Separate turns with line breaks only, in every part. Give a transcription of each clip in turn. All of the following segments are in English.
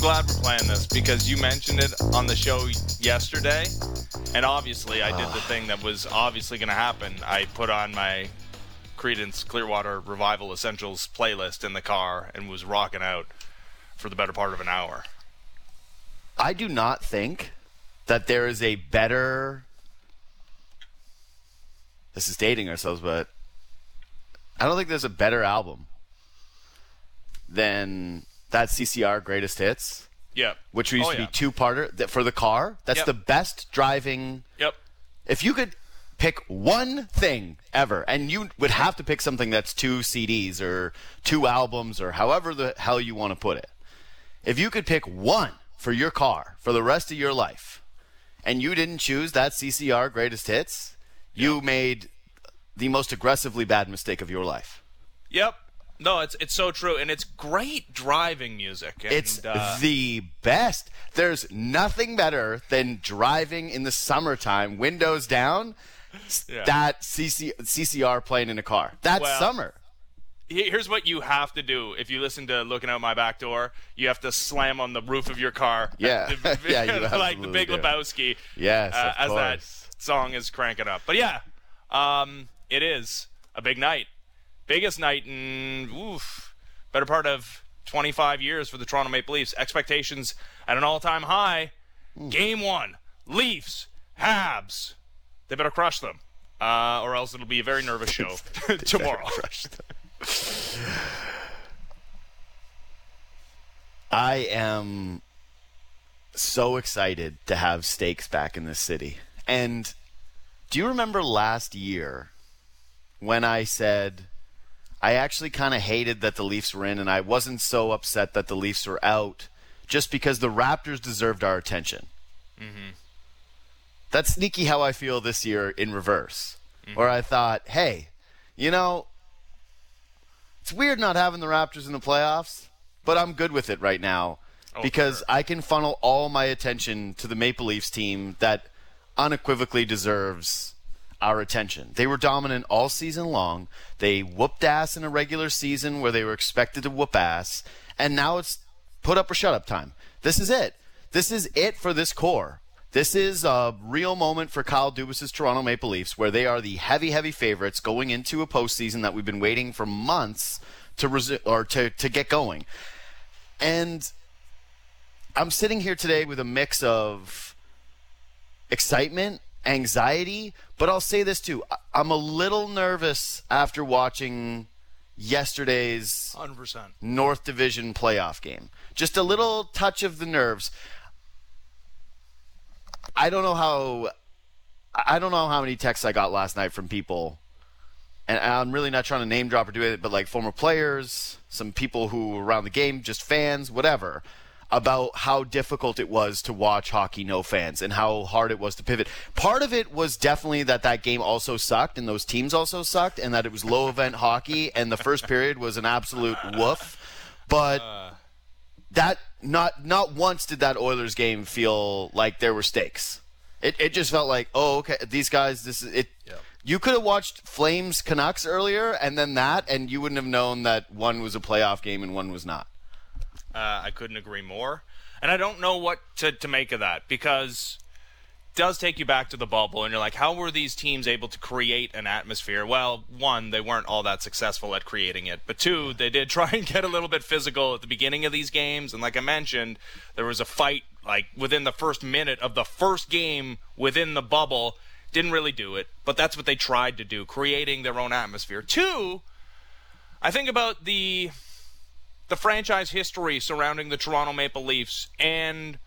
glad we're playing this because you mentioned it on the show yesterday, and obviously I did the thing that was obviously going to happen. I put on my Creedence Clearwater Revival Essentials playlist in the car and was rocking out for the better part of an hour.
I do not think that there is a better. This is dating ourselves, but I don't think there's a better album than that CCR Greatest Hits,
Yep.
which used
Oh,
to
yeah.
be two parter that for the car. That's
Yep.
the best driving.
Yep.
If you could pick one thing ever, and you would have to pick something that's two CDs or two albums or however the hell you want to put it. If you could pick one for your car for the rest of your life, and you didn't choose that CCR Greatest Hits, you made the most aggressively bad mistake of your life.
Yep. No, it's it's so true, and it's great driving music. And,
It's
uh,
the best. There's nothing better than driving in the summertime, windows down,
Yeah.
that CC, CCR playing in a car. That's
Well,
summer.
Here's what you have to do if you listen to "Looking Out My Back Door." You have to slam on the roof of your car.
Yeah. Yeah, you
like the Big
do.
Lebowski.
Yes,
uh, as that song is cranking up. But yeah, um, it is a big night, biggest night in oof, better part of 25 years for the Toronto Maple Leafs. Expectations at an all-time high. Game one, Leafs, Habs. They better crush them, uh, or else it'll be a very nervous show tomorrow.
I am so excited to have stakes back in this city. And do you remember last year when I said I actually kind of hated that the Leafs were in and I wasn't so upset that the Leafs were out just because the Raptors deserved our attention? Mm-hmm. That's sneaky how I feel this year in reverse. Where I thought, hey, you know, it's weird not having the Raptors in the playoffs, but I'm good with it right now oh, because
sure.
I can funnel all my attention to the Maple Leafs team that unequivocally deserves our attention. They were dominant all season long. They whooped ass in a regular season where they were expected to whoop ass, and now it's put up or shut up time. This is it. This is it for this core. This is a real moment for Kyle Dubas' Toronto Maple Leafs, where they are the heavy, heavy favorites going into a postseason that we've been waiting for months to resu- or to, to get going. And I'm sitting here today with a mix of excitement, anxiety, but I'll say this too. I'm a little nervous after watching yesterday's
100%.
North Division playoff game. Just a little touch of the nerves. I don't know how I don't know how many texts I got last night from people and I'm really not trying to name drop or do it, but like former players, some people who were around the game, just fans, whatever, about how difficult it was to watch hockey no fans and how hard it was to pivot. Part of it was definitely that that game also sucked and those teams also sucked and that it was low event hockey and the first period was an absolute woof. But that not not once did that Oilers game feel like there were stakes. It it just felt like, oh, okay, these guys, this is it. You could have watched Flames Canucks earlier, and then that, and you wouldn't have known that one was a playoff game and one was not.
Uh, I couldn't agree more. And I don't know what to, to make of that because does take you back to the bubble, and you're like, how were these teams able to create an atmosphere? Well, one, they weren't all that successful at creating it, but two, they did try and get a little bit physical at the beginning of these games. And like I mentioned, there was a fight like within the first minute of the first game within the bubble. Didn't really do it, but that's what they tried to do, creating their own atmosphere. Two, I think about the the franchise history surrounding the Toronto Maple Leafs and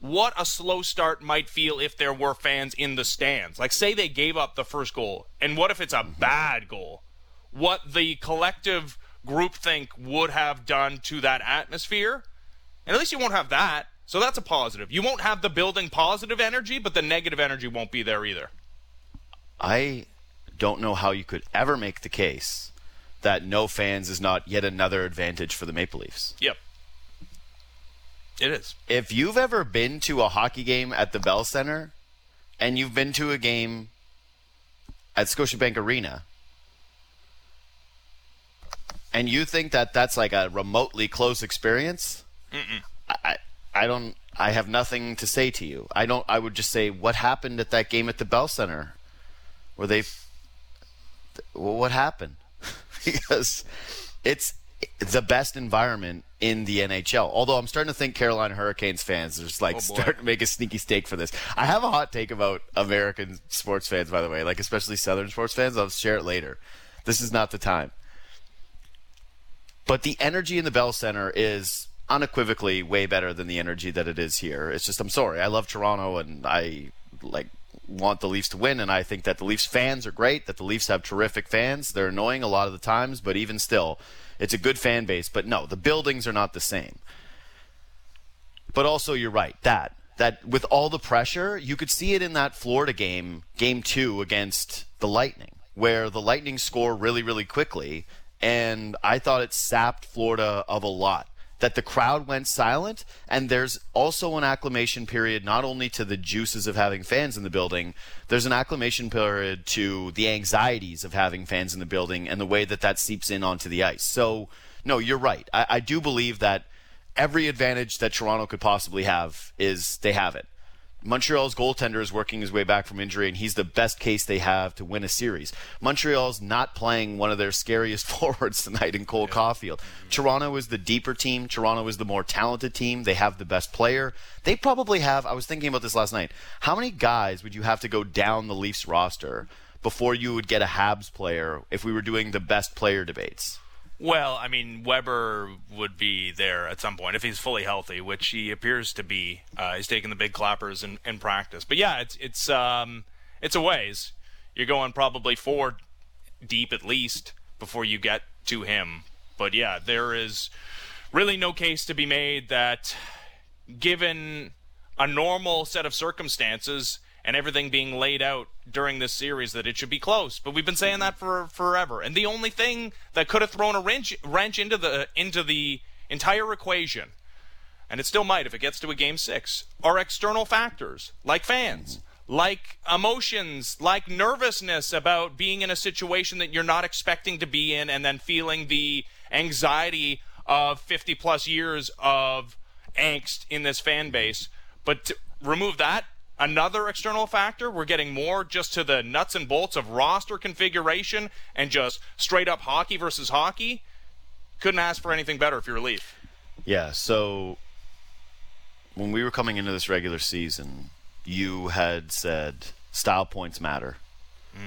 what a slow start might feel if there were fans in the stands. Like, say they gave up the first goal, and what if it's a bad goal? What the collective groupthink would have done to that atmosphere? And at least you won't have that. So that's a positive. You won't have the building positive energy, but the negative energy won't be there either.
I don't know how you could ever make the case that no fans is not yet another advantage for the Maple Leafs.
Yep. It is.
If you've ever been to a hockey game at the Bell Center and you've been to a game at Scotiabank Arena and you think that that's like a remotely close experience, I, I, I don't. I have nothing to say to you. I don't. I would just say what happened at that game at the Bell Center, where they. What happened? because it's the best environment in the NHL. Although I'm starting to think Carolina Hurricanes fans are just like
Oh,
starting to make a sneaky stake for this. I have a hot take about American sports fans, by the way, like especially Southern sports fans. I'll share it later. This is not the time. But the energy in the Bell Center is unequivocally way better than the energy that it is here. It's just I'm sorry. I love Toronto and I like want the Leafs to win and I think that the Leafs fans are great, that the Leafs have terrific fans. They're annoying a lot of the times, but even still, it's a good fan base, but no, the buildings are not the same. But also you're right. That that with all the pressure, you could see it in that Florida game, game 2 against the Lightning, where the Lightning score really really quickly and I thought it sapped Florida of a lot. That the crowd went silent, and there's also an acclimation period not only to the juices of having fans in the building, there's an acclimation period to the anxieties of having fans in the building and the way that that seeps in onto the ice. So, no, you're right. I, I do believe that every advantage that Toronto could possibly have is they have it. Montreal's goaltender is working his way back from injury, and he's the best case they have to win a series. Montreal's not playing one of their scariest forwards tonight in Cole Caufield. Toronto is the deeper team. Toronto is the more talented team. They have the best player. They probably have. I was thinking about this last night. How many guys would you have to go down the Leafs roster before you would get a Habs player if we were doing the best player debates?
Well, I mean, Weber would be there at some point if he's fully healthy, which he appears to be. Uh, he's taking the big clappers in, in practice. But yeah, it's it's um it's a ways. You're going probably four deep at least before you get to him. But yeah, there is really no case to be made that given a normal set of circumstances and everything being laid out during this series that it should be close. But we've been saying mm-hmm. that for forever. And the only thing that could have thrown a wrench wrench into the into the entire equation, and it still might if it gets to a game six, are external factors like fans. Mm-hmm. Like emotions, like nervousness about being in a situation that you're not expecting to be in, and then feeling the anxiety of 50 plus years of angst in this fan base. But to remove that, another external factor, we're getting more just to the nuts and bolts of roster configuration and just straight up hockey versus hockey. Couldn't ask for anything better if you're a Leaf.
Yeah, so when we were coming into this regular season, you had said style points matter.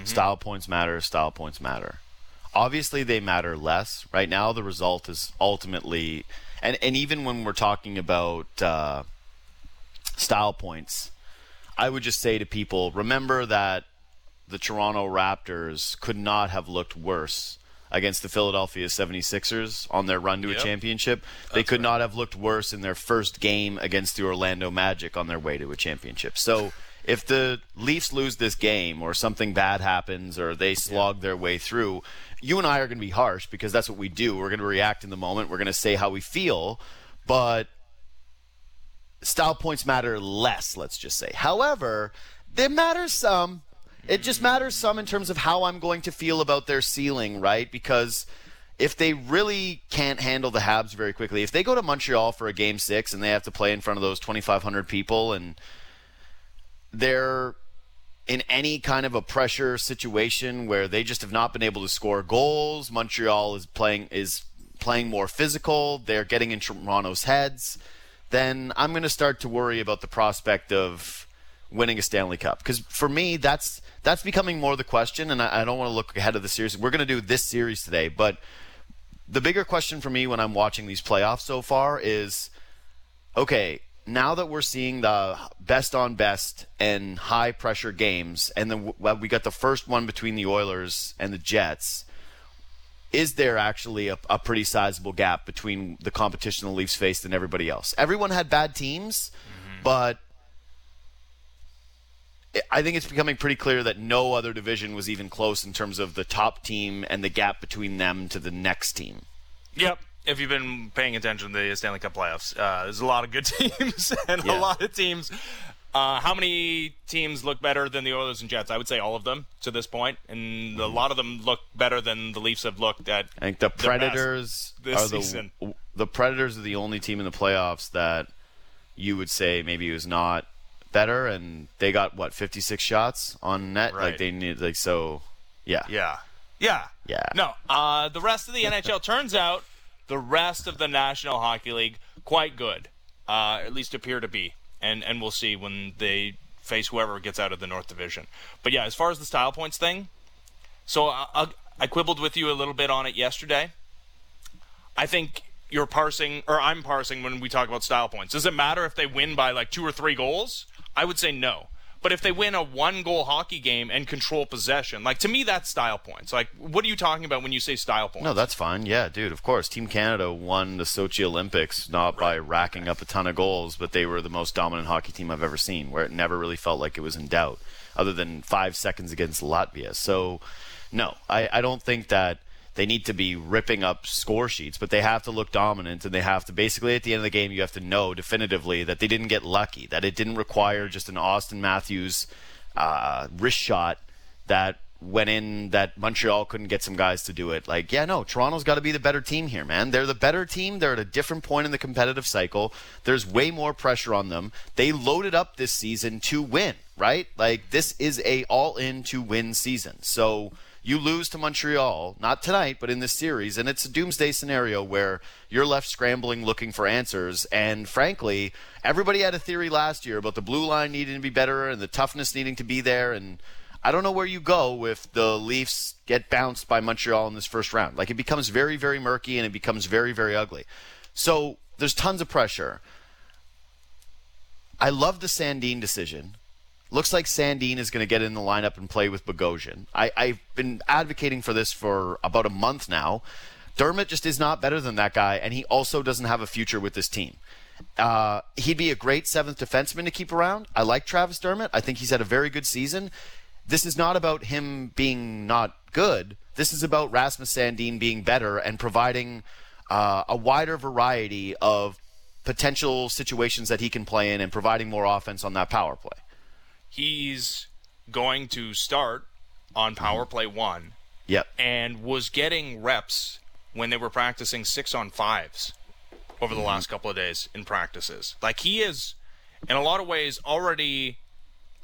Style points matter, style points matter. Obviously, they matter less. Right now, the result is ultimately, and, and even when we're talking about uh, style points, I would just say to people remember that the Toronto Raptors could not have looked worse against the Philadelphia 76ers on their run to
Yep.
a championship. They could not have looked worse in their first game against the Orlando Magic on their way to a championship. So if the Leafs lose this game or something bad happens or they slog their way through, you and I are going to be harsh because that's what we do. We're going to react in the moment. We're going to say how we feel, but style points matter less, let's just say. However, they matter some. It just matters some in terms of how I'm going to feel about their ceiling, right? Because if they really can't handle the Habs very quickly, if they go to Montreal for a game six and they have to play in front of those 2,500 people and they're in any kind of a pressure situation where they just have not been able to score goals, Montreal is playing is playing more physical, they're getting in Toronto's heads, then I'm going to start to worry about the prospect of winning a Stanley Cup. Because for me, that's that's becoming more the question, and I, I don't want to look ahead of the series. We're going to do this series today, but the bigger question for me when I'm watching these playoffs so far is, okay, now that we're seeing the best on best and high pressure games, and then we got the first one between the Oilers and the Jets. Is there actually a, a pretty sizable gap between the competition the Leafs faced and everybody else? Everyone had bad teams, but I think it's becoming pretty clear that no other division was even close in terms of the top team and the gap between them to the next team.
Yep. If you've been paying attention to the Stanley Cup playoffs, uh, there's a lot of good teams and
Yeah.
a lot of teams. Uh, how many teams look better than the Oilers and Jets? I would say all of them to this point, and a lot of them look better than the Leafs have looked at.
I think the Predators
this
are the
season.
the Predators are the only team in the playoffs that you would say maybe was not better, and they got what 56 shots on net.
Right.
Like they need like so. Yeah.
Yeah. Yeah.
Yeah.
No. Uh, the rest of the NHL turns out the rest of the National Hockey League quite good. Uh, at least appear to be, and and we'll see when they face whoever gets out of the North Division. But yeah, as far as the style points thing, so I, I, I quibbled with you a little bit on it yesterday. I think you're parsing, or I'm parsing when we talk about style points. Does it matter if they win by like two or three goals? I would say no. But if they win a one goal hockey game and control possession, like to me, that's style points. Like, what are you talking about when you say style points?
No, that's fine. Yeah, dude, of course. Team Canada won the Sochi Olympics not by racking up a ton of goals, but they were the most dominant hockey team I've ever seen, where it never really felt like it was in doubt, other than five seconds against Latvia. So, no, I, I don't think that they need to be ripping up score sheets, but they have to look dominant, and they have to basically at the end of the game, you have to know definitively that they didn't get lucky, that it didn't require just an Auston Matthews uh, wrist shot that went in that Montreal couldn't get some guys to do it. Like, yeah, no, Toronto's got to be the better team here, man. They're the better team. They're at a different point in the competitive cycle. There's way more pressure on them. They loaded up this season to win, right? Like this is a all-in to win season. So you lose to Montreal, not tonight, but in this series, and it's a doomsday scenario where you're left scrambling looking for answers. And frankly, everybody had a theory last year about the blue line needing to be better and the toughness needing to be there. And I don't know where you go if the Leafs get bounced by Montreal in this first round. Like it becomes very, very murky and it becomes very, very ugly. So there's tons of pressure. I love the Sandin decision. Looks like Sandin is going to get in the lineup and play with Bogosian. I, I've been advocating for this for about a month now. Dermott just is not better than that guy, and he also doesn't have a future with this team. Uh, he'd be a great seventh defenseman to keep around. I like Travis Dermott. I think he's had a very good season. This is not about him being not good. This is about Rasmus Sandin being better and providing uh, a wider variety of potential situations that he can play in and providing more offense on that power play.
He's going to start on power mm-hmm. play one
Yep.
and was getting reps when they were practicing six on fives over the mm-hmm. last couple of days in practices. Like he is, in a lot of ways, already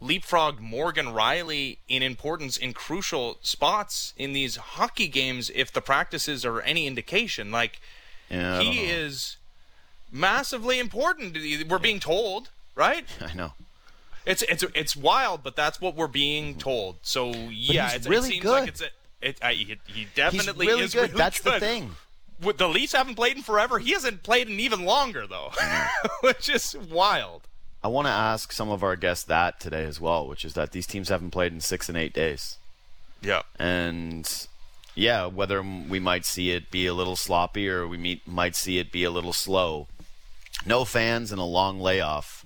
leapfrogged Morgan Rielly in importance in crucial spots in these hockey games. If the practices are any indication, like
Yeah,
he is massively important. We're being told, right?
I know.
It's it's it's wild, but that's what we're being told. So yeah, it's,
really
it seems
good.
like it's a, it, I, he, he definitely
really
is
good.
really
That's the thing.
With- The Leafs haven't played in forever. He hasn't played in even longer though, which is wild.
I want to ask some of our guests that today as well, which is that these teams haven't played in six and eight days.
Yeah.
and yeah, whether we might see it be a little sloppy or we meet, might see it be a little slow. No fans and a long layoff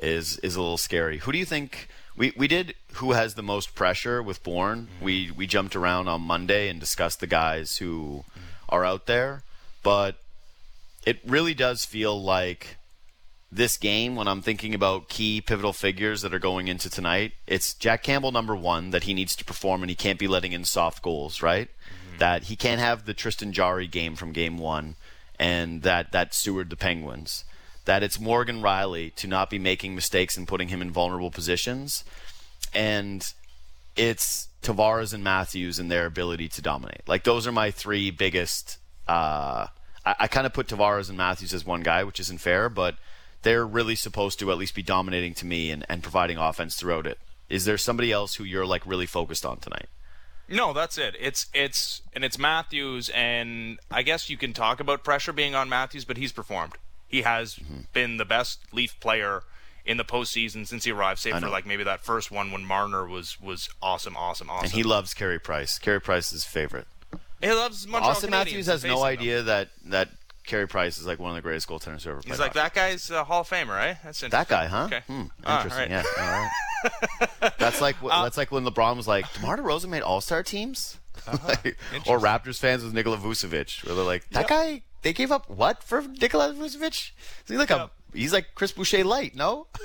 is is a little scary. Who do you think we we did? Who has the most pressure with Bourne? Mm-hmm. We we jumped around on Monday and discussed the guys who are out there, but it really does feel like this game, when I'm thinking about key pivotal figures that are going into tonight, it's Jack Campbell number one that he needs to perform and he can't be letting in soft goals, right? Mm-hmm. That he can't have the Tristan Jarry game from game one and that that Seward the Penguins. That it's Morgan Rielly to not be making mistakes and putting him in vulnerable positions. And it's Tavares and Matthews and their ability to dominate. Like those are my three biggest. Uh, I, I kind of put Tavares and Matthews as one guy, which isn't fair, but they're really supposed to at least be dominating to me and, and providing offense throughout it. Is there somebody else who you're like really focused on tonight?
No, that's it. It's it's and it's Matthews, and I guess you can talk about pressure being on Matthews, but he's performed. He has
Mm-hmm.
been the best Leaf player in the postseason since he arrived, save for like maybe that first one when Marner was was awesome, awesome, awesome.
And he loves Carey Price. Carey Price is his favorite.
he loves Montreal
Auston
Canadiens
Matthews has no
facing them.
idea that that Carey Price is like one of the greatest goaltenders who ever played.
He's like
hockey.
that guy's a Hall of Famer, right? That's
That guy, huh?
Okay.
Hmm,
Ah,
interesting.
right.
Yeah. All right. that's like wh- that's like when LeBron was like, "DeMar DeRozan made All Star teams," or
Uh-huh. Interesting.
Raptors fans with Nikola Vucevic, where they're like, "That
Yep.
guy, they gave up what for Nikola Vucevic? Is he like a he's like Chris Boucher light? No."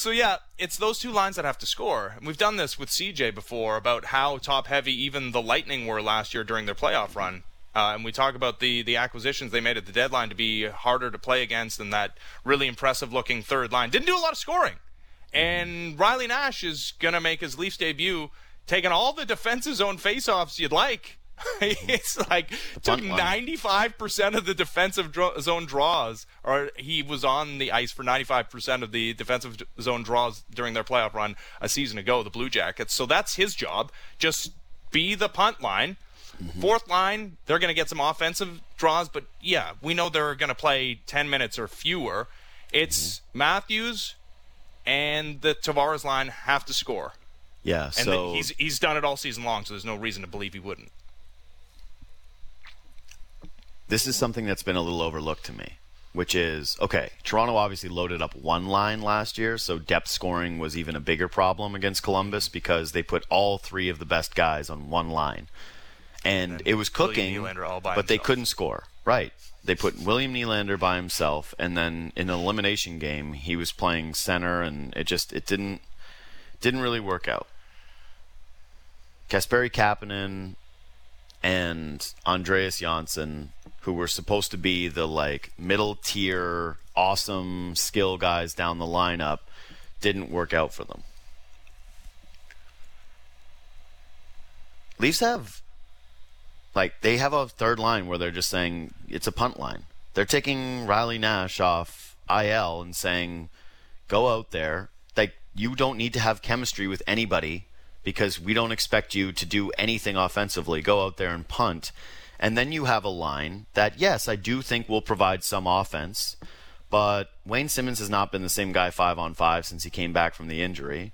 So yeah, it's those two lines that have to score. And we've done this with CJ before about how top heavy even the Lightning were last year during their playoff run. Uh, and we talk about the the acquisitions they made at the deadline to be harder to play against than that really impressive looking third line. Didn't do a lot of scoring. And Riley Nash is going to make his Leafs debut taking all the defensive zone faceoffs you'd like. it's like took ninety five percent of the defensive zone draws, or he was on the ice for ninety five percent of the defensive zone draws during their playoff run a season ago. The Blue Jackets. So that's his job. Just be the punt line. Mm-hmm. Fourth line, they're going to get some offensive draws, but yeah, we know they're going to play ten minutes or fewer. It's mm-hmm. Matthews and the Tavares line have to score.
Yeah,
and
so
he's he's done it all season long, so there's no reason to believe he wouldn't.
This is something that's been a little overlooked to me, which is okay. Toronto obviously loaded up one line last year, so depth scoring was even a bigger problem against Columbus because they put all three of the best guys on one line, and, and it was cooking, but
himself.
they couldn't score. Right. They put William Nylander by himself, and then in an elimination game, he was playing center, and it just it didn't didn't really work out. Kasperi Kapanen and Andreas Johnsson, who were supposed to be the like middle tier, awesome skill guys down the lineup, didn't work out for them. Leafs have like they have a third line where they're just saying it's a punt line. They're taking Riley Nash off IL and saying, "Go out there Like you don't need to have chemistry with anybody because we don't expect you to do anything offensively. Go out there and punt. And then you have a line that, yes, I do think will provide some offense, but Wayne Simmonds has not been the same guy five on five since he came back from the injury.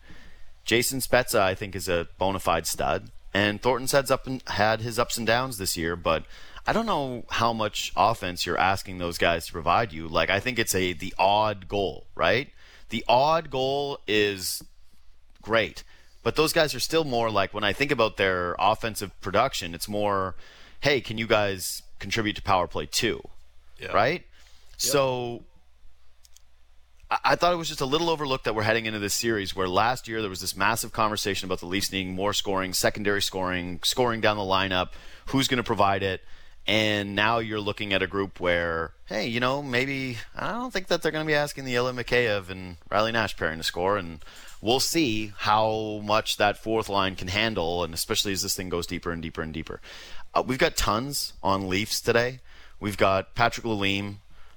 Jason Spezza, I think, is a bona fide stud. And Thornton's had, up and, had his ups and downs this year, but I don't know how much offense you're asking those guys to provide you. Like, I think it's a the odd goal, right? The odd goal is great, but those guys are still more like when I think about their offensive production, it's more, hey, can you guys contribute to power play too? Yeah. Right? So I thought it was just a little overlooked that we're heading into this series where last year there was this massive conversation about the Leafs needing more scoring, secondary scoring, scoring down the lineup, who's going to provide it. And now you're looking at a group where, hey, you know, maybe I don't think that they're going to be asking the Ilya Mikheyev and Riley Nash pairing to score. And we'll see how much that fourth line can handle, and especially as this thing goes deeper and deeper and deeper. Uh, we've got tons on Leafs today. We've got Patrick Lalime,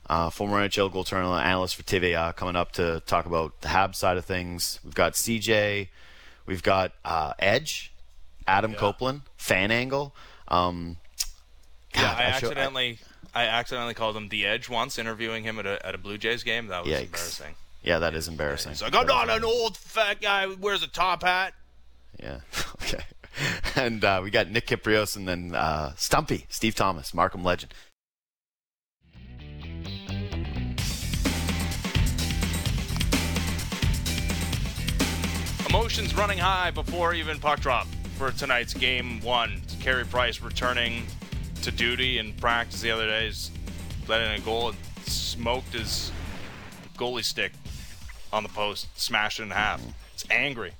uh, former NHL goaltender analyst for TVA, coming up to talk about the Hab side of things. We've got CJ. We've got uh, Edge, Adam yeah. Copeland, Fan Angle. Um,
God, yeah, I, I accidentally show, I, I, accidentally called him the Edge once, interviewing him at a at a Blue Jays game. That was yikes. embarrassing.
Yeah, that is embarrassing.
He's like, I'm not an old fat guy who wears a top hat.
Yeah. okay. And uh, we got Nick Kypreos and then uh, Stumpy, Steve Thomas, Markham legend.
Emotions running high before even puck drop for tonight's game one. Carey Price returning to duty in practice the other day. He's let in a goal smoked his goalie stick on the post, smashed it in half. It's angry.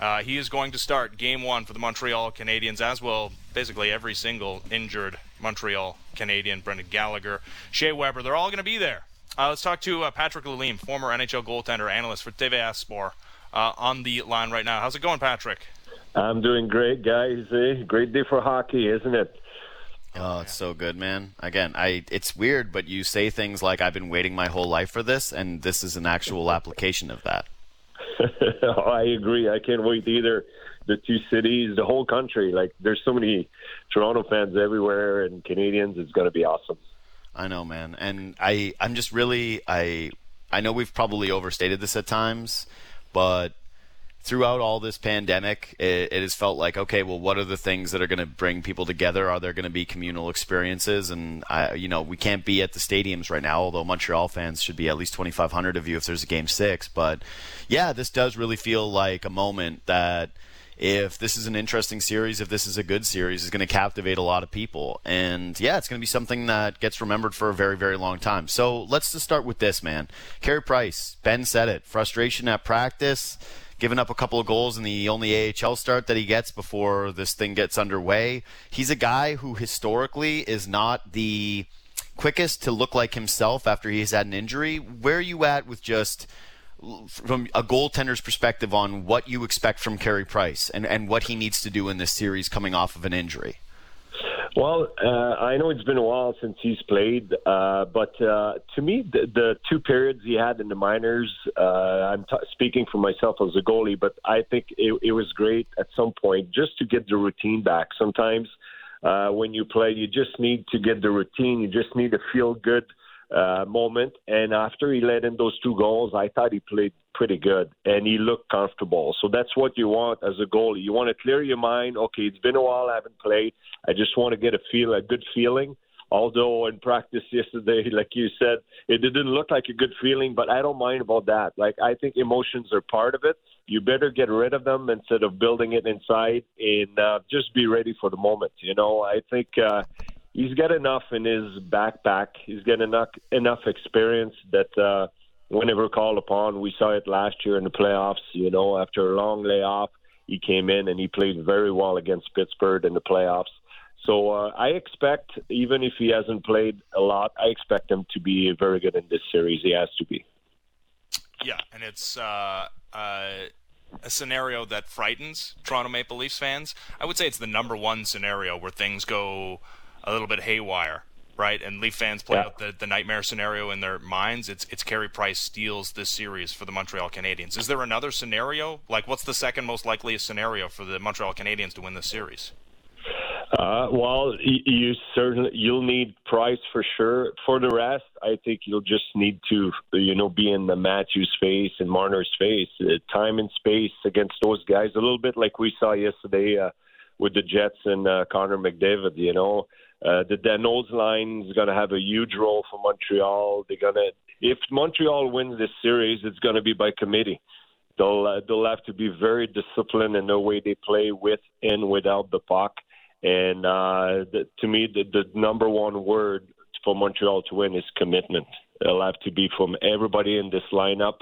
Uh, he is going to start game one for the Montreal Canadiens, as well basically every single injured Montreal Canadian, Brendan Gallagher, Shea Weber. They're all going to be there. Uh, let's talk to uh, Patrick Lalime, former NHL goaltender analyst for TVA Sport, uh, on the line right now. How's it going, Patrick?
I'm doing great, guys. Eh? Great day for hockey, isn't it?
Oh, it's so good, man. Again, I it's weird, but you say things like I've been waiting my whole life for this and this is an actual application of that.
I agree. I can't wait either. The two cities, the whole country. Like there's so many Toronto fans everywhere and Canadians. It's going to be awesome.
I know, man. And I I'm just really I I know we've probably overstated this at times, but throughout all this pandemic, it, it, has felt like, okay, well, what are the things that are going to bring people together? Are there going to be communal experiences? And, you know, we can't be at the stadiums right now, although Montreal fans should be at least 2,500 of you if there's a game six. But yeah, this does really feel like a moment that if this is an interesting series, if this is a good series, is going to captivate a lot of people. And yeah, it's going to be something that gets remembered for a very, very long time. So let's just start with this, man. Carey Price, Ben said it. Frustration at practice giving up a couple of goals in the only AHL start that he gets before this thing gets underway. He's a guy who historically is not the quickest to look like himself after he's had an injury. Where are you at with just from a goaltender's perspective on what you expect from Carey Price and, and what he needs to do in this series coming off of an injury?
Well, uh, I know it's been a while since he's played, uh, but uh, to me, the, the two periods he had in the minors, uh, I'm t- speaking for myself as a goalie, but I think it, it was great at some point just to get the routine back. Sometimes uh, when you play, you just need to get the routine. You just need to feel good uh, moment. And after he let in those two goals, I thought he played pretty good and he looked comfortable. So that's what you want as a goalie. You want to clear your mind. Okay, it's been a while I haven't played. I just want to get a feel, a good feeling. Although in practice yesterday, like you said, it didn't look like a good feeling, but I don't mind about that. Like I think emotions are part of it. You better get rid of them instead of building it inside, and uh, just be ready for the moment. You know, I think uh, he's got enough in his backpack. He's got enough enough experience that uh, whenever called upon, we saw it last year in the playoffs. You know, after a long layoff, he came in and he played very well against Pittsburgh in the playoffs. So uh, I expect, even if he hasn't played a lot, I expect him to be very good in this series. He has to be.
Yeah, and it's uh, uh, a scenario that frightens Toronto Maple Leafs fans. I would say it's the number one scenario where things go a little bit haywire, right? And Leaf fans play yeah. out the, the nightmare scenario in their minds. It's it's Carey Price steals this series for the Montreal Canadiens. Is there another scenario? Like, what's the second most likely scenario for the Montreal Canadiens to win this series?
Uh, well, you certainly you'll need Price for sure. For the rest, I think you'll just need to, you know, be in the Matthews face and Marner's face, uh, time and space against those guys. A little bit like we saw yesterday uh, with the Jets and uh, Connor McDavid. You know, uh, the Danault's line is going to have a huge role for Montreal. They're going to, if Montreal wins this series, it's going to be by committee. They'll uh, they'll have to be very disciplined in the way they play with and without the puck. And uh, the, to me, the, the number one word for Montreal to win is commitment. It'll have to be from everybody in this lineup,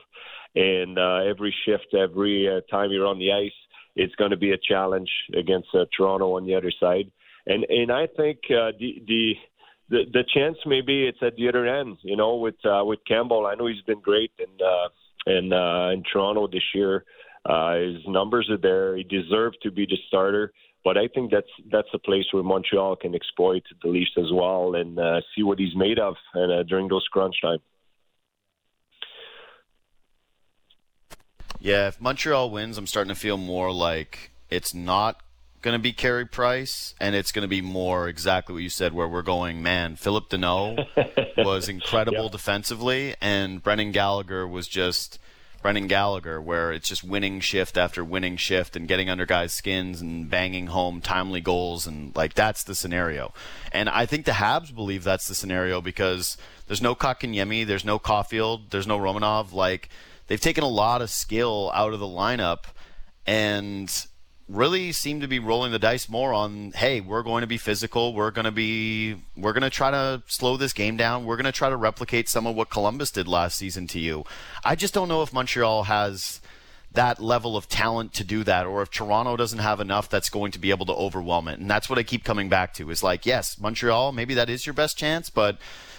and uh, every shift, every uh, time you're on the ice, it's going to be a challenge against uh, Toronto on the other side and and I think uh, the the the chance maybe it's at the other end. You know, with uh, with Campbell, I know he's been great in uh, in uh, in Toronto this year. Uh, his numbers are there. He deserved to be the starter. But I think that's that's a place where Montreal can exploit the Leafs as well and uh, see what he's made of and, uh, during those crunch time.
Yeah, if Montreal wins, I'm starting to feel more like it's not going to be Carey Price, and it's going to be more exactly what you said, where we're going. Man, Phillip Danault was incredible yeah. defensively, and Brendan Gallagher was just Brendan Gallagher, where it's just winning shift after winning shift and getting under guys' skins and banging home timely goals, and like that's the scenario. And I think the Habs believe that's the scenario because there's no Kotkaniemi, there's no Caufield, there's no Romanov. Like they've taken a lot of skill out of the lineup, and really seem to be rolling the dice more on hey we're going to be physical. We're going to be we're going to try to slow this game down. We're going to try to replicate some of what columbus did last season to you. I just don't know if montreal has that level of talent to do that or if toronto doesn't have enough that's going to be able to overwhelm it. And that's what i keep coming back to is like yes montreal maybe that is your best chance but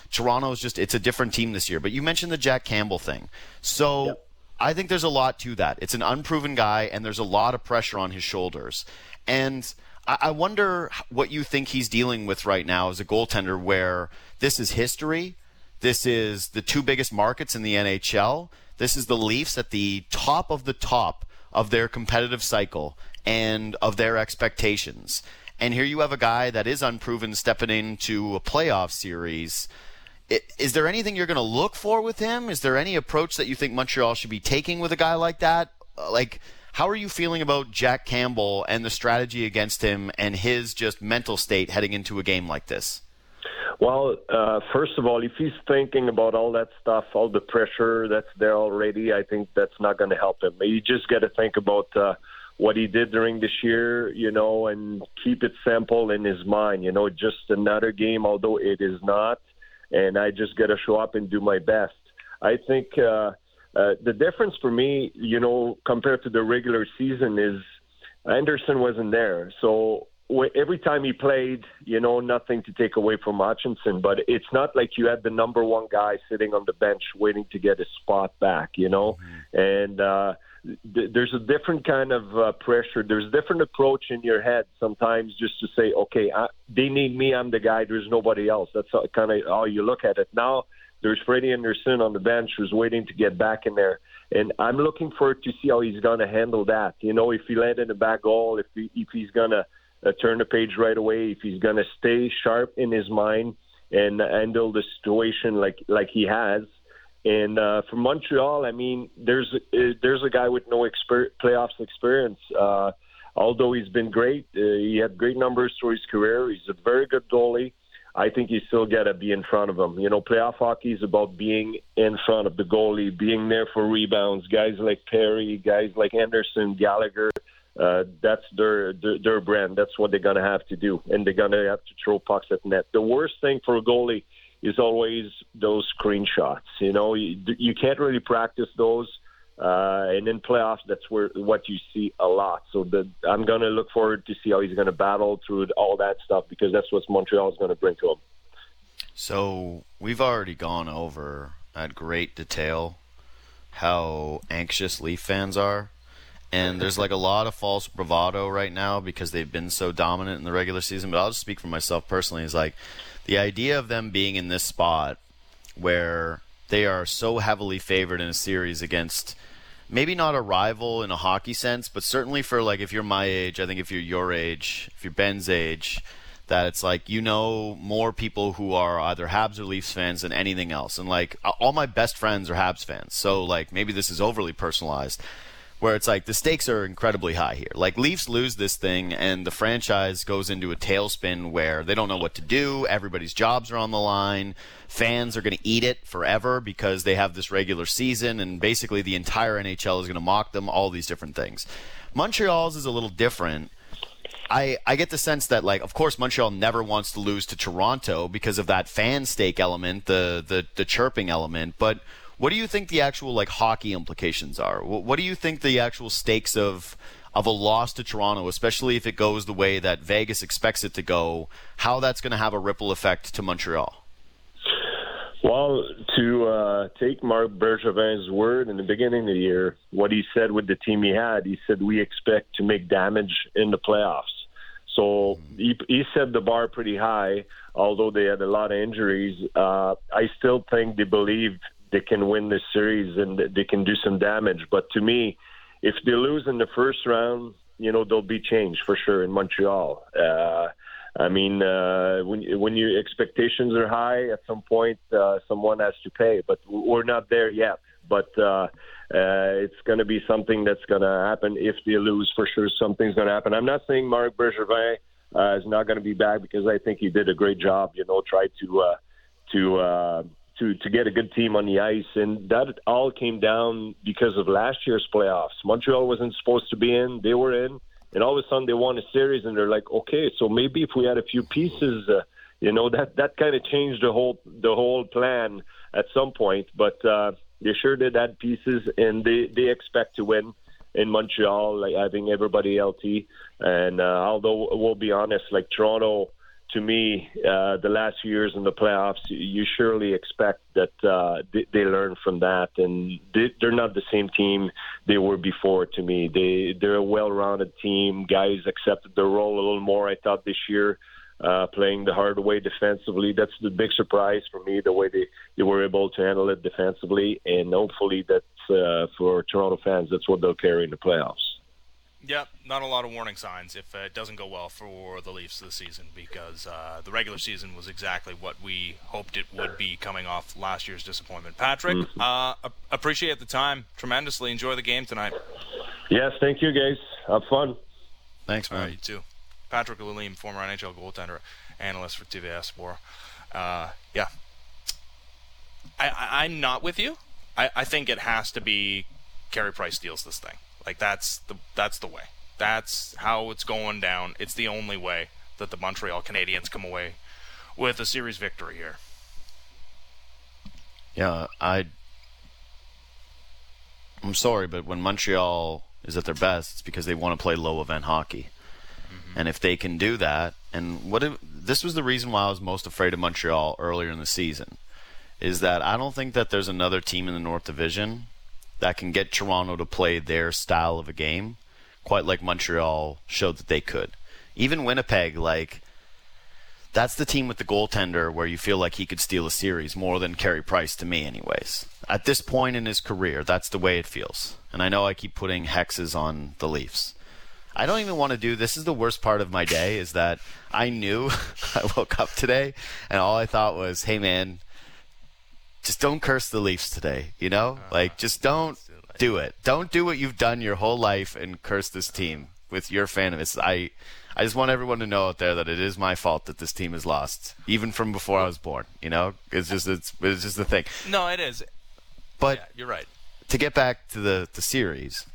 toronto is just it's a different team this year. But you mentioned the jack campbell thing. So yep I think there's a lot to that. It's an unproven guy, and there's a lot of pressure on his shoulders. And I wonder what you think he's dealing with right now as a goaltender, where this is history. This is the two biggest markets in the NHL. This is the Leafs at the top of the top of their competitive cycle and of their expectations. And here you have a guy that is unproven stepping into a playoff series is there anything you're going to look for with him? Is there any approach that you think Montreal should be taking with a guy like that? Uh, like, how are you feeling about Jack Campbell and the strategy against him and his just mental state heading into a game like this?
Well, uh, first of all, if he's thinking about all that stuff, all the pressure that's there already, I think that's not going to help him. You just got to think about uh, what he did during this year, you know, and keep it simple in his mind. You know, just another game, although it is not and I just got to show up and do my best. I think uh, uh, the difference for me, you know, compared to the regular season is Andersen wasn't there. So every time he played, you know, nothing to take away from Hutchinson, but it's not like you had the number one guy sitting on the bench waiting to get his spot back, you know, mm-hmm. and uh, there's a different kind of uh, pressure. There's a different approach in your head sometimes just to say, okay, I, they need me, I'm the guy. There's nobody else. That's kind of how you look at it. Now there's Freddie Andersen on the bench who's waiting to get back in there. And I'm looking forward to see how he's going to handle that. You know, if he in a back goal, if he, if he's going to uh, turn the page right away, if he's going to stay sharp in his mind and handle the situation like like he has. And uh, for Montreal, I mean, there's uh, there's a guy with no exper- playoffs experience. Uh, although he's been great, uh, he had great numbers through his career. He's a very good goalie. I think you still got to be in front of him. You know, playoff hockey is about being in front of the goalie, being there for rebounds. Guys like Perry, guys like Anderson, Gallagher, uh, that's their, their their brand. That's what they're gonna have to do, and they're gonna have to throw pucks at net. The worst thing for a goalie is always those screenshots. You know, you, you can't really practice those. Uh, and in playoffs, that's where what you see a lot. So the, I'm going to look forward to see how he's going to battle through all that stuff because that's what Montreal is going to bring to him.
So we've already gone over at great detail how anxious Leaf fans are and there's like a lot of false bravado right now because they've been so dominant in the regular season. But I'll just speak for myself personally. Is like the idea of them being in this spot where they are so heavily favored in a series against maybe not a rival in a hockey sense, but certainly for like if you're my age, I think if you're your age, if you're Ben's age, that it's like you know more people who are either Habs or Leafs fans than anything else, and like all my best friends are Habs fans. So like maybe this is overly personalized, where it's like the stakes are incredibly high here. Like Leafs lose this thing and the franchise goes into a tailspin where they don't know what to do. Everybody's jobs are on the line. Fans are going to eat it forever because they have this regular season and basically the entire NHL is going to mock them, all these different things. Montreal's is a little different. I, I get the sense that like of course Montreal never wants to lose to Toronto because of that fan stake element, the the, the chirping element, but what do you think the actual like hockey implications are? What do you think the actual stakes of of a loss to Toronto, especially if it goes the way that Vegas expects it to go, how that's going to have a ripple effect to Montreal?
Well, to uh, take Marc Bergevin's word in the beginning of the year, what he said with the team he had, he said we expect to make damage in the playoffs. So he, he set the bar pretty high, although they had a lot of injuries. Uh, I still think they believe they can win this series and they can do some damage. But to me, if they lose in the first round, you know there'll be change for sure in Montreal. Uh, I mean, uh, when when your expectations are high, at some point uh, someone has to pay. But we're not there yet. But uh, uh, it's going to be something that's going to happen if they lose. For sure, something's going to happen. I'm not saying Marc Bergevin uh, is not going to be back because I think he did a great job. You know, tried to uh, to uh, to to get a good team on the ice, and that all came down because of last year's playoffs. Montreal wasn't supposed to be in; they were in, and all of a sudden they won a series, and they're like, okay, so maybe if we had a few pieces, uh, you know, that that kind of changed the whole the whole plan at some point. But uh, they sure did add pieces, and they they expect to win in Montreal, like having everybody LT. And uh, although we'll be honest, like Toronto to me, uh, the last few years in the playoffs, you surely expect that uh, they, they learn from that, and they, they're not the same team they were before. To me, they they're a well-rounded team. Guys accepted their role a little more. I thought this year. Uh, playing the hard way defensively. That's the big surprise for me, the way they, they were able to handle it defensively. And hopefully, that's uh, for Toronto fans, that's what they'll carry in the playoffs.
Yep, not a lot of warning signs if uh, it doesn't go well for the Leafs this season because uh, the regular season was exactly what we hoped it would be coming off last year's disappointment. Patrick, mm-hmm. uh, appreciate the time tremendously. Enjoy the game tonight.
Yes, thank you, guys. Have fun.
Thanks, man.
you too. Patrick Lalime, former NHL goaltender, analyst for TVA Sport. Uh, yeah, I, am not with you. I, I think it has to be Carey Price steals this thing. Like that's the that's the way. That's how it's going down. It's the only way that the Montreal Canadiens come away with a series victory here.
Yeah, I I'm sorry, but when Montreal is at their best, it's because they want to play low event hockey. Mm-hmm. And if they can do that, and what if, this was the reason why I was most afraid of Montreal earlier in the season, is that I don't think that there's another team in the North Division that can get Toronto to play their style of a game quite like Montreal showed that they could. Even Winnipeg, like that's the team with the goaltender where you feel like he could steal a series more than Carey Price to me, anyways. At this point in his career, that's the way it feels. And I know I keep putting hexes on the Leafs. I don't even want to do this is the worst part of my day is that I knew I woke up today and all I thought was, "Hey man, just don't curse the Leafs today, you know? Uh, like just don't do it. Don't do what you've done your whole life and curse this team with your fan of it. I I just want everyone to know out there that it is my fault that this team has lost, even from before I was born. You know, it's just it's it's just the thing.
No, it is.
But
yeah, you're right.
To get back to the the series,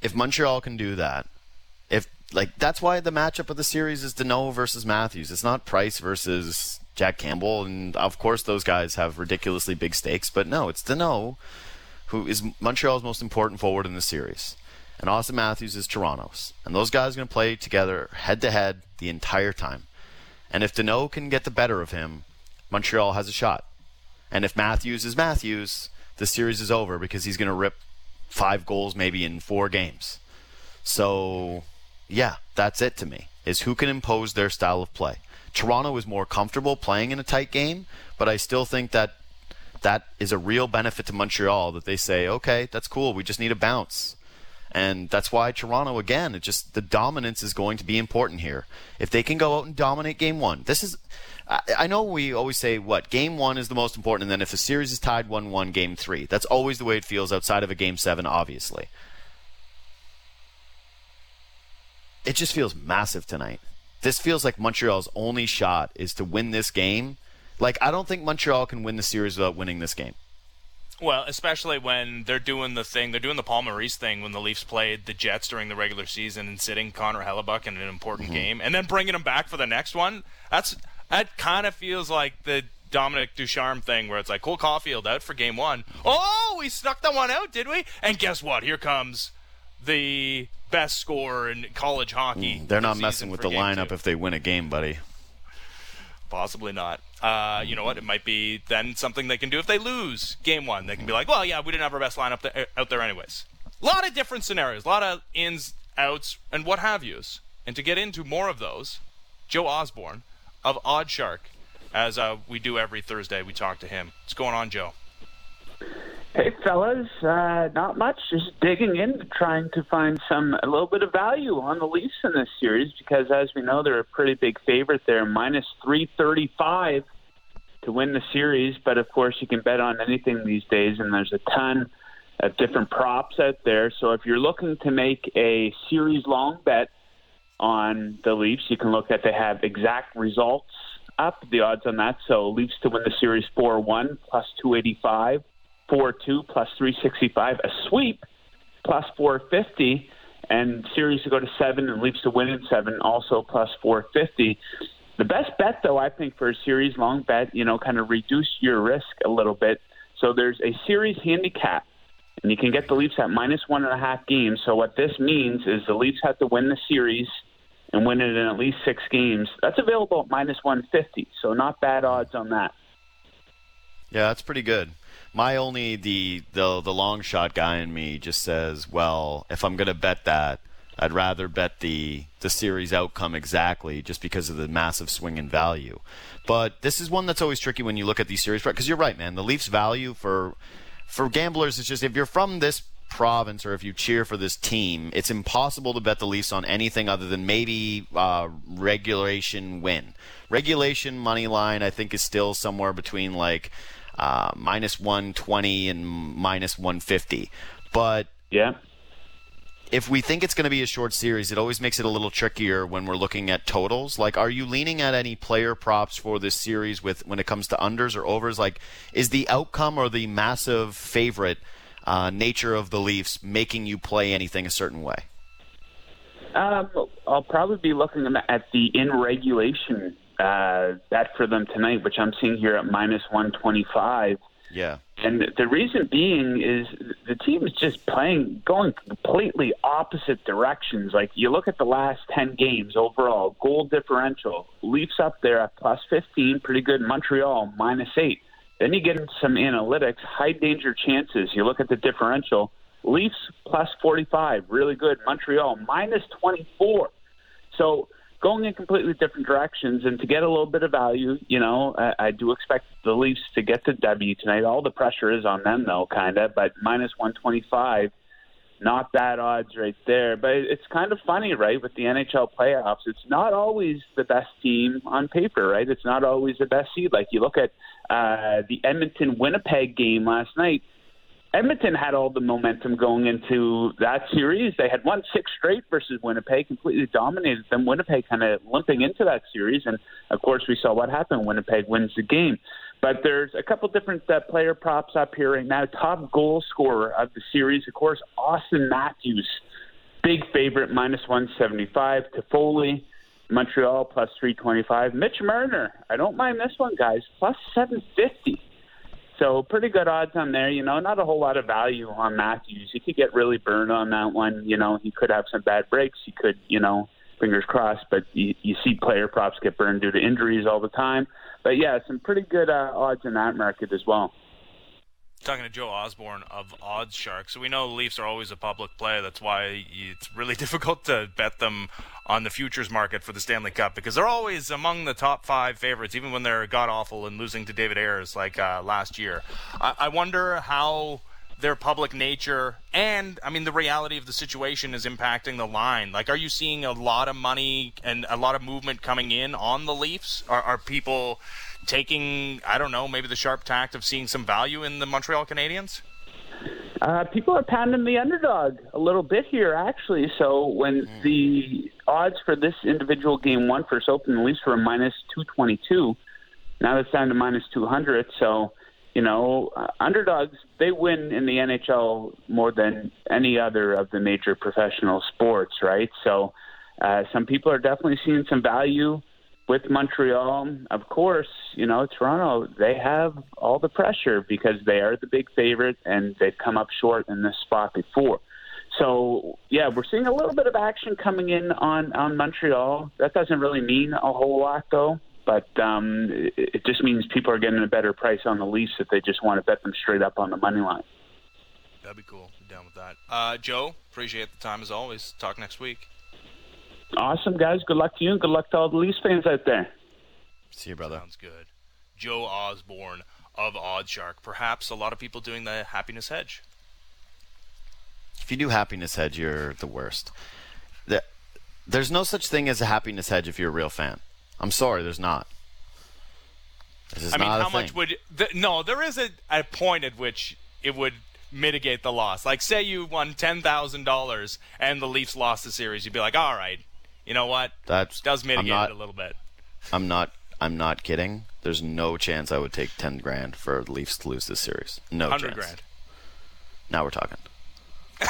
if Montreal can do that, if like that's why the matchup of the series is Danault versus Matthews. It's not Price versus Jack Campbell, and of course those guys have ridiculously big stakes. But no, it's Danault who is Montreal's most important forward in the series and Auston Matthews is Toronto's. And those guys are going to play together head to head the entire time. And if Danault can get the better of him, Montreal has a shot. And if Matthews is Matthews, the series is over because he's going to rip five goals maybe in four games. So, yeah, that's it to me. Is who can impose their style of play. Toronto is more comfortable playing in a tight game, but I still think that that is a real benefit to Montreal that they say, okay, that's cool. We just need a bounce. And that's why Toronto, again, it just the dominance is going to be important here. If they can go out and dominate game one, this is. I, I know we always say what game one is the most important, and then if the series is tied one-one, game three. That's always the way it feels outside of a game seven, obviously. It just feels massive tonight. This feels like Montreal's only shot is to win this game. Like I don't think Montreal can win the series without winning this game.
Well, especially when they're doing the thing, they're doing the Paul Maurice thing when the Leafs played the Jets during the regular season and sitting Connor Hellebuyck in an important mm-hmm. game, and then bringing him back for the next one. That's that kind of feels like the Dominique Ducharme thing, where it's like Cole Caufield out for game one. Oh, we snuck that one out, did we? And guess what? Here comes the best scorer in college hockey.
Mm, they're not messing with the lineup
two.
if they win a game, buddy.
Possibly not. Uh, you know what? It might be then something they can do if they lose game one. They can be like, well, yeah, we didn't have our best lineup th- out there anyways. A lot of different scenarios, a lot of ins, outs, and what have yous. And to get into more of those, Joe Osborne of OddsShark, as uh, we do every Thursday, we talk to him. What's going on, Joe?
Hey, fellas, uh, not much. Just digging in, trying to find some a little bit of value on the Leafs in this series because, as we know, they're a pretty big favorite. They're minus three thirty-five to win the series, but of course, you can bet on anything these days, and there's a ton of different props out there. So, if you're looking to make a series-long bet on the Leafs, you can look at they have exact results up the odds on that. So, Leafs to win the series four-one plus two eighty-five four two plus three sixty five, a sweep plus four fifty, and series to go to seven and Leafs to win in seven also plus four fifty. The best bet, though, I think for a series long bet, you know, kind of reduce your risk a little bit. So there's a series handicap, and you can get the Leafs at minus one and a half games. So what this means is the Leafs have to win the series and win it in at least six games. That's available at minus 150, so not bad odds on that.
Yeah, that's pretty good my only the the the long shot guy in me just says, well, if I'm to bet that, I'd rather bet the the series outcome exactly just because of the massive swing in value. But this is one that's always tricky when you look at these series because you're right, man. The Leafs value for for gamblers is just if you're from this province or if you cheer for this team, it's impossible to bet the Leafs on anything other than maybe uh, regulation win. Regulation money line, I think, is still somewhere between like uh, minus 120 and minus 150. But
yeah.
If we think it's going to be a short series, it always makes it a little trickier when we're looking at totals. Like, are you leaning at any player props for this series with when it comes to unders or overs? Like, is the outcome or the massive favorite uh, nature of the Leafs making you play anything a certain way?
Um, I'll probably be looking at the in regulation uh, bet for them tonight, which I'm seeing here at minus 125.
Yeah.
And the reason being is the team is just playing, going completely opposite directions. Like you look at the last 10 games overall, goal differential, Leafs up there at plus 15, pretty good. Montreal, minus 8. Then you get into some analytics, high danger chances. You look at the differential, Leafs plus 45, really good. Montreal, minus 24. So going in completely different directions. And to get a little bit of value, you know, I, I do expect the Leafs to get the W tonight. All the pressure is on them, though, kind of. But minus 125, not bad odds right there. But it's kind of funny, right, with the NHL playoffs. It's not always the best team on paper, right? It's not always the best seed. Like you look at uh, the Edmonton Winnipeg game last night Edmonton had all the momentum going into that series. They had won six straight versus Winnipeg, completely dominated them. Winnipeg kind of limping into that series, and of course we saw what happened. Winnipeg wins the game. But there's a couple different uh, player props up here right now. Top goal scorer of the series, of course, Auston Matthews, big favorite, minus 175. Toffoli, Montreal, plus 325. Mitch Marner, I don't mind this one, guys, plus 750. So pretty good odds on there. You know, not a whole lot of value on Matthews. He could get really burned on that one. You know, he could have some bad breaks. He could, you know, fingers crossed. But you, you see player props get burned due to injuries all the time. But yeah, some pretty good uh, odds in that market as well
talking to Joe Osborne of Odds Shark. So we know the Leafs are always a public play. That's why it's really difficult to bet them on the futures market for the Stanley Cup because they're always among the top five favorites, even when they're god awful and losing to David Ayres like uh, last year. I-, I wonder how their public nature and I mean the reality of the situation is impacting the line. Like, are you seeing a lot of money and a lot of movement coming in on the Leafs? Are, are people taking, I don't know, maybe the sharp tact of seeing some value in the Montreal Canadiens?
Uh, people are pounding the underdog a little bit here, actually. So when mm. the odds for this individual game one first opened, the Leafs were minus 222. Now it's down to minus 200. So, you know, uh, underdogs, they win in the NHL more than any other of the major professional sports, right? So uh, some people are definitely seeing some value with Montreal, of course, you know, Toronto, they have all the pressure because they are the big favorite and they've come up short in this spot before. So, yeah, we're seeing a little bit of action coming in on, on Montreal. That doesn't really mean a whole lot, though, but um, it, it just means people are getting a better price on the Leafs if they just want to bet them straight up on the money line.
That'd be cool. Down with that. Uh, Joe, appreciate the time as always. Talk next week.
Awesome, guys. Good luck to you, and good luck to all the Leafs fans out there.
See you, brother.
Sounds good. Joe Osborne of OddsShark. Perhaps a lot of people doing the happiness hedge.
If you do happiness hedge, you're the worst. There's no such thing as a happiness hedge if you're a real fan. I'm sorry, there's not.
I mean, how much would the, no? There is a, a point at which it would mitigate the loss. Like, say you won ten thousand dollars and the Leafs lost the series, you'd be like, all right, you know what?
That
does mitigate not, it a little bit.
I'm not. I'm not kidding. There's no chance I would take ten grand for Leafs to lose this series. No chance.
grand.
Now we're talking.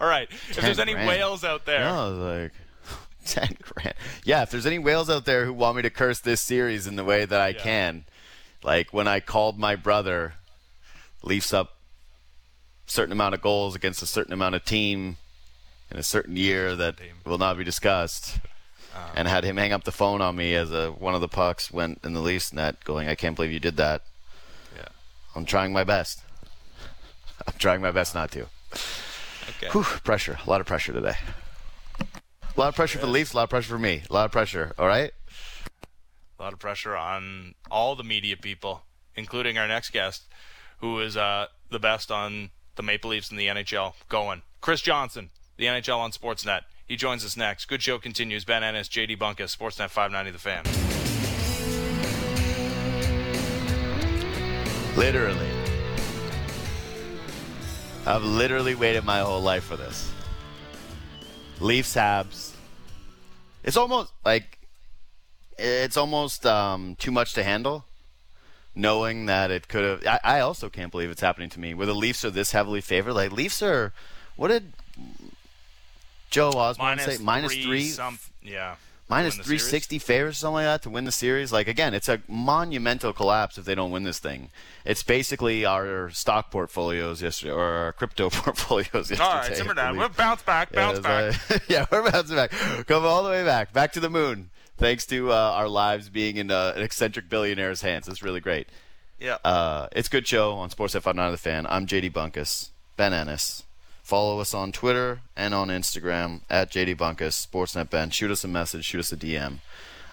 All right. If there's any grand. whales out there,
no, like ten grand. Yeah, if there's any whales out there who want me to curse this series in the way that I yeah. can, like when I called my brother, Leafs up certain amount of goals against a certain amount of team in a certain year that will not be discussed. Um, and had him hang up the phone on me as a, one of the pucks went in the Leafs net, going, "I can't believe you did that."
Yeah,
I'm trying my best. I'm trying my best not to.
Okay.
Whew, pressure. A lot of pressure today. A lot of pressure for the Leafs. A lot of pressure for me. A lot of pressure. All right.
A lot of pressure on all the media people, including our next guest, who is uh, the best on the Maple Leafs in the NHL. Going, Chris Johnston the NHL on Sportsnet. He joins us next. Good show continues. Ben Ennis, JD Bunkis, Sportsnet 590 The Fan.
Literally. I've literally waited my whole life for this. Leafs Habs. It's almost like it's almost um, too much to handle. Knowing that it could have, I, I also can't believe it's happening to me. Where the Leafs are this heavily favored, like Leafs are. What did Joe Osborne
minus
say minus
three,
three.
Some, yeah.
minus
the
360 favors or something like that to win the series. Like again, it's a monumental collapse if they don't win this thing. It's basically our stock portfolios yesterday or our crypto portfolios yesterday.
All right, simmer down. We'll bounce back, bounce
yeah,
back.
it's, uh, yeah, we're bouncing back. Come all the way back, back to the moon. Thanks to uh, our lives being in uh, an eccentric billionaire's hands. It's really great.
yeah.
Uh, it's a good show on Sports F. I'm not the fan. I'm JD Bunkis, Ben Ennis. Follow us on Twitter and on Instagram at JD Bunkis, Sportsnet Ben. Shoot us a message, shoot us a DM.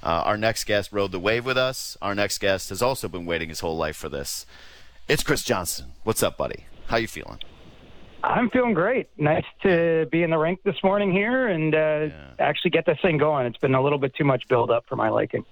Uh, our next guest rode the wave with us. Our next guest has also been waiting his whole life for this. It's Chris Johnston. What's up, buddy? How you feeling?
I'm feeling great. Nice to be in the rink this morning here and uh, actually get this thing going. It's been a little bit too much build up for my liking.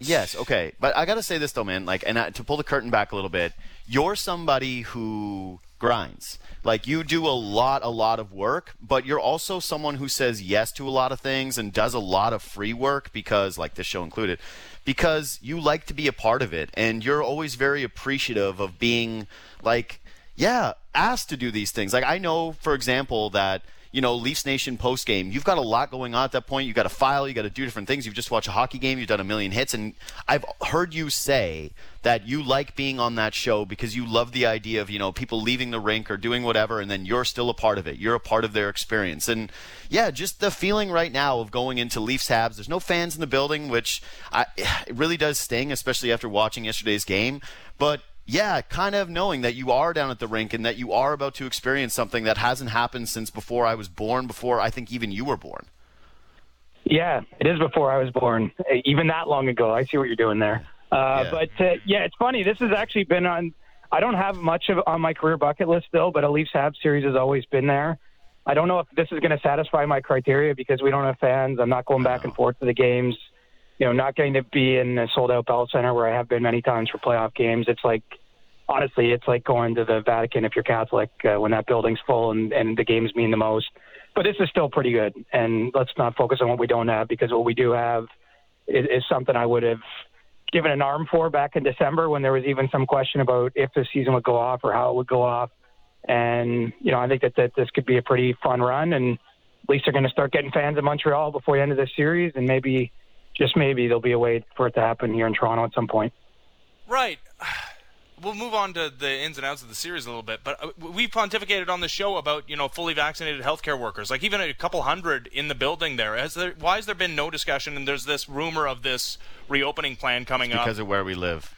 Yes, okay, but I got to say this though, man. Like, and uh, to pull the curtain back a little bit, you're somebody who grinds. Like, you do a lot, a lot of work, but you're also someone who says yes to a lot of things and does a lot of free work because, like this show included, because you like to be a part of it, and you're always very appreciative of being like, yeah, asked to do these things. Like, I know, for example, that you know, Leafs Nation post game, you've got a lot going on at that point. You've got to file, you got to do different things. You've just watched a hockey game, you've done a million hits, and I've heard you say that you like being on that show because you love the idea of, you know, people leaving the rink or doing whatever, and then you're still a part of it. You're a part of their experience. And yeah, just the feeling right now of going into Leafs Habs, there's no fans in the building, which I, it really does sting, especially after watching yesterday's game. But yeah, kind of knowing that you are down at the rink and that you are about to experience something that hasn't happened since before I was born, before I think even you were born.
Yeah, it is before I was born, even that long ago. I see what you're doing there. Uh,
Yeah.
But uh, yeah, it's funny. This has actually been on. I don't have much of on my career bucket list still, but a Leafs Habs series has always been there. I don't know if this is going to satisfy my criteria because we don't have fans. I'm not going back and forth to the games. You know, not getting to be in a sold out Bell Center where I have been many times for playoff games. It's like honestly, it's like going to the Vatican if you're Catholic uh, when that building's full and, and the games mean the most. But this is still pretty good, and let's not focus on what we don't have because what we do have is, is something I would have given an arm for back in December when there was even some question about if the season would go off or how it would go off. And you know, I think that, that this could be a pretty fun run, and at least they're going to start getting fans in Montreal before the end of this series, and maybe, just maybe, there'll be a way for it to happen here in Toronto at some point.
Right. We'll move on to the ins and outs of the series a little bit, but uh, we pontificated on the show about you know fully vaccinated healthcare workers, like even a couple hundred in the building there. Has there why has there been no discussion? And there's this rumor of this reopening plan coming up.
Because of where we live.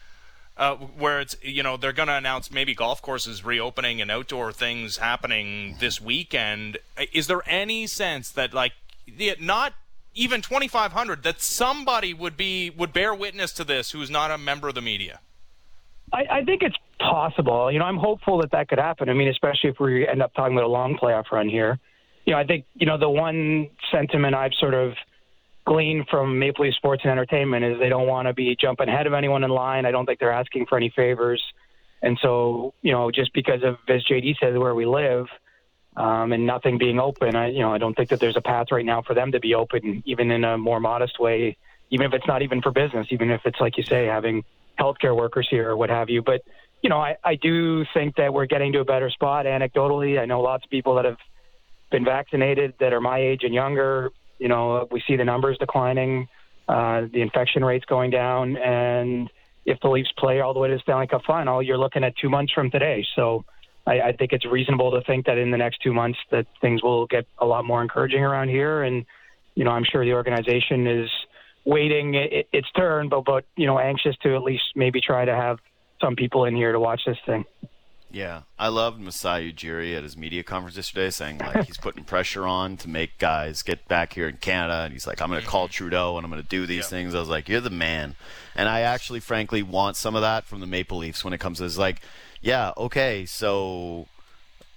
uh, where it's you know they're going to announce maybe golf courses reopening and outdoor things happening this weekend. Is there any sense that like yeah, not even 2500 that somebody would be would bear witness to this who's not a member of the media?
I, I think it's possible. You know, I'm hopeful that that could happen. I mean, especially if we end up talking about a long playoff run here. You know, I think you know the one sentiment I've sort of gleaned from Maple Leaf Sports and Entertainment is they don't want to be jumping ahead of anyone in line. I don't think they're asking for any favors, and so you know, just because of as JD says where we live. Um, and nothing being open, I you know I don't think that there's a path right now for them to be open, even in a more modest way, even if it's not even for business, even if it's like you say having healthcare workers here or what have you. But you know, I, I do think that we're getting to a better spot. Anecdotally, I know lots of people that have been vaccinated that are my age and younger. You know, we see the numbers declining, uh, the infection rates going down, and if the Leafs play all the way to the Stanley Cup final, you're looking at two months from today. So. I, I think it's reasonable to think that in the next two months that things will get a lot more encouraging around here, and you know I'm sure the organization is waiting it, its turn, but but you know anxious to at least maybe try to have some people in here to watch this thing.
Yeah, I loved Masai Ujiri at his media conference yesterday, saying like he's putting pressure on to make guys get back here in Canada, and he's like, "I'm going to mm-hmm. call Trudeau and I'm going to do these
Yeah.
things." I was like, "You're the man," and I actually, frankly, want some of that from the Maple Leafs when it comes to this. Like, yeah, okay, so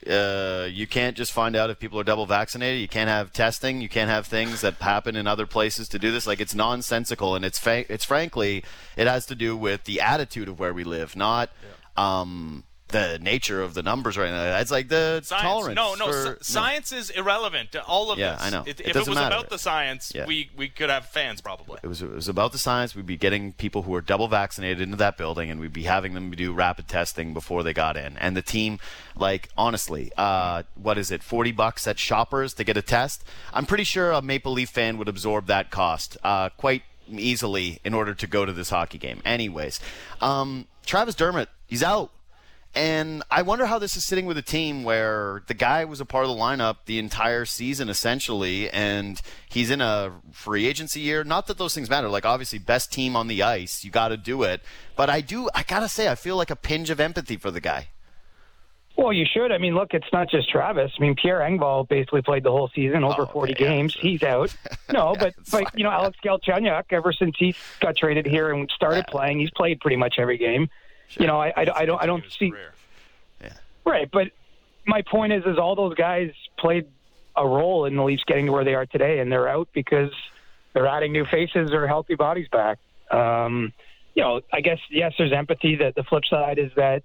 uh, you can't just find out if people are double vaccinated. You can't have testing. You can't have things that happen in other places to do this. Like it's nonsensical, and it's fa- it's frankly it has to do with the attitude of where we live, not um, the nature of the numbers right now. It's like the
science.
tolerance.
No, no,
for,
science is irrelevant to all of
Yeah,
this.
I know.
If,
It
if it was
matter.
about the science,
Yeah.
we we could have fans probably.
It was, it was about the science. We'd be getting people who are double vaccinated into that building, and we'd be having them do rapid testing before they got in. And the team, like honestly, uh, what is it, forty bucks at Shoppers to get a test? I'm pretty sure a Maple Leaf fan would absorb that cost uh, quite easily in order to go to this hockey game. Anyways, um, Travis Dermott, he's out. And I wonder how this is sitting with a team where the guy was a part of the lineup the entire season, essentially, and he's in a free agency year. Not that those things matter. Like, obviously, best team on the ice, you got to do it. But I do, I got to say, I feel like a pinch of empathy for the guy.
Well, you should. I mean, look, it's not just Travis. I mean, Pierre Engvall basically played the whole season, over
Oh,
40
yeah,
games.
sure.
He's out. No, but
it's
but
fine,
you know,
yeah.
Alex Galchenyuk, ever since he got traded here and started playing, he's played pretty much every game. You know, I, I, I don't I don't see
career.
right, but my point is, is all those guys played a role in the Leafs getting to where they are today, and they're out because they're adding new faces or healthy bodies back. Um, you know, I guess yes, there's empathy. That the flip side is that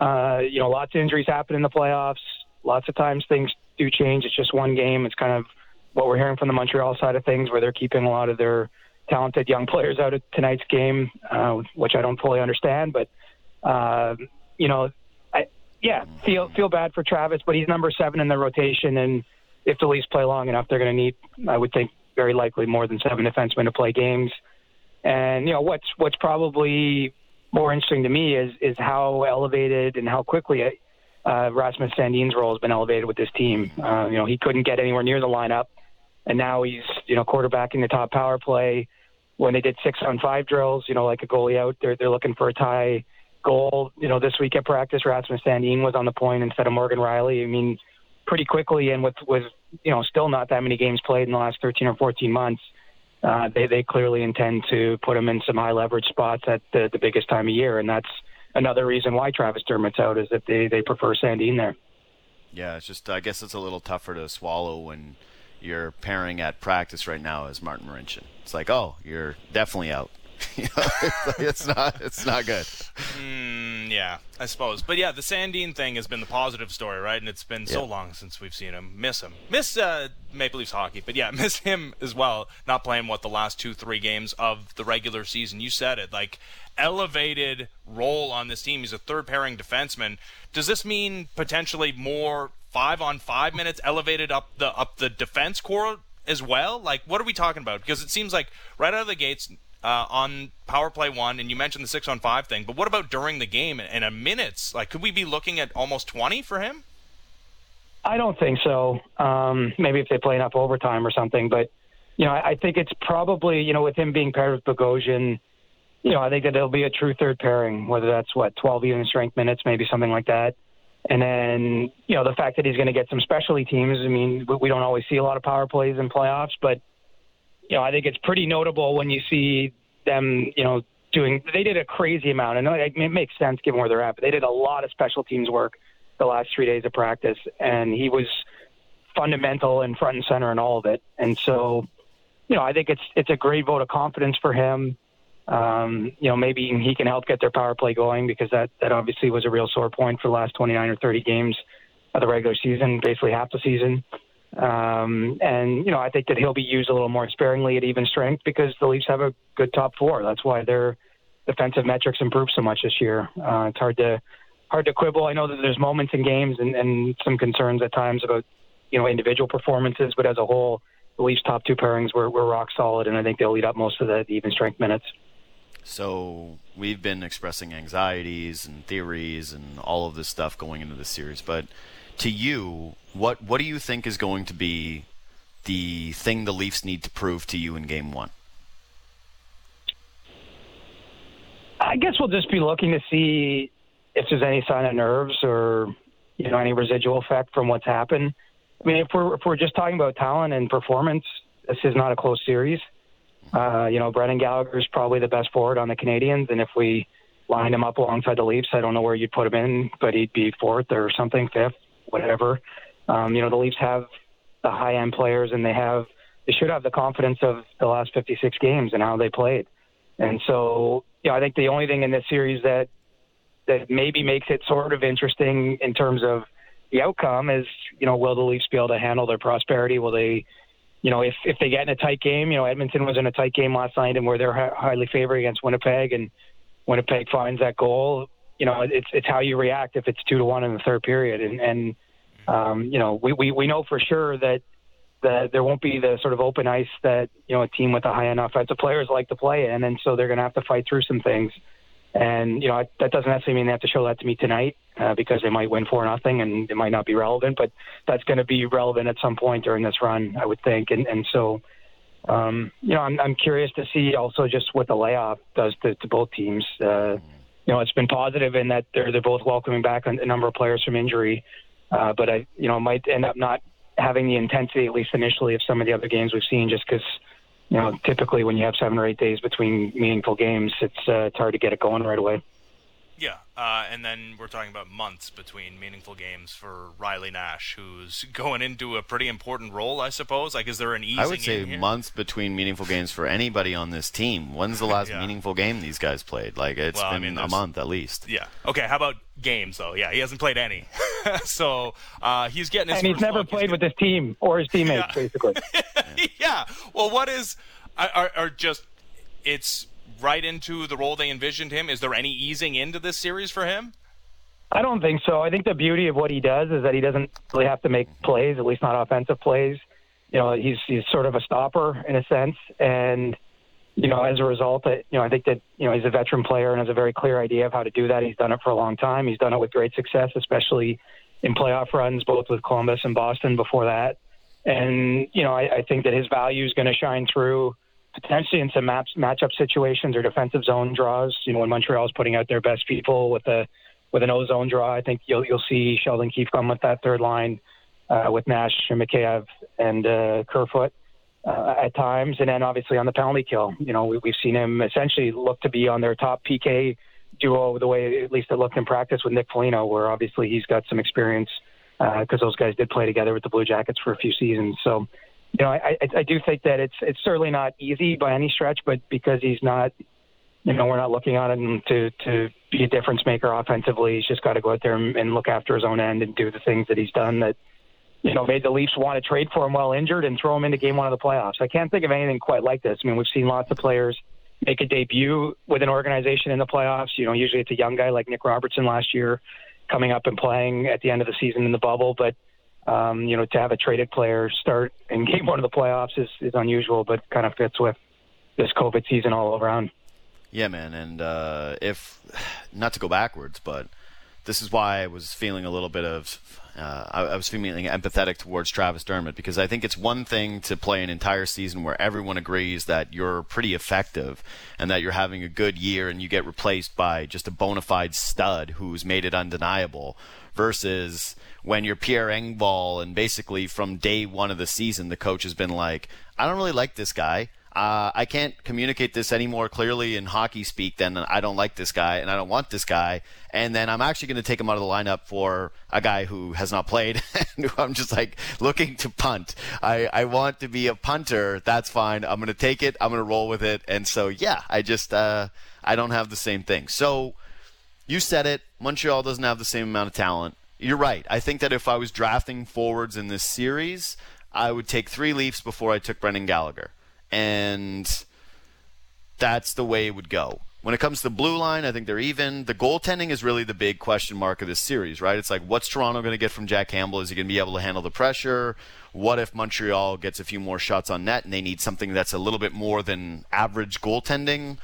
uh, you know lots of injuries happen in the playoffs. Lots of times things do change. It's just one game. It's kind of what we're hearing from the Montreal side of things, where they're keeping a lot of their talented young players out of tonight's game, uh, which I don't fully understand. But uh, you know, I, yeah, feel feel bad for Travis, but he's number seven in the rotation, and if the Leafs play long enough, they're going to need, I would think, very likely more than seven defensemen to play games. And you know what's what's probably more interesting to me is is how elevated and how quickly uh, Rasmus Sandin's role has been elevated with this team. Uh, you know he couldn't get anywhere near the lineup, and now he's you know quarterbacking the top power play. When they did six on five drills, you know like a goalie out, they're they're looking for a tie goal. You know this week at practice, Rasmus Sandin was on the point instead of Morgan Rielly. I mean, pretty quickly, and with with you know still not that many games played in the last 13 or 14 months uh, they they clearly intend to put him in some high leverage spots at the, the biggest time of year, and that's another reason why Travis Dermott's out is that they they prefer Sandin there.
Yeah, it's just, I guess it's a little tougher to swallow when you're pairing at practice right now as Martin Marincin. It's like, oh, you're definitely out. You know, it's, like, it's not, it's not good.
Mm, yeah, I suppose. But yeah, the Sandin thing has been the positive story, right? And it's been so long since we've seen him. Miss him. Miss uh, Maple Leafs hockey. But yeah, miss him as well. Not playing, what, the last two, three games of the regular season. You said it. Like, elevated role on this team. He's a third pairing defenseman. Does this mean potentially more five on five minutes elevated up the up the defense core as well? Like, what are we talking about? Because it seems like right out of the gates, uh, on power play one, and you mentioned the six on five thing, but what about during the game and a minutes? Like, could we be looking at almost 20 for him?
I don't think so. Um, maybe if they play enough overtime or something, but you know, I, I think it's probably you know with him being paired with Bogosian, you know, I think that it'll be a true third pairing, whether that's what 12 even strength minutes, maybe something like that. And then, you know, the fact that he's going to get some specialty teams. I mean, we, we don't always see a lot of power plays in playoffs, but you know, I think it's pretty notable when you see them, you know, doing. They did a crazy amount, and it, it makes sense given where they're at. But they did a lot of special teams work the last three days of practice, and he was fundamental and front and center in all of it. And so, you know, I think it's it's a great vote of confidence for him. Um, you know, maybe he can help get their power play going because that that obviously was a real sore point for the last 29 or 30 games of the regular season, basically half the season. Um, and you know, I think that he'll be used a little more sparingly at even strength because the Leafs have a good top four. That's why their defensive metrics improved so much this year. Uh, it's hard to hard to quibble. I know that there's moments in games and, and some concerns at times about you know individual performances, but as a whole, the Leafs' top two pairings were, were rock solid, and I think they'll lead up most of the even strength minutes.
So we've been expressing anxieties and theories and all of this stuff going into the series. But to you, what what do you think is going to be the thing the Leafs need to prove to you in Game One?
I guess we'll just be looking to see if there's any sign of nerves or you know any residual effect from what's happened. I mean, if we're if we're just talking about talent and performance, this is not a close series. Uh, you know, Brendan Gallagher is probably the best forward on the Canadiens, and if we lined him up alongside the Leafs, I don't know where you'd put him in, but he'd be fourth or something, fifth, whatever. Um, you know, the Leafs have the high end players, and they have they should have the confidence of the last 56 games and how they played. And so, you know, I think the only thing in this series that that maybe makes it sort of interesting in terms of the outcome is, you know, will the Leafs be able to handle their prosperity? Will they, you know, if if they get in a tight game, you know, Edmonton was in a tight game last night and where they're highly favored against Winnipeg, and Winnipeg finds that goal. You know, it's it's how you react if it's two to one in the third period, and and um, you know, we, we we know for sure that that there won't be the sort of open ice that you know a team with a high end offensive players like to play in, and so they're going to have to fight through some things. And you know that doesn't necessarily mean they have to show that to me tonight uh, because they might win four nothing and it might not be relevant, but that's going to be relevant at some point during this run, I would think. And and so, um, you know, I'm I'm curious to see also just what the layoff does to, to both teams. Uh, you know, it's been positive in that they're they're both welcoming back a number of players from injury, uh, but I you know might end up not having the intensity at least initially of some of the other games we've seen just because you know, typically when you have seven or eight days between meaningful games, it's uh, it's hard to get it going right away.
Yeah, uh, and then we're talking about months between meaningful games for Riley Nash, who's going into a pretty important role, I suppose. Like, is there an easing?
I would say months between meaningful games for anybody on this team. When's the last yeah. meaningful game these guys played? Like, it's well, been I mean, a month at least.
Yeah. Okay. How about games though? Yeah, he hasn't played any, so uh, he's getting his.
And he's never played with his team or his teammates, yeah. basically.
yeah. yeah. Well, what is are, are just it's right into the role they envisioned him? Is there any easing into this series for him?
I don't think so. I think the beauty of what he does is that he doesn't really have to make plays, at least not offensive plays. You know, he's he's sort of a stopper in a sense, and you know, as a result, you know, I think that you know he's a veteran player and has a very clear idea of how to do that. He's done it for a long time. He's done it with great success, especially in playoff runs, both with Columbus and Boston before that. And you know, I, I think that his value is going to shine through potentially in some match matchup situations or defensive zone draws. You know, when Montreal is putting out their best people with a with an ozone draw, I think you'll you'll see Sheldon Keefe come with that third line uh, with Nash and Mikheyev and uh, Kerfoot uh, at times, and then obviously on the penalty kill. You know, we, we've seen him essentially look to be on their top PK duo the way at least it looked in practice with Nick Foligno, where obviously he's got some experience because uh, those guys did play together with the Blue Jackets for a few seasons. So you know, I, I, I do think that it's it's certainly not easy by any stretch, but because he's not, you know, we're not looking on him to to be a difference maker offensively. He's just got to go out there and, look after his own end and do the things that he's done that, you know, made the Leafs want to trade for him while injured and throw him into Game One of the playoffs. I can't think of anything quite like this. I mean, we've seen lots of players make a debut with an organization in the playoffs. You know, usually it's a young guy like Nick Robertson last year coming up and playing at the end of the season in the bubble, but um, you know, to have a traded player start in game one of the playoffs is, is unusual, but kind of fits with this COVID season all around.
Yeah, man. And uh, if, not to go backwards, but this is why I was feeling a little bit of, uh, I, I, was feeling empathetic towards Travis Dermott because I think it's one thing to play an entire season where everyone agrees that you're pretty effective and that you're having a good year and you get replaced by just a bona fide stud who's made it undeniable versus when you're Pierre Engvall and basically from day one of the season, the coach has been like, I don't really like this guy. Uh, I can't communicate this any more clearly in hockey speak than I don't like this guy and I don't want this guy. And then I'm actually going to take him out of the lineup for a guy who has not played and I'm just like looking to punt. I, I want to be a punter. That's fine. I'm going to take it. I'm going to roll with it. And so, yeah, I just, uh, I don't have the same thing. So you said it. Montreal doesn't have the same amount of talent. You're right. I think that if I was drafting forwards in this series, I would take three Leafs before I took Brendan Gallagher. And that's the way it would go. When it comes to the blue line, I think they're even. The goaltending is really the big question mark of this series, right? It's like, what's Toronto going to get from Jack Campbell? Is he going to be able to handle the pressure? What if Montreal gets a few more shots on net and they need something that's a little bit more than average goaltending?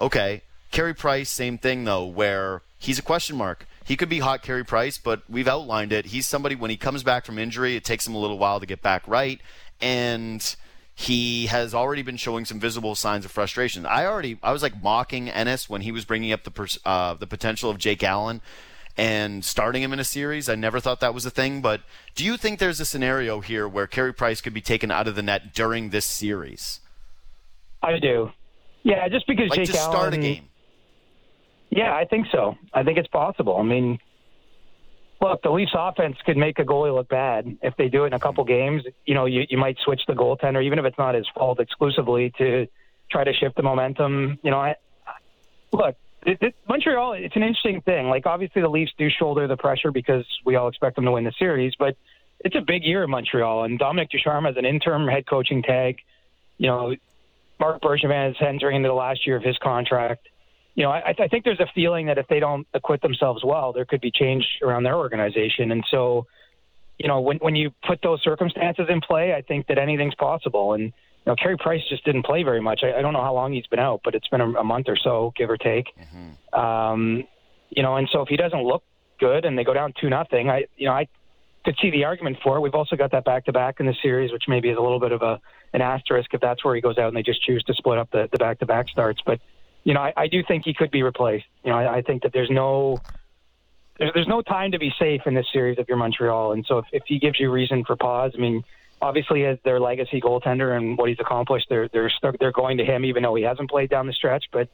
Okay. Carey Price, same thing, though, where he's a question mark he could be hot Carey Price, but we've outlined it. He's somebody when he comes back from injury, it takes him a little while to get back right, and he has already been showing some visible signs of frustration. I already I was like mocking Ennis when he was bringing up the uh, the potential of Jake Allen and starting him in a series. I never thought that was a thing, but do you think there's a scenario here where Carey Price could be taken out of the net during this series?
I do. Yeah, just because
like
Jake
start
Allen,
a game.
Yeah, I think so. I think it's possible. I mean, look, the Leafs offense could make a goalie look bad if they do it in a couple games. You know, you, you might switch the goaltender, even if it's not his fault exclusively, to try to shift the momentum. You know, I look, it, it, Montreal, it's an interesting thing. Like, obviously, the Leafs do shoulder the pressure because we all expect them to win the series, but it's a big year in Montreal, and Dominique Ducharme has an interim head coaching tag. You know, Marc Bergevin is entering into the last year of his contract. You know, I, I think there's a feeling that if they don't acquit themselves well, there could be change around their organization, and so, you know, when when you put those circumstances in play, I think that anything's possible. And you know, Carey Price just didn't play very much. I, I don't know how long he's been out, but it's been a, a month or so, give or take. Mm-hmm. Um, you know, and so if he doesn't look good and they go down two nothing, I you know I could see the argument for it. We've also got that back to back in the series, which maybe is a little bit of a an asterisk if that's where he goes out and they just choose to split up the the back to back starts. But you know, I, I do think he could be replaced. You know, I, I think that there's no there's, no time to be safe in this series if you're Montreal, and so if, if he gives you reason for pause, I mean, obviously as their legacy goaltender and what he's accomplished, they're they're they're going to him even though he hasn't played down the stretch, but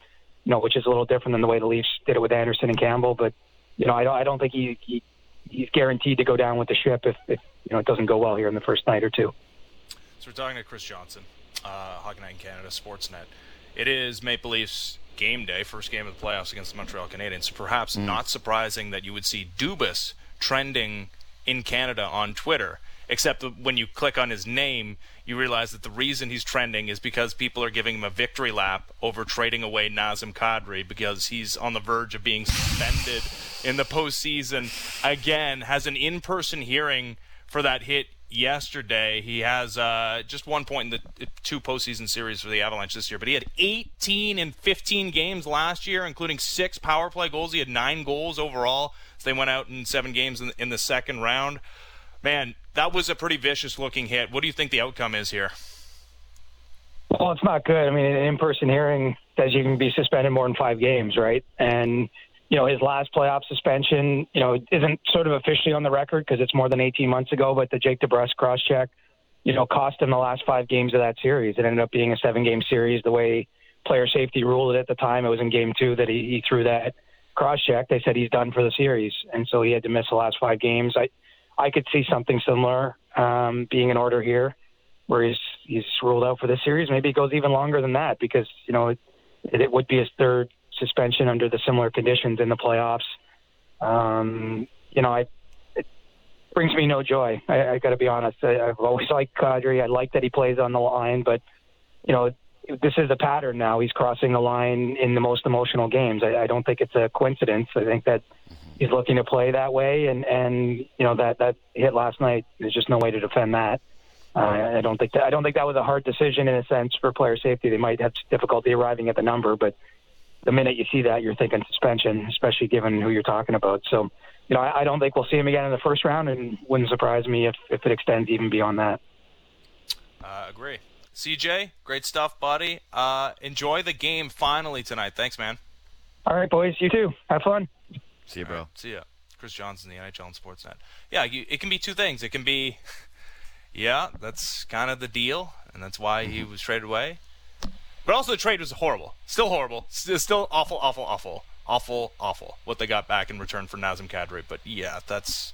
you know, which is a little different than the way the Leafs did it with Andersen and Campbell, but you know, I don't I don't think he, he he's guaranteed to go down with the ship if, if you know it doesn't go well here in the first night or two.
So we're talking to Chris Johnston, uh, Hockey Night in Canada, Sportsnet. It is Maple Leafs game day, first game of the playoffs against the Montreal Canadiens. Perhaps mm. not surprising that you would see Dubas trending in Canada on Twitter. Except that when you click on his name, you realize that the reason he's trending is because people are giving him a victory lap over trading away Nazem Kadri because he's on the verge of being suspended in the postseason again. Has an in-person hearing for that hit yesterday. He has uh, just one point in the two postseason series for the Avalanche this year, but he had 18 in 15 games last year, including six power play goals. He had nine goals overall. So they went out in seven games in, in the second round. Man, that was a pretty vicious looking hit. What do you think the outcome is here?
Well, it's not good. I mean, an in-person hearing says you can be suspended more than five games, right? And you know, his last playoff suspension, you know, isn't sort of officially on the record because it's more than 18 months ago, but the Jake DeBrusk cross check, you know, cost him the last five games of that series. It ended up being a seven game series the way player safety ruled it at the time. It was in game two that he, he threw that cross check. They said he's done for the series. And so he had to miss the last five games. I, I could see something similar um, being in order here where he's, he's ruled out for this series. Maybe it goes even longer than that because, you know, it, it would be his third suspension under the similar conditions in the playoffs. Um, you know, I, it brings me no joy. I, I got to be honest. I, I've always liked Kadri. I like that he plays on the line, but you know, this is a pattern now. He's crossing the line in the most emotional games. I, I don't think it's a coincidence. I think that he's looking to play that way, and and you know that that hit last night. There's just no way to defend that. Uh, I don't think that I don't think that was a hard decision in a sense for player safety. They might have difficulty arriving at the number, but the minute you see that, you're thinking suspension, especially given who you're talking about. So, you know, I, I don't think we'll see him again in the first round, and wouldn't surprise me if, if it extends even beyond that.
Uh, agree. CJ, great stuff, buddy. Uh, enjoy the game finally tonight. Thanks, man.
All right, boys. You too. Have fun.
See you, bro. Right,
see ya. Chris Johnston, the NHL and Sportsnet. Yeah, you, it can be two things. It can be, yeah, that's kind of the deal, and that's why he mm-hmm. was traded away. But also, the trade was horrible. Still horrible. Still awful, awful, awful, awful, awful. What they got back in return for Nazem Kadri. But yeah, that's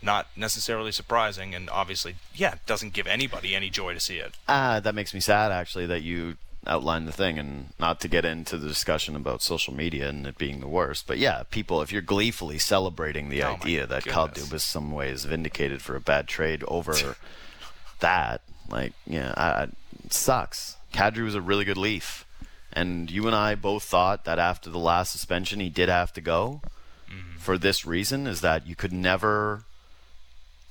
not necessarily surprising, and obviously, yeah, it doesn't give anybody any joy to see it.
Ah, uh, that makes me sad actually that you outlined the thing, and not to get into the discussion about social media and it being the worst, but yeah, people, if you're gleefully celebrating the oh idea that Kyle Dubas some ways vindicated for a bad trade over that, like, yeah, I, it sucks. Kadri was a really good Leaf. And you and I both thought that after the last suspension, he did have to go mm-hmm. for this reason is that you could never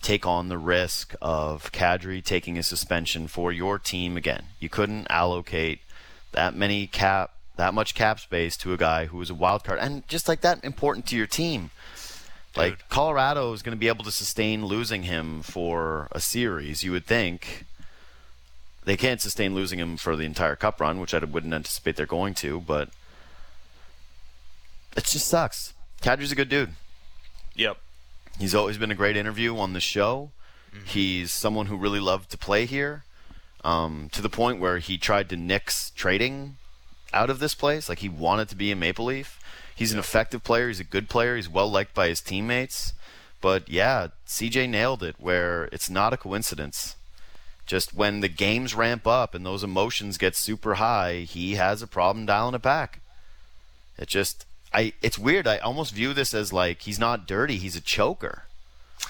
take on the risk of Kadri taking a suspension for your team again. You couldn't allocate that many cap that much cap space to a guy who was a wild card and just like that important to your team. Like Colorado is going to be able to sustain losing him for a series, you would think they can't sustain losing him for the entire cup run, which I wouldn't anticipate they're going to, but it just sucks. Kadri's a good dude.
Yep.
He's always been a great interview on the show. Mm-hmm. He's someone who really loved to play here, um, to the point where he tried to nix trading out of this place. Like he wanted to be a Maple Leaf. He's an effective player. He's a good player. He's well liked by his teammates. But yeah, CJ nailed it. Where it's not a coincidence just when the games ramp up and those emotions get super high, he has a problem dialing it back. It just I it's weird. I almost view this as like he's not dirty. He's a choker.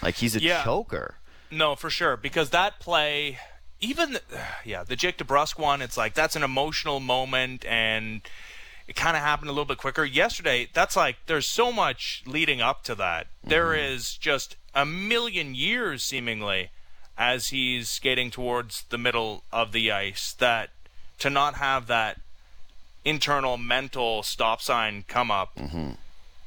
Like he's a
Yeah.
choker.
No, for sure, because that play, even yeah, the Jake DeBrusk one, it's like that's an emotional moment, and it kind of happened a little bit quicker. Yesterday, that's like there's so much leading up to that. There mm-hmm. is just a million years seemingly as he's skating towards the middle of the ice that to not have that internal mental stop sign come up mm-hmm.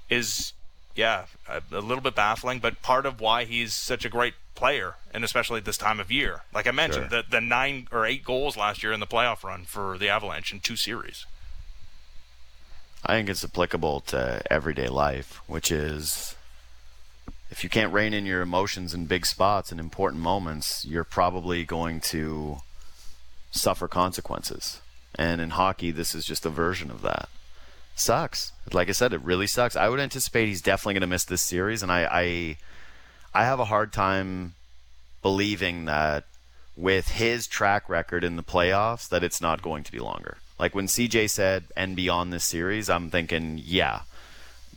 is yeah a, a little bit baffling but part of why he's such a great player and especially at this time of year. Like i mentioned
Sure.
the, the nine or eight goals last year in the playoff run for the avalanche in two series.
I think it's applicable to everyday life, which is if you can't rein in your emotions in big spots and important moments, you're probably going to suffer consequences. And in hockey, this is just a version of that. Sucks. Like I said, it really sucks. I would anticipate he's definitely going to miss this series, and I, I, I have a hard time believing that with his track record in the playoffs that it's not going to be longer. Like when CJ said and beyond this series, I'm thinking, yeah,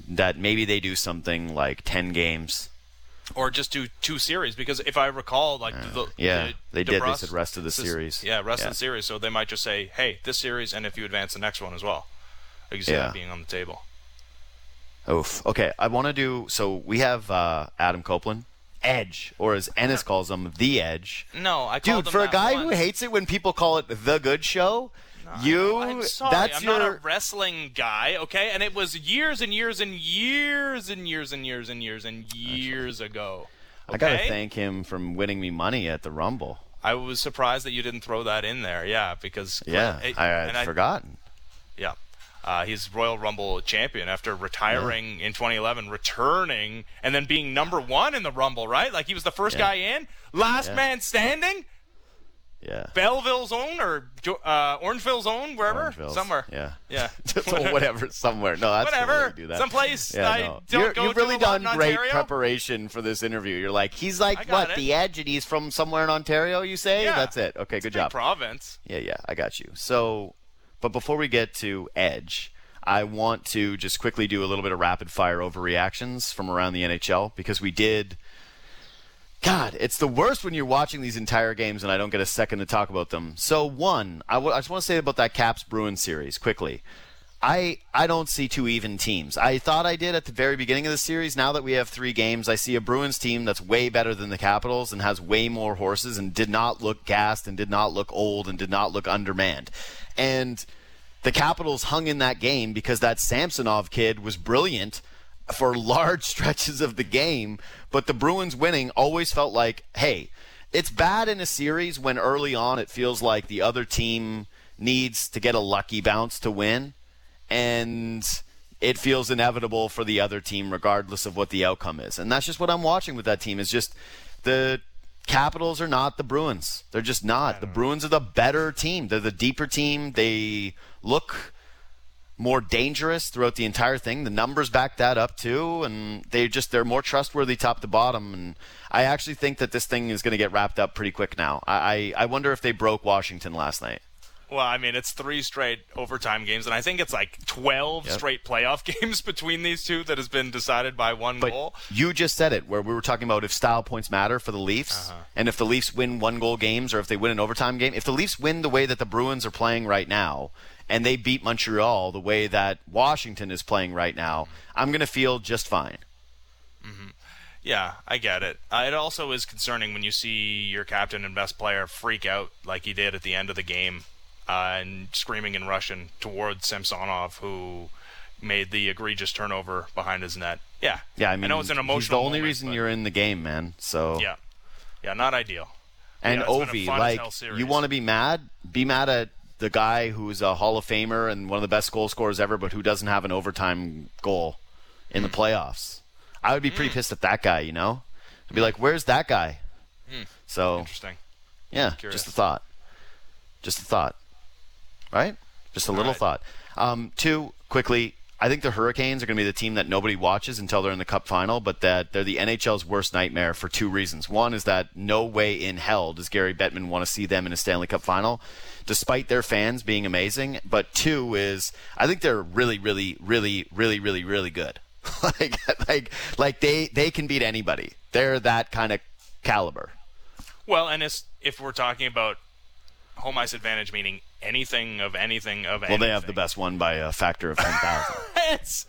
that maybe they do something like 10 games.
or just do two series because if i recall like the,
yeah,
the
they did. They said rest of the series.
yeah rest
Yeah.
of the series so they might just say hey this series and if you advance the next one as well see
Yeah.
that being on the table
Oof. Okay, I want to do. So we have uh, Adam Copeland, Edge, or as Ennis calls him, the Edge.
no i
Dude, for a guy who hates it when people call it the good show, you
I'm sorry.
that's
I'm
your
not a wrestling guy, okay? And it was years and years and years and years and years and years and years ago.
I got to thank him from winning me money at the Rumble.
I was surprised that you didn't throw that in there. Yeah, because
Yeah,
it-
I had forgotten.
Yeah. Uh, he's Royal Rumble champion after retiring in 2011, returning, and then being number one in the Rumble, right? Like he was the first
Yeah.
guy in, last
Yeah.
man standing,
Yeah.
Belleville's own or uh, Orangeville's own, wherever, somewhere.
Yeah.
Yeah.
so whatever, somewhere. No, that's
Whatever.
do that.
Someplace
Yeah,
I
no.
don't
You're,
go
You've really done great
Ontario.
preparation for this interview. You're like, he's like, what,
it.
the edge, and he's from somewhere in Ontario, you say?
Yeah.
That's it. Okay, good
Big
job.
province.
Yeah, yeah, I got you. So, but before we get to Edge, I want to just quickly do a little bit of rapid fire overreactions from around the NHL because we did. God, it's the worst when you're watching these entire games and I don't get a second to talk about them. So, one, I, w- I just want to say about that Caps Bruins series quickly. I I don't see two even teams. I thought I did at the very beginning of the series. Now that we have three games, I see a Bruins team that's way better than the Capitals and has way more horses and did not look gassed and did not look old and did not look undermanned. And the Capitals hung in that game because that Samsonov kid was brilliant for large stretches of the game, but the Bruins winning always felt like, hey, it's bad in a series when early on it feels like the other team needs to get a lucky bounce to win and it feels inevitable for the other team regardless of what the outcome is. And that's just what I'm watching with that team is just the Capitals are not the Bruins. They're just not. The Bruins are the better team. They're the deeper team. They look more dangerous throughout the entire thing. The numbers back that up too, and they just they're more trustworthy top to bottom. And I actually think that this thing is going to get wrapped up pretty quick now. I I I wonder if they broke Washington last night.
Well, I mean, it's three straight overtime games, and I think it's like 12
Yep.
straight playoff games between these two that has been decided by one
But
goal.
you just said it, where we were talking about if style points matter for the Leafs,
Uh-huh.
and if the Leafs win one goal games or if they win an overtime game. If the Leafs win the way that the Bruins are playing right now, and they beat Montreal the way that Washington is playing right now, I'm going to feel just fine.
Yeah, I get it. Uh, it also is concerning when you see your captain and best player freak out like he did at the end of the game uh, and screaming in Russian towards Samsonov, who made the egregious turnover behind his net. Yeah,
Yeah, I mean,
know it's an
he's
emotional.
the only
moment,
reason
but-
you're in the game, man. So
Yeah, yeah, not ideal.
And
Yeah, it's been a
Ovi, like you want to be mad, be mad at the guy who's a Hall of Famer and one of the best goal scorers ever, but who doesn't have an overtime goal in the hmm. playoffs. I would be pretty hmm. pissed at that guy. You know, I'd be like, "Where's that guy?" Hmm. So
Interesting.
yeah,
Curious.
just a thought. Just a thought. Right? Just a little
right.
thought. Um, two, quickly, I think the Hurricanes are going to be the team that nobody watches until they're in the Cup final, but that they're the NHL's worst nightmare for two reasons. One is that no way in hell does Gary Bettman want to see them in a Stanley Cup final, despite their fans being amazing. But two is I think they're really, really, really, really, really, really good. like, like, like they they can beat anybody. They're that kind of caliber.
Well, and if we're talking about home ice advantage, meaning anything of anything of anything.
Well, they have the best one by a factor of 10,000.
it's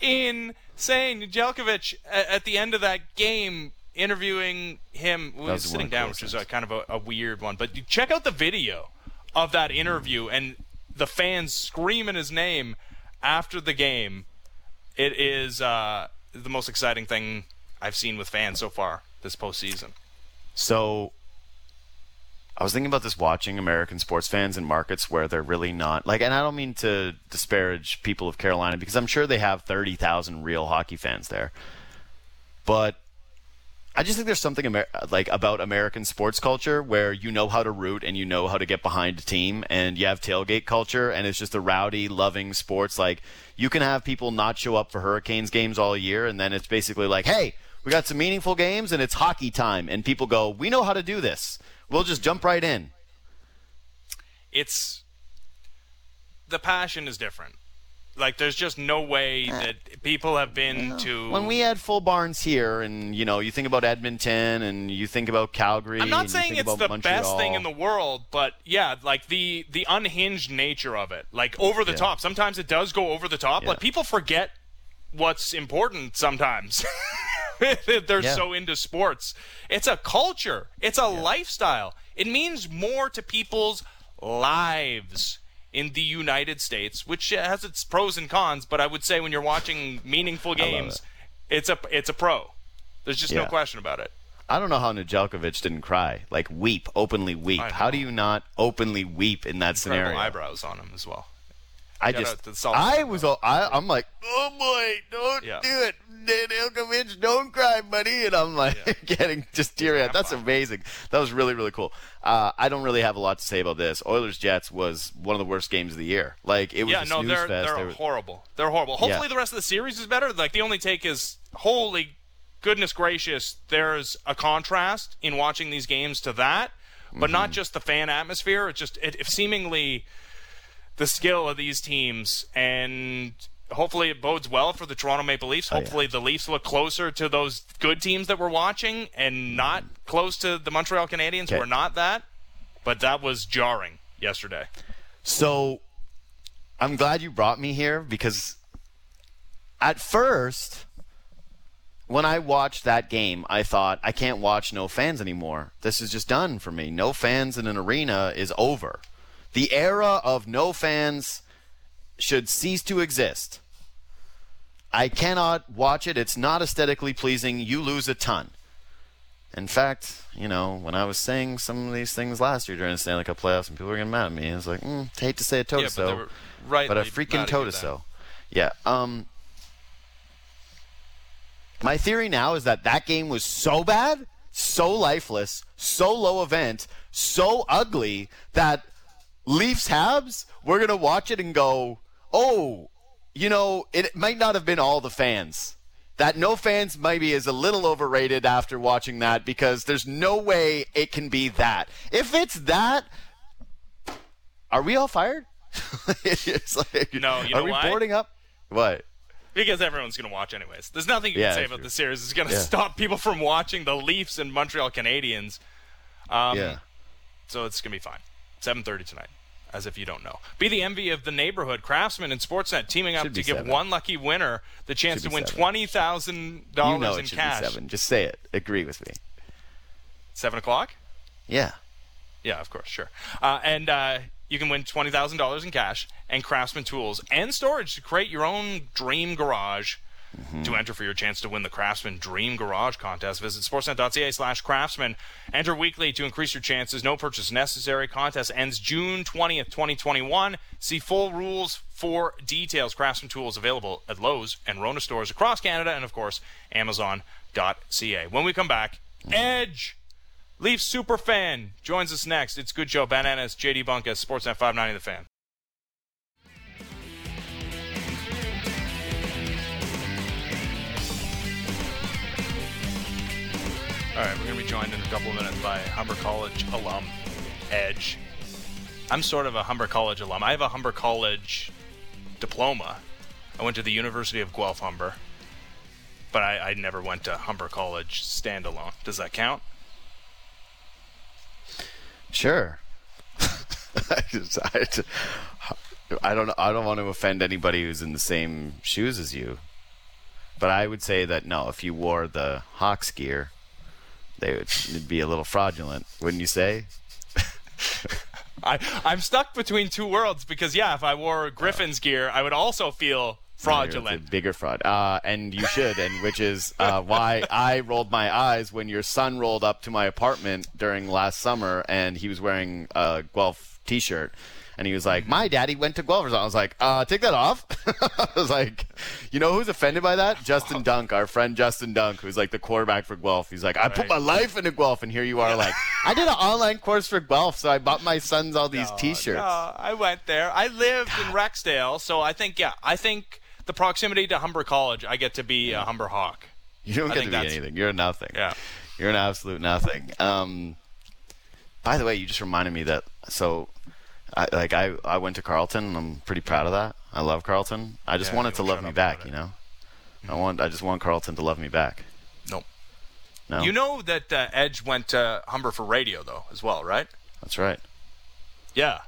insane. Nedeljkovic, at the end of that game, interviewing him, was sitting down, which is a, kind of a, a weird one. But check out the video of that interview and the fans screaming his name after the game. It is uh, the most exciting thing I've seen with fans so far this postseason.
So I was thinking about this watching American sports fans in markets where they're really not like, and I don't mean to disparage people of Carolina because I'm sure they have 30,000 real hockey fans there. But I just think there's something Amer- like about American sports culture where you know how to root and you know how to get behind a team and you have tailgate culture and it's just a rowdy, loving sports. Like you can have people not show up for Hurricanes games all year and then it's basically like, hey, we got some meaningful games and it's hockey time and people go, we know how to do this We'll just jump right in.
It's the passion is different. Like there's just no way eh. that people have been to
when we had full barns here, and you know, you think about Edmonton, and you think about Calgary.
I'm not saying it's the
Montreal.
best thing in the world, but yeah, like the the unhinged nature of it, like over the yeah. top. Sometimes it does go over the top. Yeah. Like people forget what's important sometimes. They're yeah. so into sports. It's a culture, it's a yeah. lifestyle. It means more to people's lives in the United States, which has its pros and cons. But I would say when you're watching meaningful games, it. it's a it's a pro. There's just yeah. no question about it.
I don't know how Nedeljkovic didn't cry, like weep, openly weep. How do you not openly weep in that
Incredible
scenario?
eyebrows on him as well.
I just, I was, all, I, I'm like, oh boy, don't yeah. do it, Nedeljkovic, don't cry, buddy. And I'm like yeah. getting just teary eyed. That's amazing. That was really, really cool. Uh, I don't really have a lot to say about this. Oilers Jets was one of the worst games of the year. Like it was.
Yeah, no, they're
fest.
they're horrible. They're horrible. Hopefully, yeah. the rest of the series is better. Like the only take is holy goodness gracious. There's a contrast in watching these games to that, but mm-hmm. not just the fan atmosphere. It's just it, if seemingly the skill of these teams and hopefully it bodes well for the Toronto Maple Leafs. Hopefully oh, yeah. the Leafs look closer to those good teams that we're watching and not close to the Montreal Canadiens. Okay. We're not that, but that was jarring yesterday.
So I'm glad you brought me here because at first when I watched that game, I thought I can't watch no fans anymore. This is just done for me. No fans in an arena is over. The era of no fans should cease to exist. I cannot watch it. It's not aesthetically pleasing. You lose a ton. In fact, you know, when I was saying some of these things last year during the Stanley Cup playoffs, and people were getting mad at me, I was like, mm, hate to say a toe yeah,
but, right,
but a freaking toe so. Yeah. Um. My theory now is that that game was so bad, so lifeless, so low event, so ugly that Leafs Habs, we're going to watch it and go, oh, you know, it might not have been all the fans. That no fans maybe is a little overrated after watching that because there's no way it can be that. If it's that, are we all fired?
it's like, no, you know are
we
why?
boarding up? What?
Because everyone's going to watch anyways. There's nothing you yeah, can say about true. the series. It's going to yeah. stop people from watching the Leafs and Montreal Canadiens. Um, yeah. So it's going to be fine. 7:30 tonight as if you don't know. Be the envy of the neighborhood. Craftsman and Sportsnet teaming up to give one lucky winner the chance to win twenty thousand dollars in cash.
seven. Just say it. Agree with me.
Seven o'clock.
Yeah.
Yeah, of course, sure. Uh, and uh, you can win twenty thousand dollars in cash and Craftsman tools and storage to create your own dream garage. Mm-hmm. To enter for your chance to win the Craftsman Dream Garage contest, visit sportsnet.ca slash craftsman. Enter weekly to increase your chances. No purchase necessary. Contest ends June 20th, 2021. See full rules for details. Craftsman tools available at Lowe's and Rona stores across Canada and, of course, Amazon.ca. When we come back, Edge, Leaf super fan, joins us next. It's Good Joe Bananas, JD Bunkis, Sportsnet 590 The Fan. All right, we're going to be joined in a couple of minutes by Humber College alum Edge. I'm sort of a Humber College alum. I have a Humber College diploma. I went to the University of Guelph Humber, but I, I never went to Humber College standalone. Does that count?
Sure. I, just- I I don't. I don't want to offend anybody who's in the same shoes as you, but I would say that no. If you wore the Hawks gear, they would it'd be a little fraudulent, wouldn't you say?
I, I'm stuck between two worlds because, yeah, if I wore Gryphons gear, I would also feel fraudulent.
Bigger fraud, uh, and you should, and which is uh, why I rolled my eyes when your son rolled up to my apartment during last summer, and he was wearing a Guelph T-shirt, and he was like, "My daddy went to Guelph." I was like, uh, "Take that off." I was like, "You know who's offended by that? Justin Dunk, our friend Justin Dunk, who's like the quarterback for Guelph. He's like, I put my life into Guelph, and here you are, like, I did an online course for Guelph, so I bought my sons all these T-shirts.
No, I went there. I lived in Rexdale, so I think, yeah, I think the proximity to Humber College, I get to be a Humber Hawk.
You don't
I
get to be
that's-
anything. You're nothing.
Yeah.
You're an absolute nothing. Um, by the way, you just reminded me that so, I, like I I went to Carleton. and I'm pretty proud of that. I love Carleton. I just
Yeah,
wanted to love me back. You know, I want I just want Carleton to love me back.
Nope.
No,
You know that uh, Edge went to Humber for radio, though, as well, right?
that's right.
Yeah.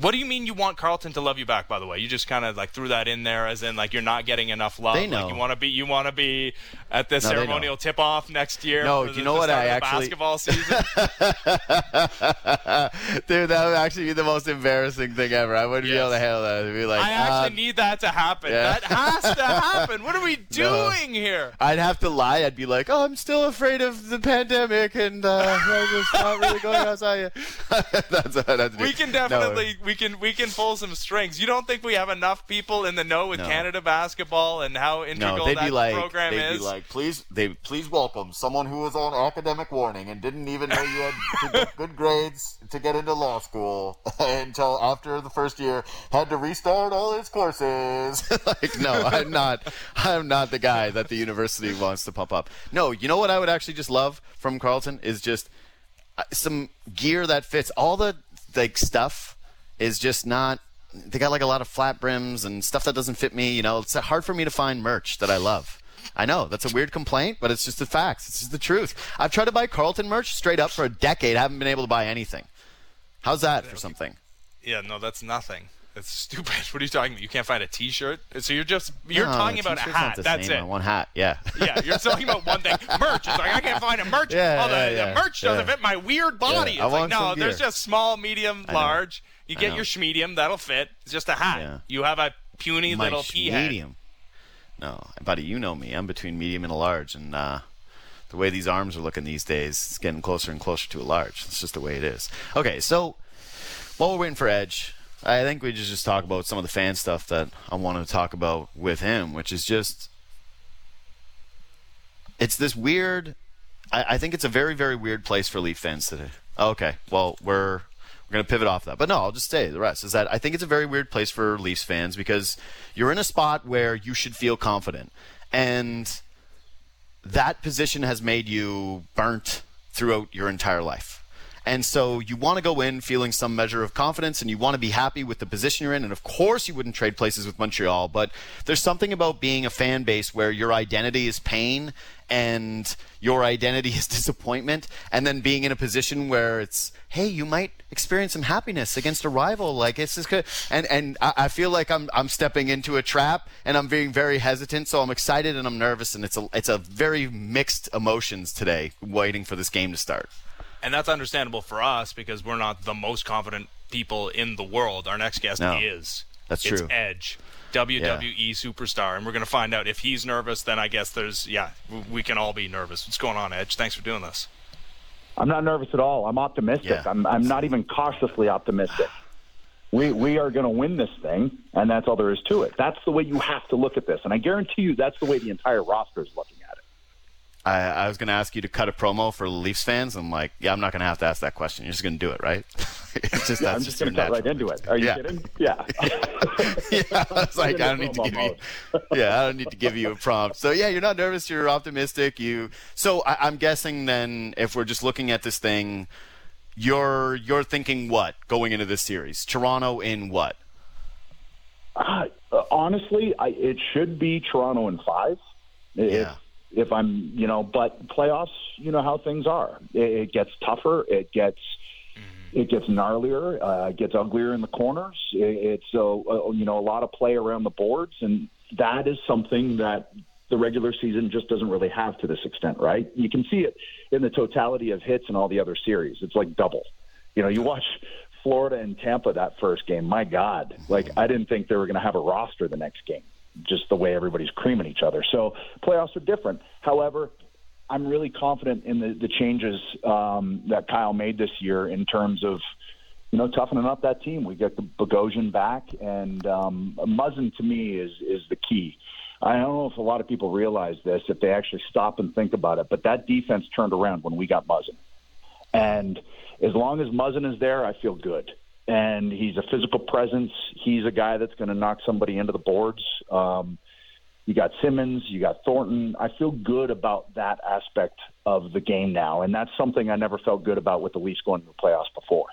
What do you mean you want Carleton to love you back? By the way, you just kind of like threw that in there, as in like you're not getting enough love.
They know.
Like you want to be, you want to be at the
No,
ceremonial tip-off next year.
No, do you
the-
know what I actually-
basketball season.
Dude, that would actually be the most embarrassing thing ever. I wouldn't be able to handle that. I'd be like,
I actually
uh,
need that to happen.
yeah.
That has to happen. What are we doing here?
I'd have to lie. I'd be like, "Oh, I'm still afraid of the pandemic, and uh, I'm just not really going outside." that's what I'd have to do.
We can
No.
Definitely we can we can pull some strings. You don't think we have enough people in the know with
No.
Canada basketball and how integral
No, they'd
that
be like,
program
they'd
is?
be like, please, they please welcome someone who was on academic warning and didn't even know you had good grades to get into law school until after the first year had to restart all his courses. like, no, I'm not. I'm not the guy that the university wants to pump up. No, you know what I would actually just love from Carleton is just uh, some gear that fits all the like stuff is just not they got like a lot of flat brims and stuff that doesn't fit me you know it's hard for me to find merch that i love i know that's a weird complaint but it's just the facts it's just the truth i've tried to buy carleton merch straight up for a decade haven't been able to buy anything how's that for something
Yeah, no, that's nothing. That's stupid. What are you talking about? You can't find a T-shirt. So you're just you're
No,
talking about a hat. That's it.
one hat yeah
Yeah, you're talking about one thing. Merch. It's like I can't find a merch.
Yeah,
oh, the,
yeah,
the merch doesn't
Yeah.
fit my weird body.
Yeah, I
It's like
want
no, there's
gear.
just small, medium, large. You get your schmedium, that'll fit. It's just a hat.
Yeah.
You have a puny
My
little pea head.
medium no buddy you know me i'm between medium and a large and uh the way these arms are looking these days, it's getting closer and closer to a large. It's just the way it is. Okay, so while we're waiting for Edge, I think we just just talk about some of the fan stuff that I want to talk about with him, which is just it's this weird. I, I think it's a very very weird place for Leaf fans today. Okay, well we're we're gonna pivot off that, but no, I'll just say the rest is that I think it's a very weird place for Leafs fans because you're in a spot where you should feel confident and that position has made you burnt throughout your entire life. And so you want to go in feeling some measure of confidence and you want to be happy with the position you're in. And of course, you wouldn't trade places with Montreal, but there's something about being a fan base where your identity is pain and your identity is disappointment. And then being in a position where it's, hey, you might experience some happiness against a rival. Like it's just good. And, and I, I feel like I'm, I'm stepping into a trap and I'm being very hesitant. So I'm excited and I'm nervous. And it's a, it's a very mixed emotions today waiting for this game to start.
And that's understandable for us because we're not the most confident people in the world. Our next guest
No,
is.
that's
it's
true.
Edge, WWE superstar, and we're going to find out if he's nervous. Then I guess there's yeah, we can all be nervous. What's going on, Edge? Thanks for doing this.
I'm not nervous at all. I'm optimistic.
Yeah.
I'm, I'm not even cautiously optimistic. We, we are going to win this thing, and that's all there is to it. That's the way you have to look at this. And I guarantee you that's the way the entire roster is looking at it.
I, I was going to ask you to cut a promo for Leafs fans. I'm like, yeah, I'm not going to have to ask that question. You're just going to do it, right?
it's just that's I'm just, going to cut right into it. Are you yeah. kidding? Yeah.
yeah. I was like, I don't need to give you. Yeah, I don't need to give you a prompt. So yeah, you're not nervous. You're optimistic. You. So I, I'm guessing then, if we're just looking at this thing, you're you're thinking what going into this series? Toronto in what?
Uh, honestly, I, it should be Toronto in five.
Yeah
if I'm, you know, but playoffs, you know how things are. It, it gets tougher. It gets mm-hmm. it gets gnarlier. Uh, it gets uglier in the corners. It, it's a, uh, you know a lot of play around the boards, and that is something that the regular season just doesn't really have to this extent, right? You can see it in the totality of hits and all the other series. It's like double. You know, you watch Florida and Tampa that first game. My God, like I didn't think they were going to have a roster the next game just the way everybody's creaming each other. So playoffs are different. However, I'm really confident in the, the changes um, that Kyle made this year in terms of, you know, toughening up that team. We get the Bogosian back, and um, Muzzin to me is is the key. I don't know if a lot of people realize this, if they actually stop and think about it, but that defense turned around when we got Muzzin. And as long as Muzzin is there, I feel good and he's a physical presence. He's a guy that's going to knock somebody into the boards. Um, you got Simmonds, you got Thornton. I feel good about that aspect of the game now, and that's something I never felt good about with the Leafs going to the playoffs before.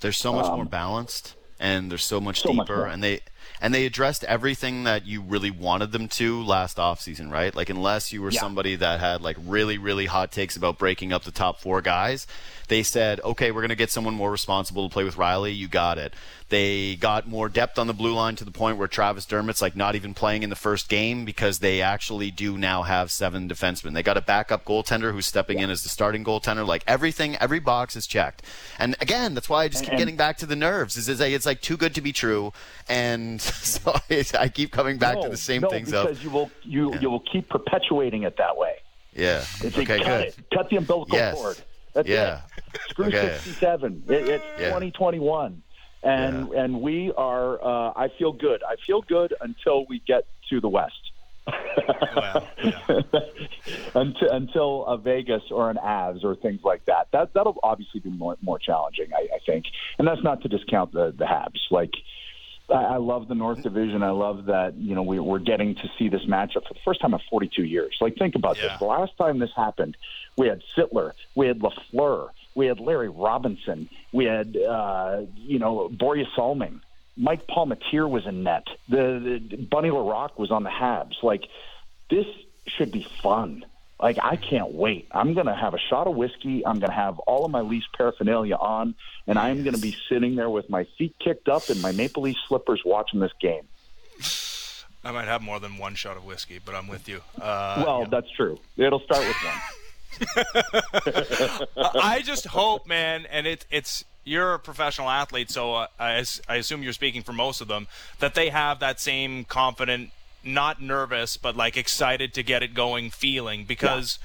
They're so much um, more balanced, and they're so much so deeper, much and they and they addressed everything that you really wanted them to last offseason, right? Like unless you were yeah. somebody that had like really really hot takes about breaking up the top 4 guys, they said, "Okay, we're going to get someone more responsible to play with Rielly. You got it." They got more depth on the blue line to the point where Travis Dermott's like not even playing in the first game because they actually do now have seven defensemen. They got a backup goaltender who's stepping in as the starting goaltender. Like everything, every box is checked. And again, that's why I just keep getting back to the nerves. Is it's like too good to be true, and so I keep coming back
no,
to the same
no,
things.
because you will you yeah. you will keep perpetuating it that way.
Yeah.
It's okay. Cut, good. It. cut the umbilical
yes.
cord. That's
yeah.
it. Screw okay. 67. It, it's yeah. 2021 and yeah. and we are. Uh, I feel good. I feel good until we get to the West.
well,
until until a Vegas or an Avs or things like that. That that'll obviously be more more challenging, I, I think. And that's not to discount the the Habs. Like I, I love the North Division. I love that you know we, we're getting to see this matchup for the first time in 42 years. Like think about yeah. this. The last time this happened, we had Sittler, we had Lafleur, we had Larry Robinson. We had, uh, you know, Borje Salming. Mike Palmateer was in net. The, the Bunny Larocque was on the Habs. Like, this should be fun. Like, I can't wait. I'm going to have a shot of whiskey. I'm going to have all of my Leafs paraphernalia on, and I'm going to be sitting there with my feet kicked up and my Maple Leaf slippers watching this game.
I might have more than one shot of whiskey, but I'm with you. Uh,
well, yeah. that's true. It'll start with one.
I just hope, man, and it, it's you're a professional athlete, so uh, I, I assume you're speaking for most of them that they have that same confident, not nervous, but like excited to get it going feeling because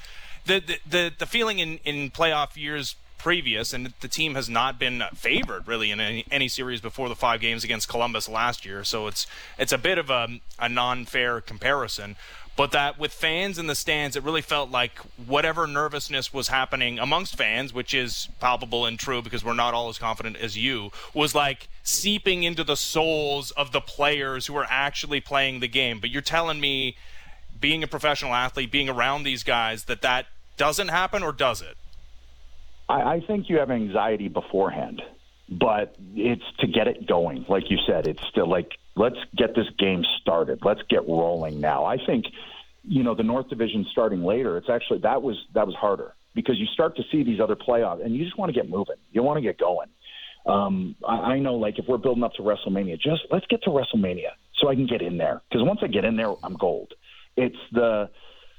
yeah. the, the the the feeling in in playoff years previous, and the team has not been favored really in any, any series before the five games against Columbus last year. So it's it's a bit of a, a non-fair comparison but that with fans in the stands, it really felt like whatever nervousness was happening amongst fans, which is palpable and true because we're not all as confident as you, was like seeping into the souls of the players who are actually playing the game. But you're telling me, being a professional athlete, being around these guys, that that doesn't happen, or does it?
I, I think you have anxiety beforehand, but it's to get it going. Like you said, it's still like let's get this game started. Let's get rolling now. I think, you know, the North Division starting later. It's actually that was that was harder because you start to see these other playoffs, and you just want to get moving. You want to get going. Um, I, I know, like if we're building up to WrestleMania, just let's get to WrestleMania so I can get in there. Because once I get in there, I'm gold. It's the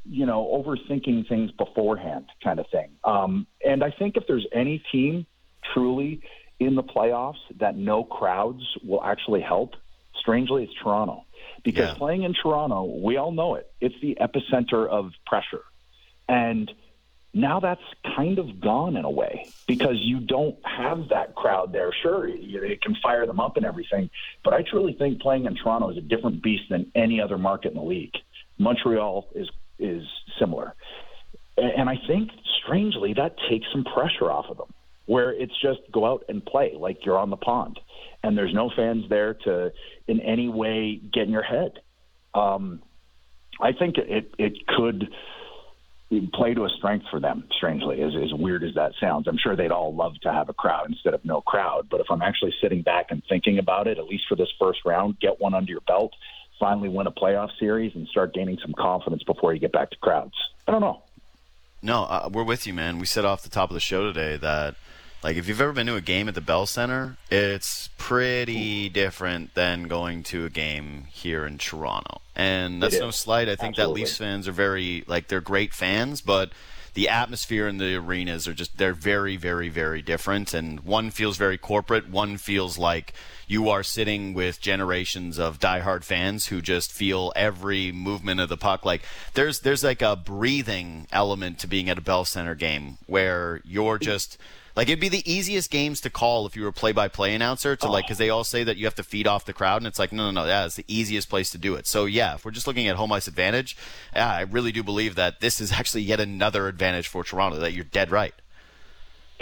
you know overthinking things beforehand kind of thing. Um, and I think if there's any team truly in the playoffs that no crowds will actually help, Strangely, it's Toronto because yeah. playing in Toronto, we all know it. It's the epicenter of pressure, and now that's kind of gone in a way because you don't have that crowd there. Sure, it can fire them up and everything, but I truly think playing in Toronto is a different beast than any other market in the league. Montreal is is similar. and I think strangely that takes some pressure off of them, where it's just go out and play like you're on the pond, and there's no fans there to in any way get in your head. Um, I think it it could play to a strength for them. Strangely, as as weird as that sounds, I'm sure they'd all love to have a crowd instead of no crowd. But if I'm actually sitting back and thinking about it, at least for this first round, get one under your belt, finally win a playoff series, and start gaining some confidence before you get back to crowds. I don't know.
No, uh, we're with you, man. We said off the top of the show today that like if you've ever been to a game at the Bell Center, it's pretty different than going to a game here in Toronto. And that's no slight. I think
Absolutely.
that Leafs fans are very like they're great fans, but the atmosphere in the arenas are just they're very very very different and one feels very corporate, one feels like you are sitting with generations of diehard fans who just feel every movement of the puck like there's there's like a breathing element to being at a Bell Center game where you're just like it'd be the easiest games to call if you were a play-by-play announcer to like oh. because they all say that you have to feed off the crowd, and it's like no, no, no, yeah, it's the easiest place to do it. So yeah, if we're just looking at home ice advantage, yeah, I really do believe that this is actually yet another advantage for Toronto. That you're dead right.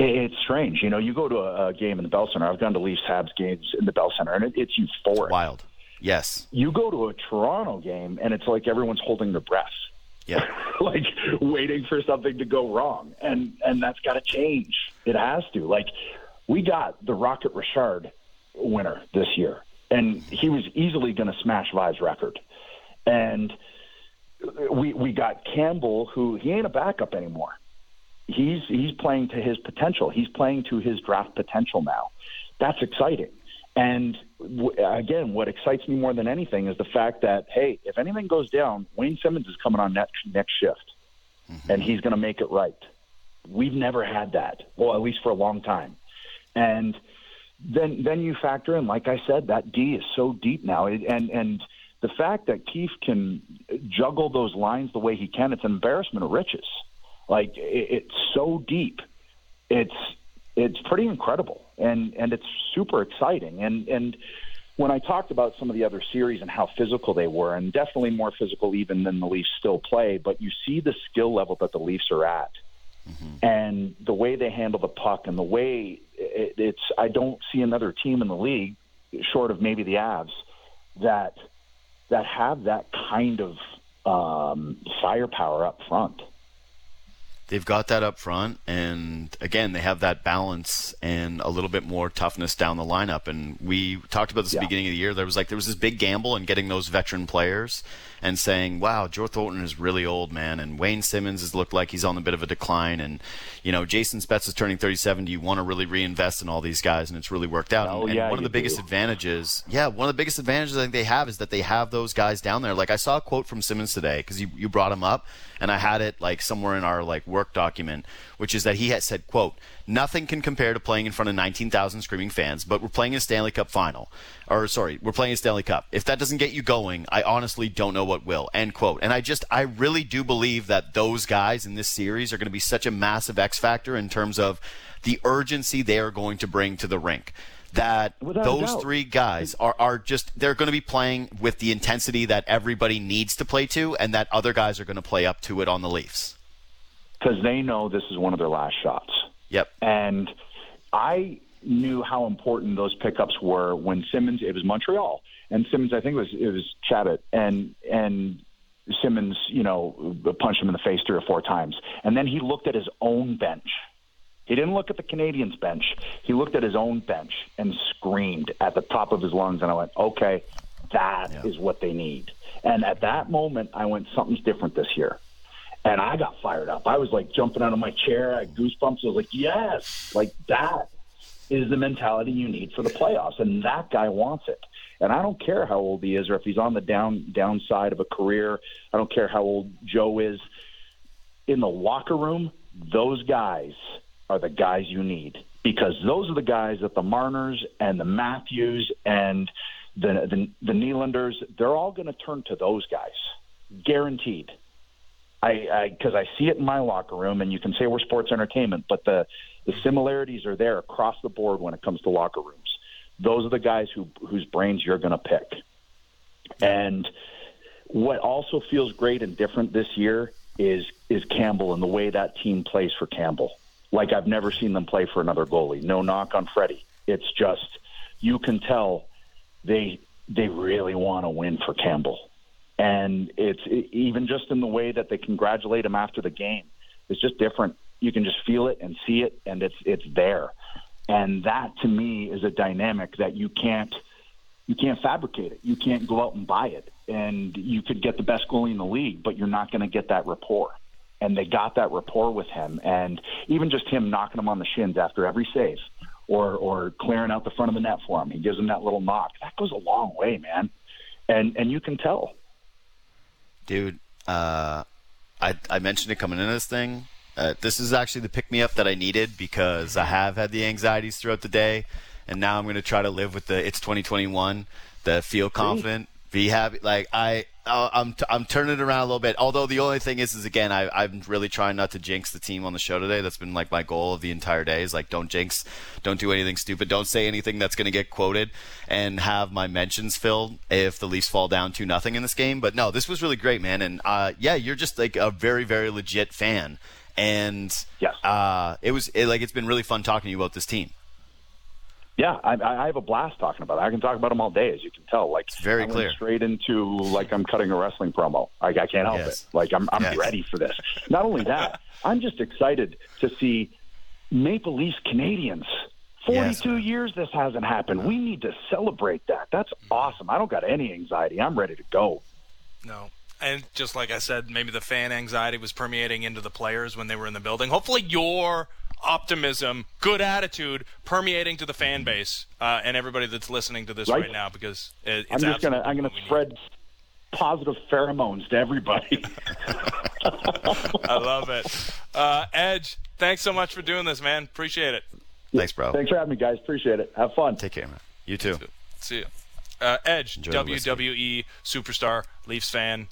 It's strange, you know. You go to a, game in the Bell Center. I've gone to Leafs Habs games in the Bell Center, and it, it's euphoric.
Wild. Yes.
You go to a Toronto game, and it's like everyone's holding their breath.
Yeah.
like waiting for something to go wrong, and and that's got to change. It has to. Like we got the Rocket Richard winner this year, and he was easily going to smash Vaive's record, and we we got Campbell, who he ain't a backup anymore. He's he's playing to his potential. He's playing to his draft potential now. That's exciting. And w- again, what excites me more than anything is the fact that hey, if anything goes down, Wayne Simmonds is coming on next next shift, mm-hmm. and he's going to make it right. We've never had that, well, at least for a long time. And then then you factor in, like I said, that D is so deep now, It- and and the fact that Keefe can juggle those lines the way he can, it's an embarrassment of riches. Like it, it's so deep, it's it's pretty incredible, and and it's super exciting. And and when I talked about some of the other series and how physical they were, and definitely more physical even than the Leafs still play, but you see the skill level that the Leafs are at and the way they handle the puck and the way it, it's I don't see another team in the league short of maybe the Avs that that have that kind of um, firepower up front.
They've got that up front, and again, they have that balance and a little bit more toughness down the lineup. And we talked about this at the beginning of the year. There was like there was this big gamble in getting those veteran players and saying, "Wow, Joe Thornton is really old, man," and Wayne Simmonds has looked like he's on a bit of a decline, and you know Jason Spezza is turning 37. Do you want to really reinvest in all these guys? And it's really worked out.
Oh,
and, and
yeah,
one of the biggest
do.
advantages, yeah, one of the biggest advantages I think they have is that they have those guys down there. Like I saw a quote from Simmonds today because you, you brought him up, and I had it like somewhere in our like work document, which is that he had said, "quote Nothing can compare to playing in front of 19,000 screaming fans, but we're playing a Stanley Cup final, or sorry, we're playing a Stanley Cup. If that doesn't get you going, I honestly don't know what will." End quote. And I just, I really do believe that those guys in this series are going to be such a massive X factor in terms of the urgency they are going to bring to the rink that
Without
those three guys are, are just they're going to be playing with the intensity that everybody needs to play to and that other guys are going to play up to it on the Leafs.
because they know this is one of their last shots.
Yep.
And I knew how important those pickups were when Simmonds. It was Montreal, and Simmonds. I think it was it was Chabot, and and Simmonds, you know, punched him in the face three or four times, and then he looked at his own bench. He didn't look at the Canadiens bench. He looked at his own bench and screamed at the top of his lungs. And I went, okay, that is what they need. And at that moment, I went, something's different this year. And I got fired up. I was like jumping out of my chair. I had goosebumps. I was like, yes, like that is the mentality you need for the playoffs. And that guy wants it. And I don't care how old he is or if he's on the down downside of a career. I don't care how old Joe is. In the locker room, those guys are the guys you need because those are the guys that the Marners and the Matthews and the the, the Nylanders, they're all going to turn to those guys, guaranteed. I because I, see it in my locker room, and you can say we're sports entertainment, but the the similarities are there across the board when it comes to locker rooms. Those are the guys who whose brains you're going to pick. And what also feels great and different this year is is Campbell and the way that team plays for Campbell. Like I've never seen them play for another goalie. No knock on Freddie. It's just you can tell they they really want to win for Campbell, and it's even just in the way that they congratulate him after the game. It's just different. You can just feel it and see it, and it's it's there. And that to me is a dynamic that you can't you can't fabricate it. You can't go out and buy it. And you could get the best goalie in the league, but you're not going to get that rapport. And they got that rapport with him. And even just him knocking him on the shins after every save or, or clearing out the front of the net for him, he gives him that little knock. That goes a long way, man. And, and you can tell.
Dude, uh, I, I mentioned it coming into this thing. Uh, this is actually the pick me up that I needed because I have had the anxieties throughout the day and now I'm going to try to live with the it's 2021, the feel confident, be happy. Like I, I'm, t- I'm turning it around a little bit. Although the only thing is, is again, I, I'm really trying not to jinx the team on the show today. That's been like my goal of the entire day. Is like don't jinx, don't do anything stupid, don't say anything that's going to get quoted, and have my mentions filled if the Leafs fall down to nothing in this game. But no, this was really great, man. And uh, yeah, you're just like a very, very legit fan. And
yes.
uh, it was it, like it's been really fun talking to you about this team.
Yeah, I, I have a blast talking about it. I can talk about them all day, as you can tell. Like
it's very
I
clear.
Straight into like I'm cutting a wrestling promo. Like I can't help
yes.
it. Like I'm I'm
yes.
ready for this. Not only that, I'm just excited to see Maple Leafs Canadiens. 42
yes,
years this hasn't happened. We need to celebrate that. That's mm. awesome. I don't got any anxiety. I'm ready to go.
No. And just like I said, maybe the fan anxiety was permeating into the players when they were in the building. Hopefully, your optimism, good attitude permeating to the fan base uh, and everybody that's listening to this right, right now because it,
I'm just gonna I'm gonna spread
need.
positive pheromones to everybody.
I love it, uh, Edge. Thanks so much for doing this, man. Appreciate it.
Thanks, bro.
Thanks for having me, guys. Appreciate it. Have fun.
Take care, man. You too.
See you. Uh, Edge,
Enjoy
WWE superstar, Leafs fan,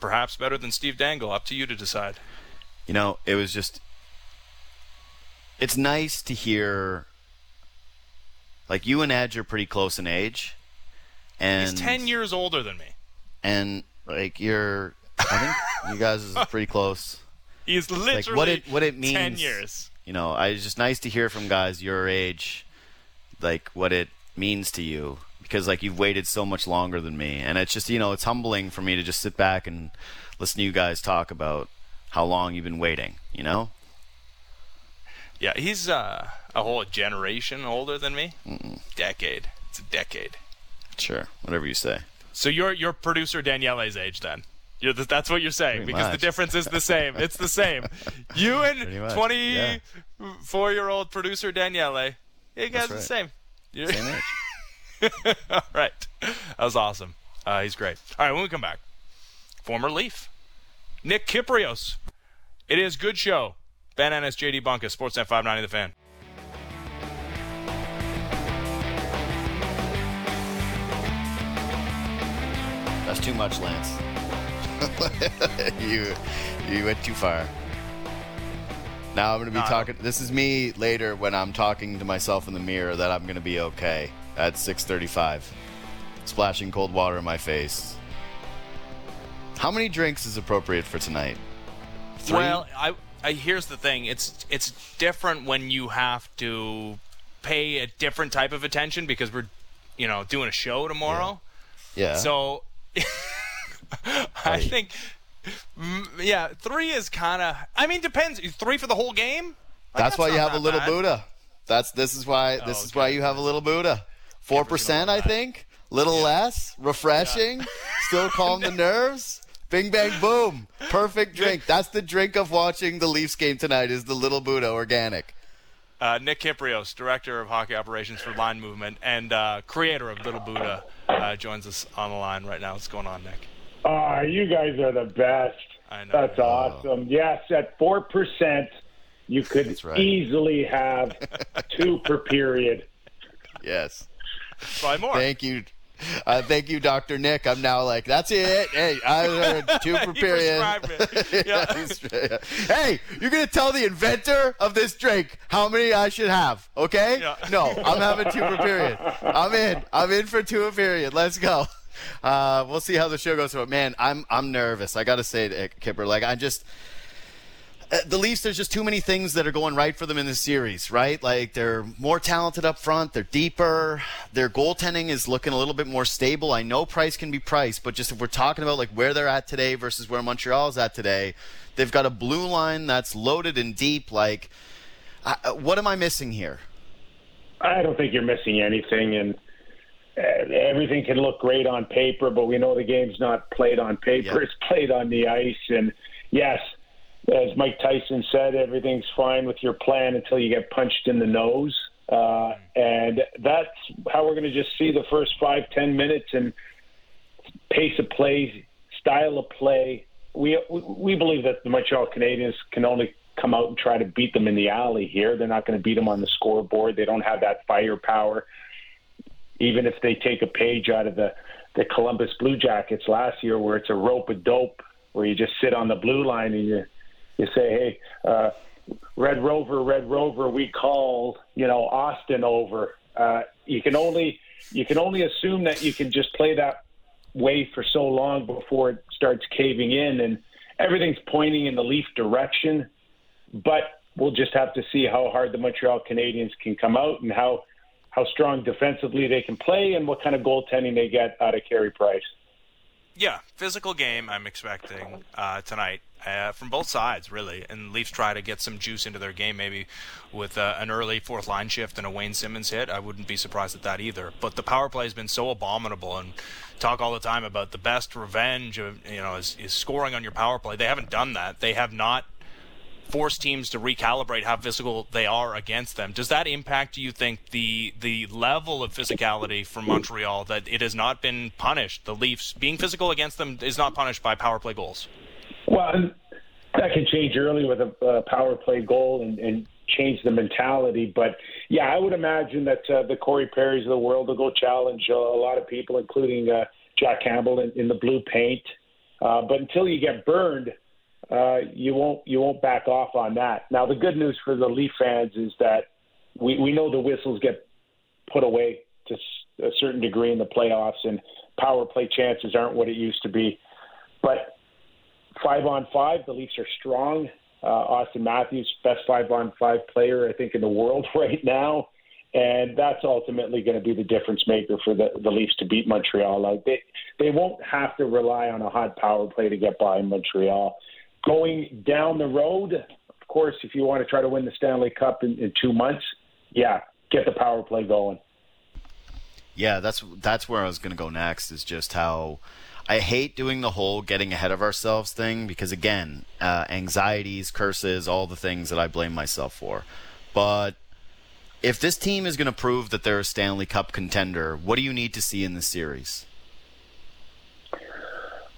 perhaps better than Steve Dangle. Up to you to decide.
You know, it was just it's nice to hear like you and Edge are pretty close in age. And
he's ten years older than me.
And like you're I think you guys is pretty close.
He's literally
like what it what it means
ten years.
You know, I, it's just nice to hear from guys your age like what it means to you because like you've waited so much longer than me and it's just you know it's humbling for me to just sit back and listen to you guys talk about how long you've been waiting you know
yeah, he's uh, a whole generation older than me.
Mm-mm.
Decade. It's a decade.
Sure, whatever you say.
So you're you're producer Daniele's age then. You're the, that's what you're saying
Pretty
because
much.
the difference is the same. it's the same. You and 24 year old producer Daniele, you guys are the same. You're-
Same age.
All right. That was awesome. Uh, he's great. All right, when we come back, former Leaf, Nick Kypreos. It is good show. Ben Ennis, JD Bunkis, Sportsnet 590 The Fan.
That's too much, Lance. you you went too far. Now I'm going to be
No,
talking. This is me later when I'm talking to myself in the mirror that I'm going to be okay at 6:35, splashing cold water in my face. How many drinks is appropriate for tonight? Three.
Well, I, I here's the thing. It's it's different when you have to pay a different type of attention because we're, you know, doing a show tomorrow.
yeah.
So I think, yeah, three is kind of. I mean, depends. Three for the whole game. Like,
that's, why you have a little
bad.
Buddha. That's this is why oh, this
Oh,
is why you have a little Buddha. Four percent, I think. Little less, refreshing, still calm the nerves. Bing bang boom, perfect drink. That's the drink of watching the Leafs game tonight. Is the Little Buddha organic?
Uh, Nick Kypreos, director of hockey operations for Line Movement and uh, creator of Little Buddha, uh, joins us on the line right now. What's going on, Nick?
Ah, you guys are the best.
I know.
That's awesome. Yes, at four percent, you could
right.
easily have two per period.
Yes.
Buy more.
Thank you. Uh, thank you, Doctor Nick. I'm now like, that's it. Hey, I heard two per period.
Yeah.
hey, you're gonna tell the inventor of this drink how many I should have, okay?
Yeah.
No, I'm having two per period. I'm in. I'm in for two per period. Let's go. uh, we'll see how the show goes. But man, I'm I'm nervous. I got to say, Kipper. Like I just. Uh, the Leafs, there's just too many things that are going right for them in this series, right? Like they're more talented up front, they're deeper, their goaltending is looking a little bit more stable. I know price can be priced, but just if we're talking about like where they're at today versus where Montreal's at today, they've got a blue line that's loaded and deep. Like, uh, what am I missing here?
I don't think you're missing anything, and uh, everything can look great on paper, but we know the game's not played on paper; yep. it's played on the ice. And yes, as Mike Tyson said, everything's fine with your plan until you get punched in the nose. Uh, and that's how we're going to just see the first five, ten minutes and pace of play, style of play. We we believe that the Montreal Canadiens can only come out and try to beat them in the alley here. They're not going to beat them on the scoreboard. They don't have that firepower. Even if they take a page out of the the Columbus Blue Jackets last year, where it's a rope a dope, where you just sit on the blue line and you you say, hey, uh, Red Rover, Red Rover, we called, you know, Auston over. Uh, you can only you can only assume that you can just play that way for so long before it starts caving in, and everything's pointing in the Leaf direction. But we'll just have to see how hard the Montreal Canadiens can come out and how how strong defensively they can play and what kind of goaltending they get out of Carey Price.
Yeah, physical game I'm expecting uh, tonight uh, from both sides, really. And Leafs try to get some juice into their game, maybe with uh, an early fourth line shift and a Wayne Simmonds hit. I wouldn't be surprised at that either. But the power play has been so abominable, and talk all the time about the best revenge of you know is, is scoring on your power play. They haven't done that. They have not force teams to recalibrate how physical they are against them. Does that impact, do you think, the the level of physicality from Montreal that it has not been punished? The Leafs being physical against them is not punished by power play goals.
Well, that can change early with a, a power play goal and, and change the mentality. But yeah, I would imagine that uh, the Corey Perrys of the world will go challenge a, a lot of people, including uh, Jack Campbell in, in the blue paint. Uh, but until you get burned, uh, you won't you won't back off on that. Now the good news for the Leaf fans is that we we know the whistles get put away to a certain degree in the playoffs, and power play chances aren't what it used to be. But five on five, the Leafs are strong. Uh, Auston Matthews, best five on five player I think in the world right now. And that's ultimately going to be the difference maker for the, the Leafs to beat Montreal. Like they they won't have to rely on a hot power play to get by Montreal going down the road, of course, if you want to try to win the Stanley Cup in, in two months, yeah, get the power play going.
Yeah, that's that's where I was going to go next. Is just how I hate doing the whole getting ahead of ourselves thing because again, uh, anxieties, curses, all the things that I blame myself for. But if this team is going to prove that they're a Stanley Cup contender, what do you need to see in the series?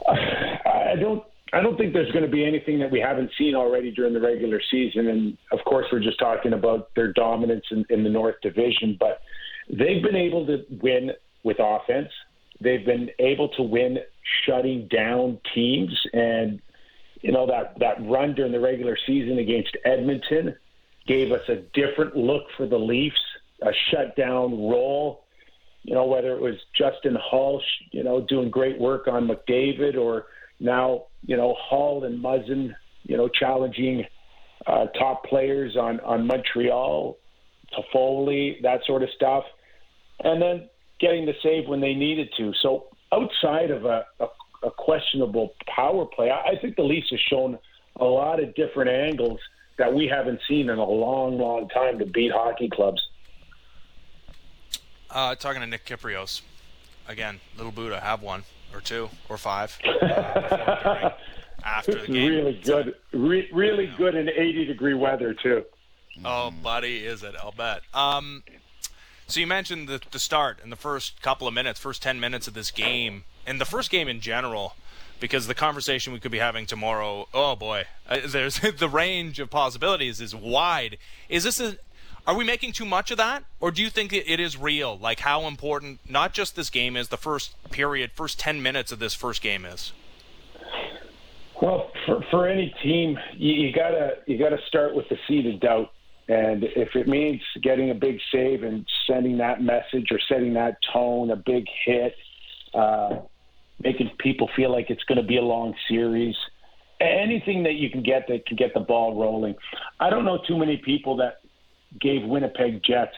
I don't I don't think there's going to be anything that we haven't seen already during the regular season. And of course, we're just talking about their dominance in, in the North Division, but they've been able to win with offense. They've been able to win shutting down teams. And, you know, that, that run during the regular season against Edmonton gave us a different look for the Leafs, a shutdown role. You know, whether it was Justin Holl, you know, doing great work on McDavid or now, you know, Holl and Muzzin, you know, challenging uh, top players on, on Montreal, Toffoli, that sort of stuff. And then getting the save when they needed to. So outside of a, a, a questionable power play, I, I think the Leafs have shown a lot of different angles that we haven't seen in a long, long time to beat hockey clubs.
Uh, talking to Nick Kypreos, again, Little Buddha, have one or two or five uh, after the game.
Really good, re- really good in 80 degree weather too.
Oh, buddy, is it? I'll bet. Um, so you mentioned the, the start in the first couple of minutes, first 10 minutes of this game, and the first game in general, because the conversation we could be having tomorrow, oh boy, uh, there's the range of possibilities is wide. Is this a are we making too much of that, or do you think it is real? Like how important not just this game is, the first period, first ten minutes of this first game is.
Well, for, for any team, you, you gotta you gotta start with the seed of doubt, and if it means getting a big save and sending that message or setting that tone, a big hit, uh, making people feel like it's going to be a long series. Anything that you can get that can get the ball rolling. I don't know too many people that gave Winnipeg Jets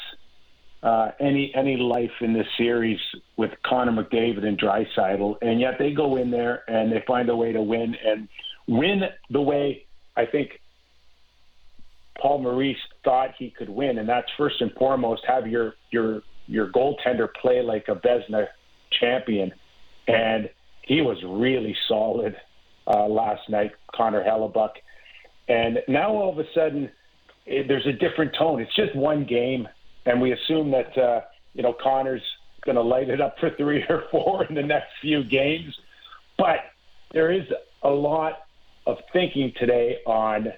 uh, any any life in this series with Connor McDavid and Draisaitl, and yet they go in there and they find a way to win and win the way I think Paul Maurice thought he could win, and that's first and foremost have your your your goaltender play like a Vezina champion, and he was really solid uh, last night, Connor Hellebuyck, and now all of a sudden it, there's a different tone. It's just one game, and we assume that uh, you know Connor's going to light it up for three or four in the next few games, but there is a lot of thinking today on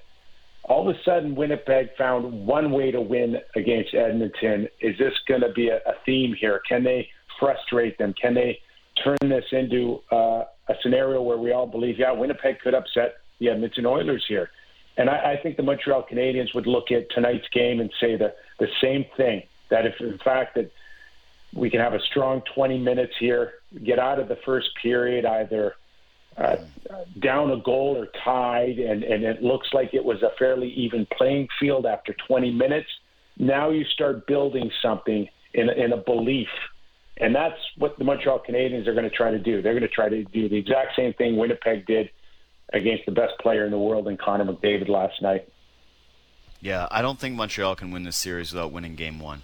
all of a sudden Winnipeg found one way to win against Edmonton. Is this going to be a, a theme here? Can they frustrate them? Can they turn this into uh, a scenario where we all believe, yeah, Winnipeg could upset the Edmonton Oilers here? And I, I think the Montreal Canadiens would look at tonight's game and say the, the same thing that if, in fact, that we can have a strong 20 minutes here, get out of the first period either down a goal or tied, and, and it looks like it was a fairly even playing field after 20 minutes. Now you start building something in, in a belief. And that's what the Montreal Canadiens are going to try to do. They're going to try to do the exact same thing Winnipeg did against the best player in the world in Connor McDavid last night.
Yeah, I don't think Montreal can win this series without winning game one.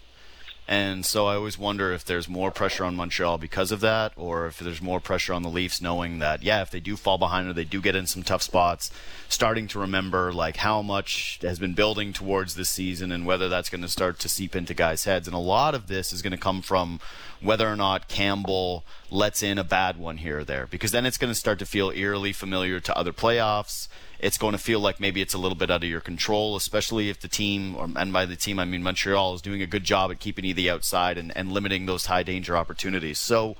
And so I always wonder if there's more pressure on Montreal because of that, or if there's more pressure on the Leafs knowing that, yeah, if they do fall behind or they do get in some tough spots, starting to remember like how much has been building towards this season and whether that's going to start to seep into guys' heads. And a lot of this is going to come from whether or not Campbell lets in a bad one here or there, because then it's going to start to feel eerily familiar to other playoffs it's going to feel like maybe it's a little bit out of your control, especially if the team, or, and by the team I mean Montreal, is doing a good job at keeping you the outside and, and limiting those high danger opportunities. So.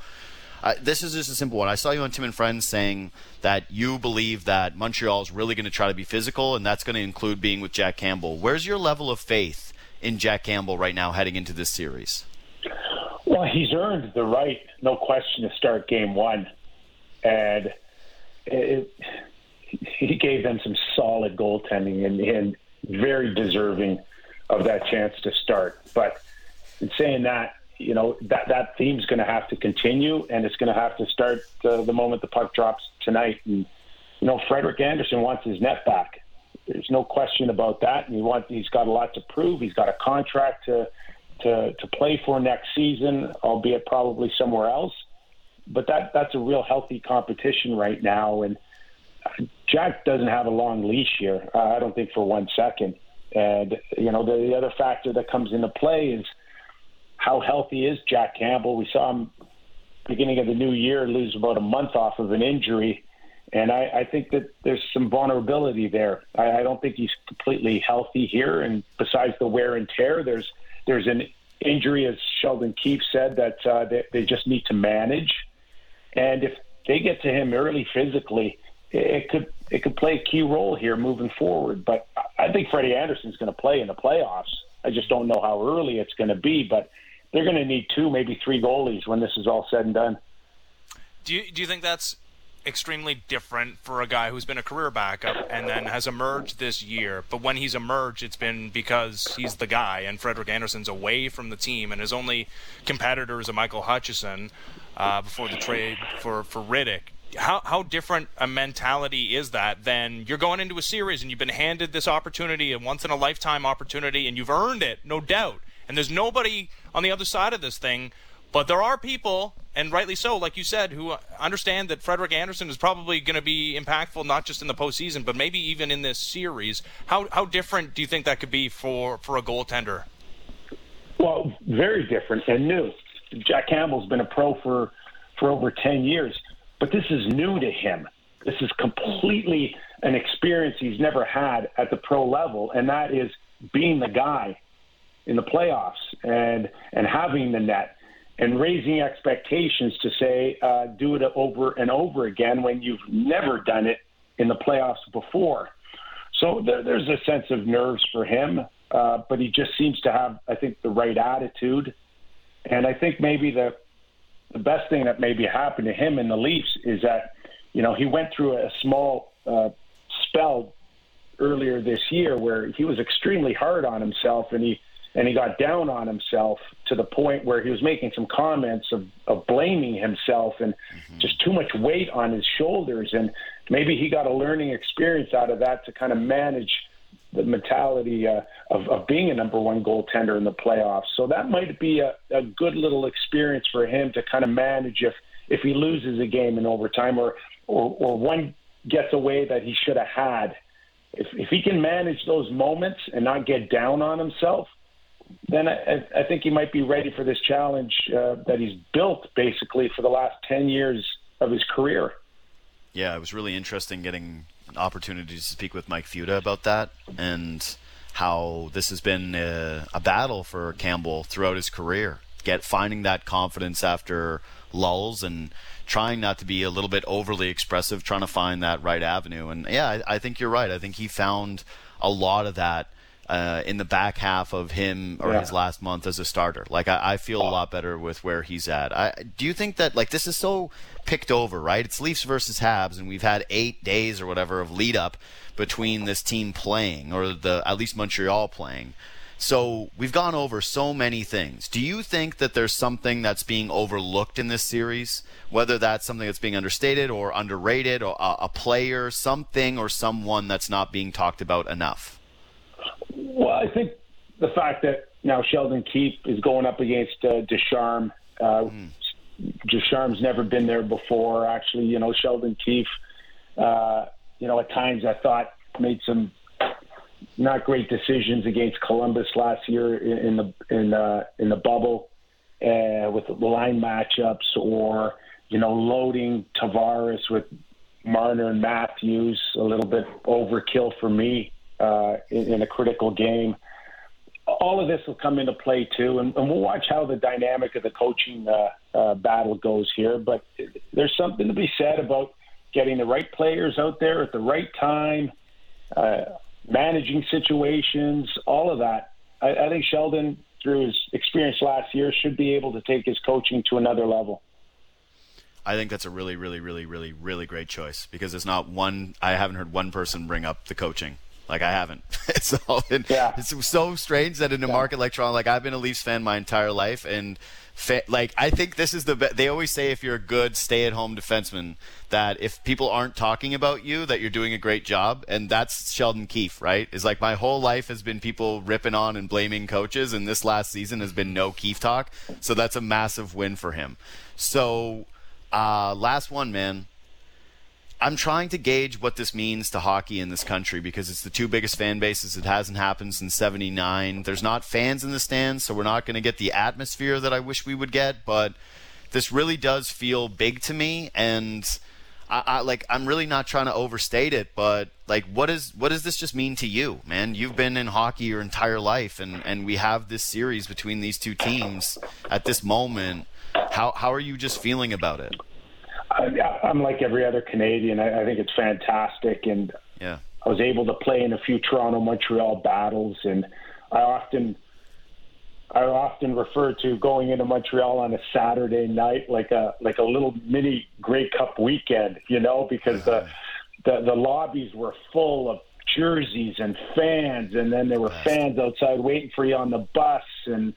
Uh, this is just a simple one. I saw you on Tim and Friends saying that you believe that Montreal is really going to try to be physical, and that's going to include being with Jack Campbell. Where's your level of faith in Jack Campbell right now heading into this series?
Well, he's earned the right, no question, to start game one. And it, he gave them some solid goaltending and, and very deserving of that chance to start. But in saying that, you know that that theme's going to have to continue, and it's going to have to start uh, the moment the puck drops tonight. And you know, Frederik Andersen wants his net back. There's no question about that. And he want he's got a lot to prove. He's got a contract to to to play for next season, albeit probably somewhere else. But that that's a real healthy competition right now, and Jack doesn't have a long leash here. Uh, I don't think for one second. And you know, the, the other factor that comes into play is how healthy is Jack Campbell. We saw him beginning of the new year lose about a month off of an injury, and I, I think that there's some vulnerability there. I, I don't think he's completely healthy here. And besides the wear and tear, there's there's an injury, as Sheldon Keefe said, that uh, they, they just need to manage. And if they get to him early physically, it could it could play a key role here moving forward. But I think Freddie Andersen's going to play in the playoffs. I just don't know how early it's going to be, but they're going to need two, maybe three goalies when this is all said and done.
Do you do you think that's extremely different for a guy who's been a career backup and then has emerged this year? But when he's emerged, it's been because he's the guy, and Frederik Andersen's away from the team, and his only competitor is a Michael Hutchinson uh, before the trade for for Rittich how how different a mentality is that than you're going into a series and you've been handed this opportunity, a once in a lifetime opportunity, and you've earned it, no doubt. And there's nobody on the other side of this thing, but there are people, and rightly so, like you said, who understand that Frederik Andersen is probably going to be impactful not just in the postseason, but maybe even in this series. How how different do you think that could be for for a goaltender?
Well, very different and new. Jack Campbell's been a pro for for over ten years but this is new to him. This is completely an experience he's never had at the pro level, and that is being the guy in the playoffs and and having the net and raising expectations to say uh, do it over and over again when you've never done it in the playoffs before. So there, there's a sense of nerves for him, uh, but he just seems to have, I think, the right attitude, and I think maybe the the best thing that maybe happened to him in the Leafs is that you know he went through a small uh, spell earlier this year where he was extremely hard on himself and he and he got down on himself to the point where he was making some comments of, of blaming himself and mm-hmm. just too much weight on his shoulders and maybe he got a learning experience out of that to kind of manage the mentality uh, of, of being a number one goaltender in the playoffs. So that might be a, a good little experience for him to kind of manage if if he loses a game in overtime or or, or one gets away that he should have had. If if he can manage those moments and not get down on himself, then I, I think he might be ready for this challenge uh, that he's built basically for the last ten years of his career.
Yeah, it was really interesting getting opportunity to speak with Mike Futa about that and how this has been a, a battle for Campbell throughout his career. Get finding that confidence after lulls and trying not to be a little bit overly expressive, trying to find that right avenue. And yeah, I, I think you're right. I think he found a lot of that uh, in the back half of him or yeah. his last month as a starter. Like I, I feel a lot better with where he's at. I, do you think that like this is so picked over, right? It's Leafs versus Habs, and we've had eight days or whatever of lead up between this team playing, or the at least Montreal playing. So we've gone over so many things. Do you think that there's something that's being overlooked in this series? Whether that's something that's being understated or underrated, or a, a player, something, or someone that's not being talked about enough?
Well, I think the fact that now Sheldon Keefe is going up against uh, Ducharme. Uh, mm. Ducharme's never been there before. Actually, you know, Sheldon Keefe, uh, you know, at times I thought made some not great decisions against Columbus last year in the in uh, in the bubble uh, with the line matchups, or you know, loading Tavares with Marner and Matthews a little bit overkill for me uh, in, in, a critical game. All of this will come into play too, and, and we'll watch how the dynamic of the coaching uh, uh, battle goes here. But there's something to be said about getting the right players out there at the right time, uh, managing situations, all of that. I, I think Sheldon, through his experience last year, should be able to take his coaching to another level.
I think that's a really, really, really, really, really great choice because it's not one. I haven't heard one person bring up the coaching like I haven't. it's all been, yeah. It's so strange that in a yeah. market like Toronto, like I've been a Leafs fan my entire life, and fa- like I think this is the be- they always say if you're a good stay-at-home defenseman that if people aren't talking about you that you're doing a great job, and that's Sheldon Keefe, right? Is like my whole life has been people ripping on and blaming coaches, and this last season has been no Keefe talk, so that's a massive win for him. So, uh, last one, man. I'm trying to gauge what this means to hockey in this country because it's the two biggest fan bases. It hasn't happened since '79. There's not fans in the stands, so we're not going to get the atmosphere that I wish we would get. But this really does feel big to me, and I, I like I'm really not trying to overstate it. But like, what is what does this just mean to you, man? You've been in hockey your entire life, and and we have this series between these two teams at this moment. How how are you just feeling about it?
I'm like every other Canadian. I, I think it's fantastic, and
yeah,
I was able to play in a few Toronto Montreal battles, and I often I often refer to going into Montreal on a Saturday night like a like a little mini Grey Cup weekend, you know, because the uh-huh. the, the lobbies were full of jerseys and fans, and then there were fans outside waiting for you on the bus, and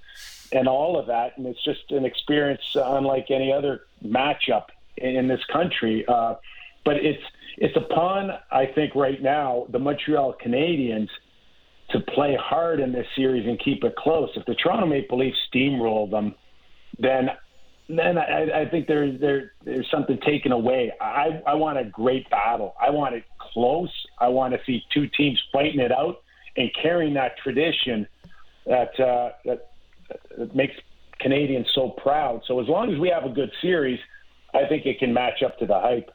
and all of that, and it's just an experience unlike any other matchup in this country. Uh, but it's it's upon I think right now the Montreal Canadiens to play hard in this series and keep it close. If the Toronto Maple Leafs steamroll them, then then I, I think there, there there's something taken away. I, I want a great battle. I want it close. I want to see two teams fighting it out and carrying that tradition that uh, that, that makes Canadians so proud. So as long as we have a good series, I think it can match up to the hype.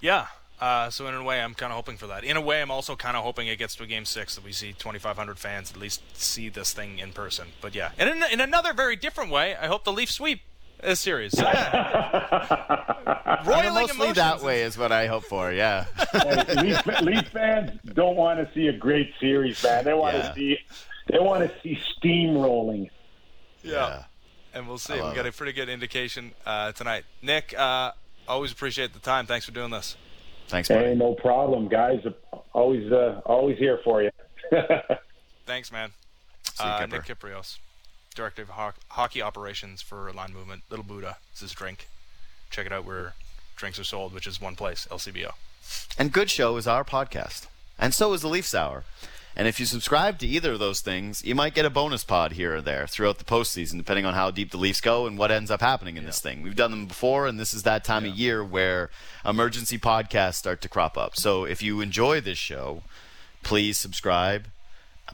Yeah. Uh, so in a way, I'm kind of hoping for that. In a way, I'm also kind of hoping it gets to a game six that we see 2,500 fans at least see this thing in person. But yeah, and in, in another very different way, I hope the Leafs sweep this series. So, yeah.
Roiling mostly that way is what I hope for. Yeah.
Leaf, Leaf, fans don't want to see a great series, man. They want yeah. to see they want to see steamrolling.
Yeah. yeah. And we'll see. We
love
got
it.
a pretty good indication uh, tonight. Nick, uh, always appreciate the time. Thanks for doing this.
Thanks, buddy.
Hey, no problem, guys. Always, uh, always here for you.
Thanks, man.
you,
uh,
Kipper.
Nick Kypreos, Director of Ho- Hockey Operations for Line Movement. Little Buddha is his drink. Check it out where drinks are sold, which is one place, LCBO.
And Good Show is our podcast. And so is the Leafs Hour. And if you subscribe to either of those things, you might get a bonus pod here or there throughout the postseason, depending on how deep the Leafs go and what ends up happening in this thing. We've done them before, and this is that time of year where emergency podcasts start to crop up. So if you enjoy this show, please subscribe,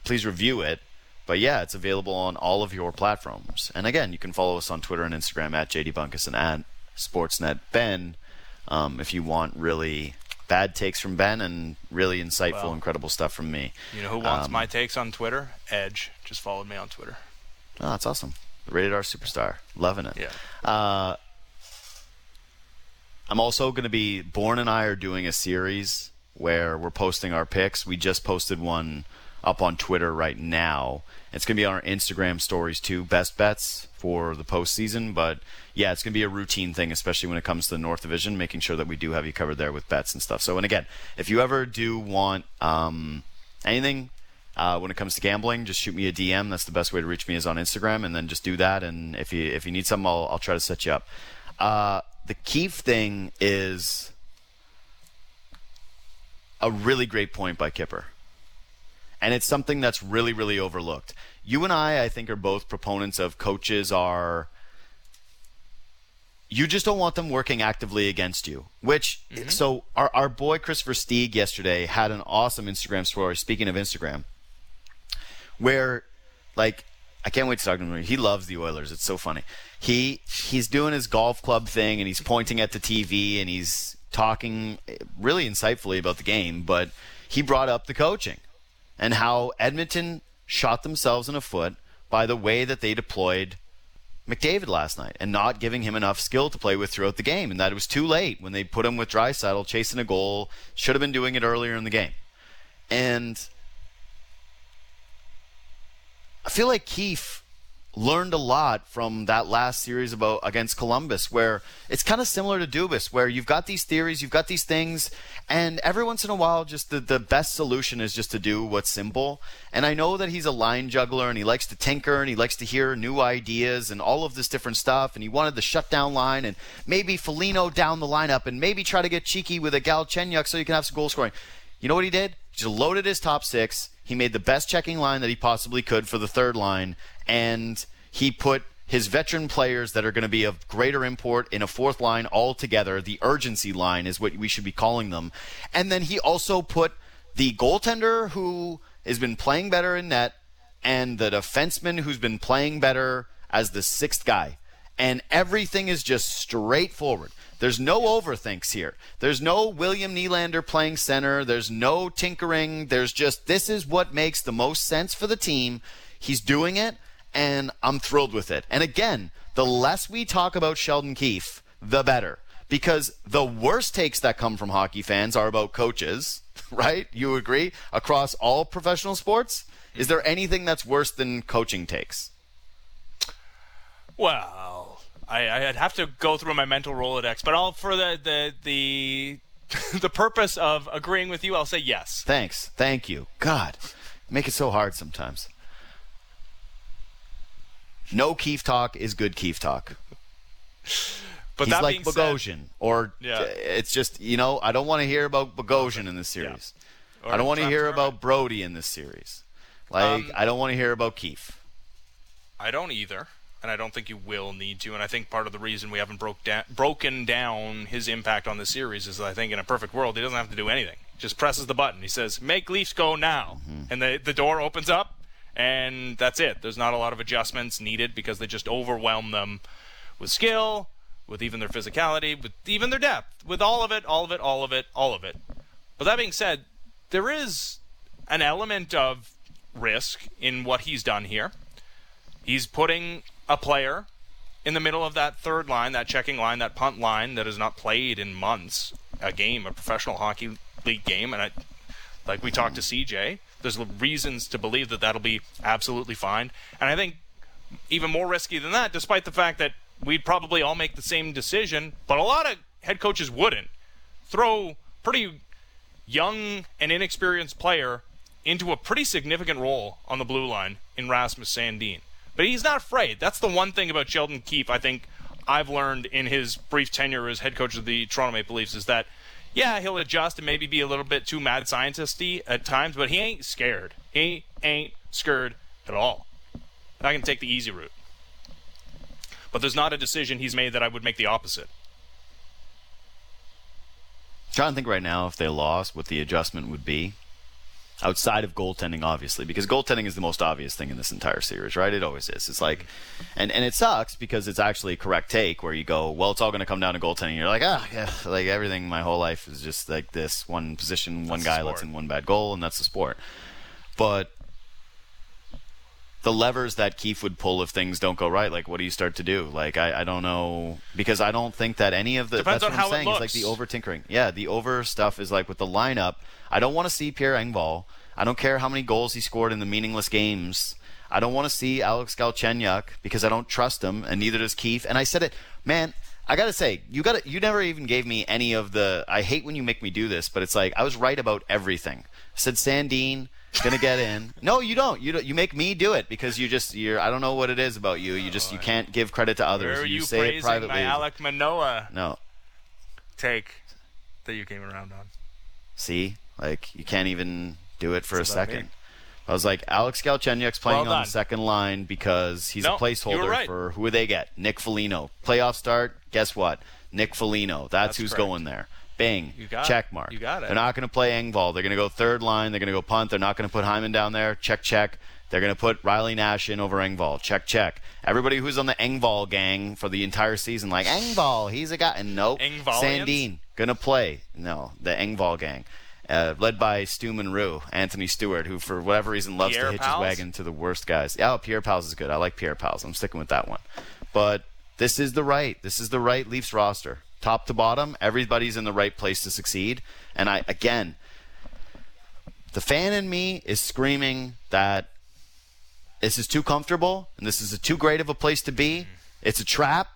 please review it. But yeah, it's available on all of your platforms. And again, you can follow us on Twitter and Instagram at JD Bunkis and at Sportsnet Ben um, if you want really bad takes from Ben and really insightful,
Well,
incredible stuff from me.
You know who wants
Um,
my takes on Twitter? Edge just followed me on Twitter.
Oh, that's awesome. Rated R superstar. Loving it.
Yeah.
Uh, I'm also going to be. Born and I are doing a series where we're posting our picks. We just posted one up on Twitter right now. It's going to be on our Instagram stories too. Best bets for the postseason. But yeah, it's going to be a routine thing, especially when it comes to the North Division, making sure that we do have you covered there with bets and stuff. So, and again, if you ever do want um, anything uh, when it comes to gambling, just shoot me a DM. That's the best way to reach me is on Instagram, and then just do that. And if you if you need something, I'll, I'll try to set you up. Uh, the Keefe thing is a really great point by Kipper, and it's something that's really really overlooked. You and I, I think, are both proponents of coaches are. You just don't want them working actively against you. Which, mm-hmm. so our, our boy Christopher Stieg yesterday had an awesome Instagram story. Speaking of Instagram, where like I can't wait to talk to him. He loves the Oilers. It's so funny. He he's doing his golf club thing and he's pointing at the TV and he's talking really insightfully about the game, but he brought up the coaching and how Edmonton shot themselves in the foot by the way that they deployed McDavid last night and not giving him enough skill to play with throughout the game, and that it was too late when they put him with Draisaitl chasing a goal. Should have been doing it earlier in the game, and I feel like Keefe learned a lot from that last series about against Columbus, where it's kind of similar to Dubas, where you've got these theories, you've got these things, and every once in a while, just the, the best solution is just to do what's simple. And I know that he's a line juggler and he likes to tinker and he likes to hear new ideas and all of this different stuff. And he wanted the shutdown line and maybe Foligno down the lineup and maybe try to get cheeky with a Galchenyuk so you can have some goal scoring. You know what he did? Just loaded his top six. He made the best checking line that he possibly could for the third line, and he put his veteran players that are going to be of greater import in a fourth line all together. The urgency line is what we should be calling them. And then he also put the goaltender who has been playing better in net and the defenseman who's been playing better as the sixth guy. And everything is just straightforward. There's no overthinks here. There's no William Nylander playing center. There's no tinkering. There's just this is what makes the most sense for the team. He's doing it, and I'm thrilled with it. And again, the less we talk about Sheldon Keefe, the better. Because the worst takes that come from hockey fans are about coaches, right? You agree? Across all professional sports? Is there anything that's worse than coaching takes?
Well, I, I'd have to go through my mental Rolodex, but all for the the the the purpose of agreeing with you, I'll say yes.
Thanks. Thank you. God, make it so hard sometimes. No Keefe talk is good Keefe talk.
But
He's
that
like
being said,
Bogosian, or
Yeah.
it's just you know I don't want to hear about Bogosian in this series.
Or
I don't want to hear about Brodie in this series. Like
Um,
I don't want to hear about Keefe.
I don't either, and I don't think you will need to. And I think part of the reason we haven't broke down, broken down his impact on the series is that I think in a perfect world he doesn't have to do anything. Just presses the button. He says, "Make Leafs go now,"
Mm-hmm.
and the the door opens up, and that's it. There's not a lot of adjustments needed because they just overwhelm them with skill, with even their physicality, with even their depth, with all of it, all of it, all of it, all of it. But that being said, there is an element of risk in what he's done here. He's putting a player in the middle of that third line, that checking line, that punt line that has not played in months, a game, a professional hockey league game, and I, like we talked to CJ, there's reasons to believe that that'll be absolutely fine. And I think even more risky than that, despite the fact that we'd probably all make the same decision, but a lot of head coaches wouldn't throw pretty young and inexperienced player into a pretty significant role on the blue line in Rasmus Sandin. But he's not afraid. That's the one thing about Sheldon Keefe I think I've learned in his brief tenure as head coach of the Toronto Maple Leafs is that yeah, he'll adjust and maybe be a little bit too mad scientisty at times, but he ain't scared. He ain't scared at all. I can take the easy route. But there's not a decision he's made that I would make the opposite.
Trying to think right now if they lost, what the adjustment would be. Outside of goaltending, obviously, because goaltending is the most obvious thing in this entire series, right? It always is. It's like, and, and it sucks because it's actually a correct take where you go, well, it's all going to come down to goaltending. You're like, ah, yeah, like everything my whole life is just like this one position, one
That's
guy lets in one bad goal, and that's the sport. But the levers that Keefe would pull if things don't go right, like what do you start to do? Like I, I don't know because I don't think that any of the
Depends
that's
on
what I'm
how it
saying is like
looks.
the over tinkering. Yeah, the over stuff is like with the lineup. I don't want to see Pierre Engvall. I don't care how many goals he scored in the meaningless games. I don't want to see Alex Galchenyuk because I don't trust him, and neither does Keefe. And I said it, man. I gotta say, you got You never even gave me any of the. I hate when you make me do this, but it's like I was right about everything. I said Sandin gonna get in. No, you don't. You don't, you make me do it because you just you're. I don't know what it is about you. You just you can't give credit to others.
Where are you,
say it privately.
my Alek Manoah
no,
take that you came around on?
see, like you can't even do it for
That's
a second.
me.
I was like, Alex Galchenyuk's playing
Well
on the second line because he's
No,
a placeholder
right.
for who they get. Nick Foligno. Playoff start. Guess what? Nick Foligno. That's,
That's
who's
correct.
going there. Bing.
You got
check mark.
You got it.
They're not going to play Engvall. They're going to go third line. They're going to go punt. They're not going to put Hyman down there. Check, check. They're going to put Riley Nash in over Engvall. Check, check. Everybody who's on the Engvall gang for the entire season, like Engvall, he's a guy. And nope.
Engvallians?
Sandin gonna play. No, the Engvall gang, uh, led by Stu Monroe, Anthony Stewart, who for whatever reason loves
Pierre
to hitch his wagon to the worst guys. Yeah, oh, Pierre Pals is good. I like Pierre Pals. I'm sticking with that one. But this is the right. This is the right Leafs roster, top to bottom. Everybody's in the right place to succeed. And I again, the fan in me is screaming that this is too comfortable and this is a too great of a place to be. It's a trap.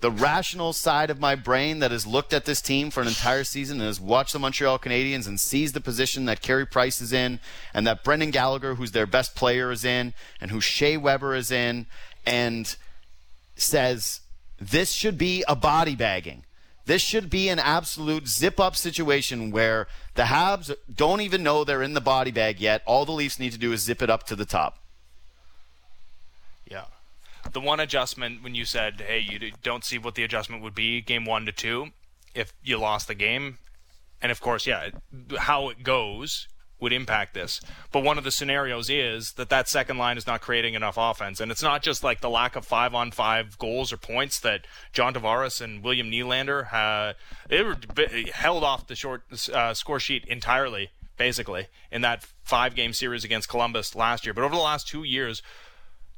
The rational side of my brain that has looked at this team for an entire season and has watched the Montreal Canadiens and sees the position that Carey Price is in and that Brendan Gallagher, who's their best player, is in and who Shea Weber is in and says this should be a body bagging. This should be an absolute zip up situation where the Habs don't even know they're in the body bag yet. All the Leafs need to do is zip it up to the top.
Yeah. The one adjustment when you said, "Hey, you don't see what the adjustment would be game 1 to 2 if you lost the game." And of course, yeah, how it goes would impact this. But one of the scenarios is that that second line is not creating enough offense, and it's not just like the lack of 5-on-5 goals or points that John Tavares and William Nylander held off the short uh, score sheet entirely basically in that 5-game series against Columbus last year. But over the last 2 years,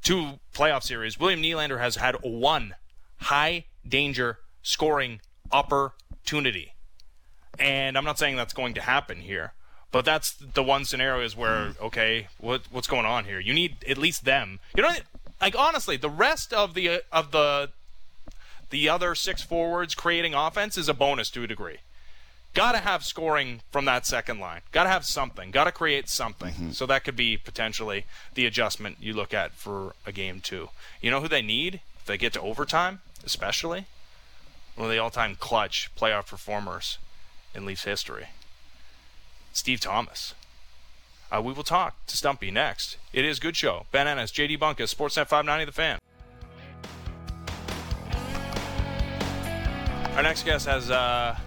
two playoff series, William Nylander has had one high danger scoring opportunity. And I'm not saying that's going to happen here, but that's the one scenario is where mm. okay, what what's going on here? You need at least them. You know, like honestly, the rest of the uh, of the the other six forwards creating offense is a bonus to a degree. Got to have scoring from that second line. Got to have something. Got to create something. Mm-hmm. So that could be potentially the adjustment you look at for a game two. You know who they need if they get to overtime, especially one of the all-time clutch playoff performers in Leafs history, Steve Thomas. Uh, we will talk to Stumpy next. It is Good Show. Ben Ennis, JD Bunkis, Sportsnet 590 The Fan. Our next guest has uh,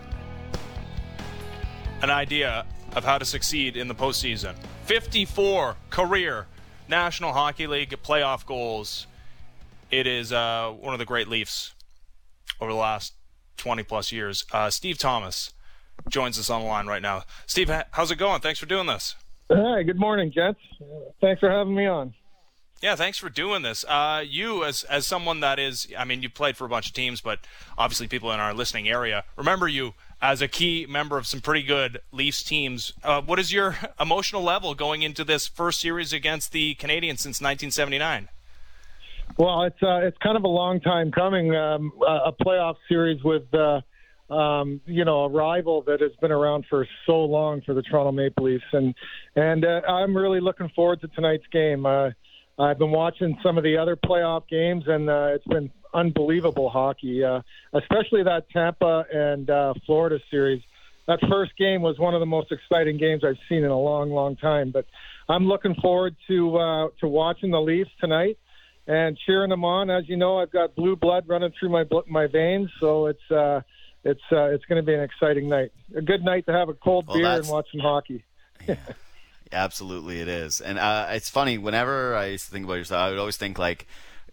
an idea of how to succeed in the postseason. 54 career National Hockey League playoff goals. It is uh, one of the great Leafs over the last 20 plus years. Uh, Steve Thomas joins us on the line right now. Steve, how's it going? Thanks for doing this.
Hi, good morning, gents. Thanks for having me on.
Yeah, thanks for doing this. Uh, you, as as someone that is, I mean, you played for a bunch of teams, but obviously people in our listening area remember you as a key member of some pretty good Leafs teams. Uh, what is your emotional level going into this first series against the Canadiens since 1979?
Well, it's uh, it's kind of a long time coming. Um, a playoff series with uh, um, you know a rival that has been around for so long for the Toronto Maple Leafs, and and uh, I'm really looking forward to tonight's game. Uh, I've been watching some of the other playoff games, and uh, it's been unbelievable hockey, uh, especially that Tampa and uh, Florida series. That first game was one of the most exciting games I've seen in a long, long time. But I'm looking forward to uh, to watching the Leafs tonight and cheering them on. As you know, I've got blue blood running through my my veins, so it's uh, it's uh, it's going to be an exciting night. A good night to have a cold
Well,
beer
that's-
and watch some hockey. yeah.
Absolutely, it is. And uh, it's funny. Whenever I used to think about yourself, I would always think like,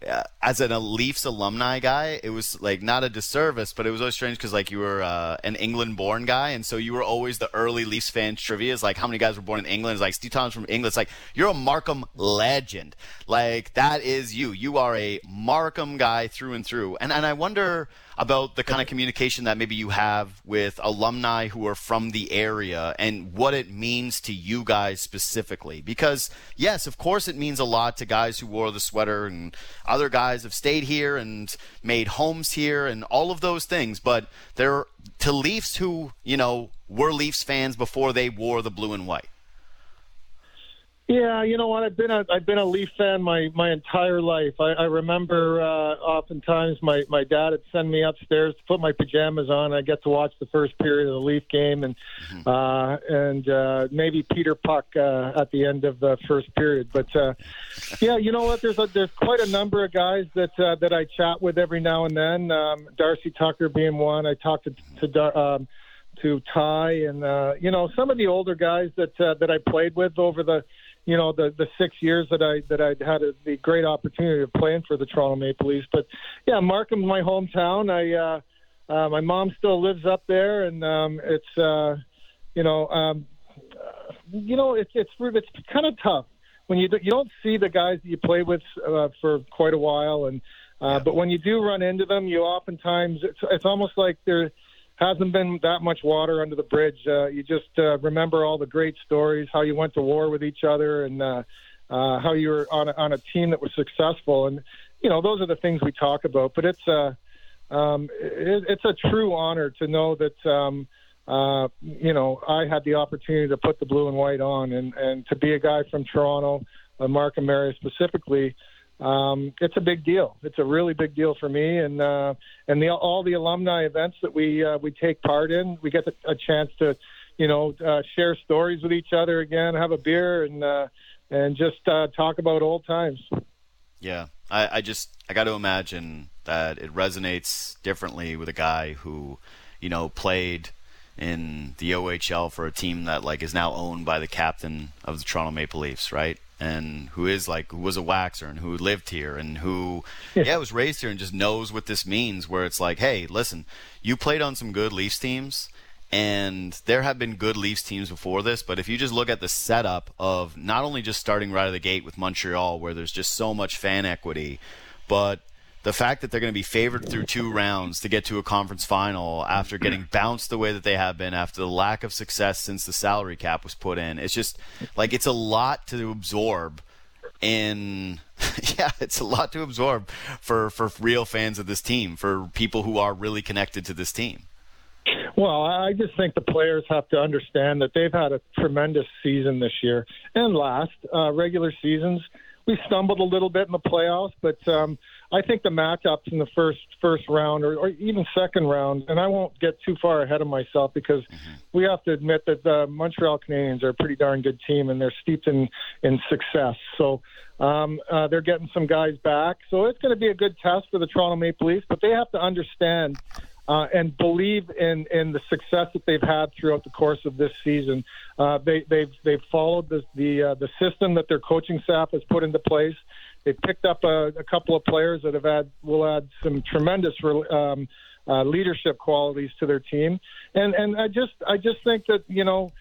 uh, as an Leafs alumni guy, it was like not a disservice, but it was always strange because like you were uh, an England-born guy, and so you were always the early Leafs fan trivia. Is like how many guys were born in England? It's like Steve Thomas from England. It's like you're a Markham legend. Like that is you. You are a Markham guy through and through. And and I wonder about the kind of communication that maybe you have with alumni who are from the area and what it means to you guys specifically. Because, yes, of course, it means a lot to guys who wore the sweater, and other guys have stayed here and made homes here and all of those things. But they're to Leafs who, you know, were Leafs fans before they wore the blue and white.
Yeah, you know what? I've been a I've been a Leaf fan my my entire life. I, I remember uh, oftentimes my my dad would send me upstairs to put my pajamas on. I get to watch the first period of the Leaf game and uh, and uh, maybe Peter Puck uh, at the end of the first period. But uh, yeah, you know what? There's a, there's quite a number of guys that uh, that I chat with every now and then. Um, Darcy Tucker being one. I talked to to. Dar- Um, to Tie and uh, you know some of the older guys that uh, that I played with over the you know the the six years that I that I'd had a, the great opportunity of playing for the Toronto Maple Leafs. But yeah, Markham's my hometown. I uh, uh, my mom still lives up there, and um, it's uh, you know um, uh, you know it's it's it's kind of tough when you do, you don't see the guys that you play with uh, for quite a while, and uh, but when you do run into them, you oftentimes it's it's almost like they're hasn't been that much water under the bridge. Uh, you just uh, remember all the great stories, how you went to war with each other, and uh, uh, how you were on a, on a team that was successful. And you know, those are the things we talk about. But it's uh, um, it, it's a true honor to know that. Um, uh, you know, I had the opportunity to put the blue and white on, and and to be a guy from Toronto, uh, Markham area specifically, um, it's a big deal. It's a really big deal for me, and uh, and the, all the alumni events that we uh, we take part in, we get a chance to, you know, uh, share stories with each other again, have a beer, and uh, and just uh, talk about old times.
Yeah, I, I just I got to imagine that it resonates differently with a guy who, you know, played in the OHL for a team that like is now owned by the captain of the Toronto Maple Leafs, right? And who is like who was a waxer and who lived here and who yeah, was raised here and just knows what this means where it's like, hey, listen, you played on some good Leafs teams and there have been good Leafs teams before this, but if you just look at the setup of not only just starting right out of the gate with Montreal, where there's just so much fan equity, but the fact that they're going to be favored through two rounds to get to a conference final after getting bounced the way that they have been after the lack of success since the salary cap was put in, it's just like it's a lot to absorb. In yeah, it's a lot to absorb for for real fans of this team, for people who are really connected to this team.
Well, I just think the players have to understand that they've had a tremendous season this year and last uh, regular seasons. We stumbled a little bit in the playoffs, but um, I think the matchups in the first first round or, or even second round, and I won't get too far ahead of myself because we have to admit that the Montreal Canadiens are a pretty darn good team and they're steeped in in success. So um, uh, they're getting some guys back, so it's going to be a good test for the Toronto Maple Leafs. But they have to understand uh, and believe in, in the success that they've had throughout the course of this season. Uh, they, they've they've followed the the, uh, the system that their coaching staff has put into place. They've picked up a, a couple of players that have had will add some tremendous um, uh, leadership qualities to their team, and and I just I just think that you know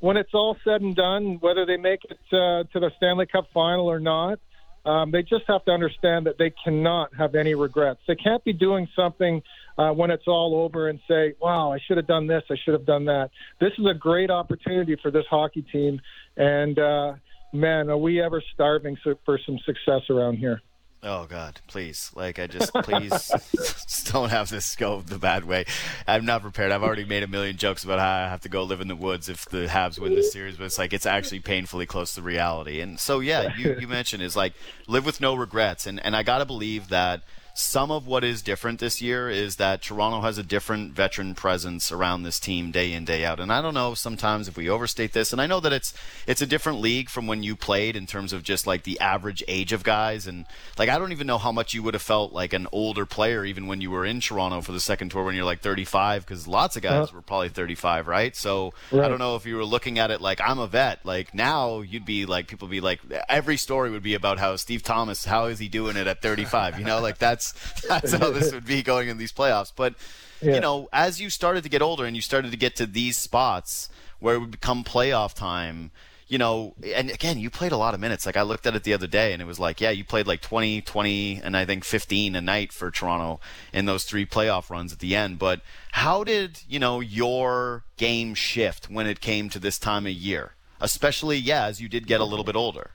when it's all said and done, whether they make it uh, to the Stanley Cup final or not, um, they just have to understand that they cannot have any regrets. They can't be doing something uh, when it's all over and say, wow, I should have done this, I should have done that. This is a great opportunity for this hockey team. And, uh, man, are we ever starving for some success around here?
Oh God, please! Like I just please just don't have this go the bad way. I'm not prepared. I've already made a million jokes about how I have to go live in the woods if the Habs win this series, but it's like it's actually painfully close to reality. And so yeah, you you mentioned is like live with no regrets, and and I gotta believe that some of what is different this year is that Toronto has a different veteran presence around this team day in day out. And I don't know sometimes if we overstate this. And I know that it's it's a different league from when you played in terms of just like the average age of guys. And like I don't even know how much you would have felt like an older player even when you were in Toronto for the second tour when you're like 35 because lots of guys were probably 35, right? So right. I don't know if you were looking at it like I'm a vet. Like now you'd be like people be like every story would be about how Steve Thomas how is he doing it at 35? You know, like that's that's how this would be going in these playoffs. But yeah. you know, as you started to get older and you started to get to these spots where it would become playoff time, you know, and again, you played a lot of minutes. Like I looked at it the other day and it was like, yeah, you played like 20, 20, and I think 15 a night for Toronto in those three playoff runs at the end. But how did, you know, your game shift when it came to this time of year? Especially, yeah, as you did get a little bit older.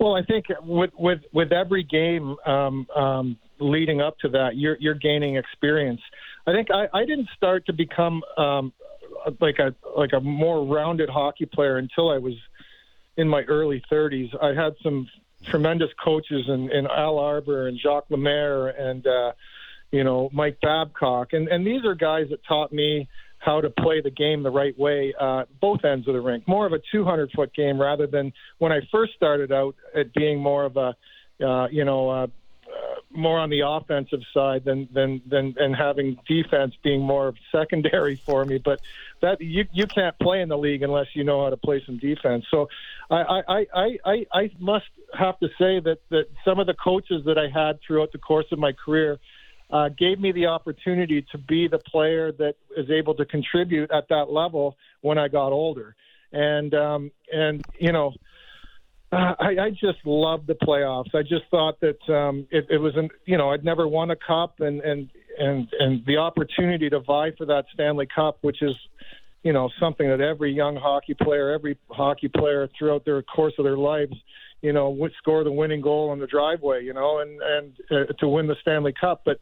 Well, I think with with with every game um, um, leading up to that, you're you're gaining experience. I think I, I didn't start to become um, like a like a more rounded hockey player until I was in my early 30s. I had some tremendous coaches in, in Al Arbour and Jacques Lemaire and uh, you know Mike Babcock, and and these are guys that taught me how to play the game the right way, uh, both ends of the rink. More of a 200 foot game rather than when I first started out at being more of a, uh, you know, uh, uh, more on the offensive side than than than and having defense being more of secondary for me. But that you you can't play in the league unless you know how to play some defense. So I I I I, I must have to say that that some of the coaches that I had throughout the course of my career uh, gave me the opportunity to be the player that is able to contribute at that level when I got older. And um, and you know, uh, I, I just loved the playoffs. I just thought that um, it, it was, an, you know, I'd never won a cup, and and and and the opportunity to vie for that Stanley Cup, which is you know something that every young hockey player, every hockey player throughout their course of their lives, you know, score the winning goal on the driveway, you know, and and uh, to win the Stanley Cup. But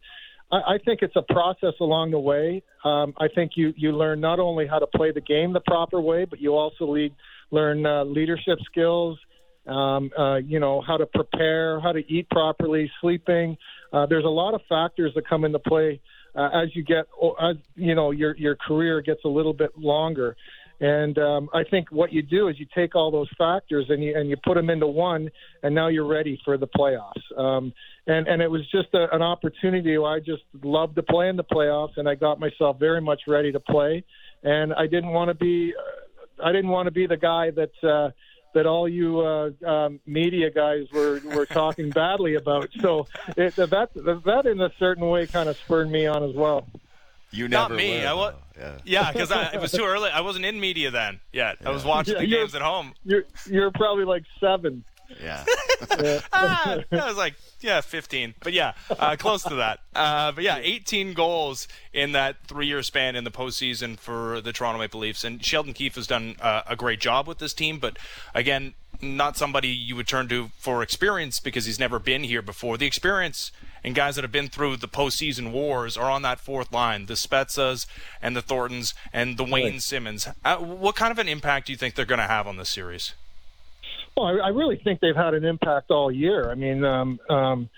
I, I think it's a process along the way. Um, I think you you learn not only how to play the game the proper way, but you also lead, learn uh, leadership skills. Um, uh, you know how to prepare, how to eat properly, sleeping. Uh, there's a lot of factors that come into play uh, as you get, as you know, your your career gets a little bit longer. And um, I think what you do is you take all those factors and you and you put them into one, and now you're ready for the playoffs. Um, and and it was just a, an opportunity. I just loved to play in the playoffs, and I got myself very much ready to play. And I didn't want to be, uh, I didn't want to be the guy that. Uh, that all you uh, um, media guys were were talking badly about. So it, that that in a certain way kind of spurred me on as well.
You never
not me.
Were,
I was yeah, because yeah, it was too early. I wasn't in media then yet. Yeah. I was watching yeah, the games at home.
You're you're probably like seven.
Yeah.
ah, I was like, yeah, 15. But yeah, uh, close to that. Uh, but yeah, 18 goals in that three year span in the postseason for the Toronto Maple Leafs. And Sheldon Keefe has done uh, a great job with this team. But again, not somebody you would turn to for experience because he's never been here before. The experience and guys that have been through the postseason wars are on that fourth line, the Spezzas and the Thorntons and the Wayne right. Simmonds. Uh, what kind of an impact do you think they're going to have on this series?
Well, I, I really think they've had an impact all year. I mean, um, um,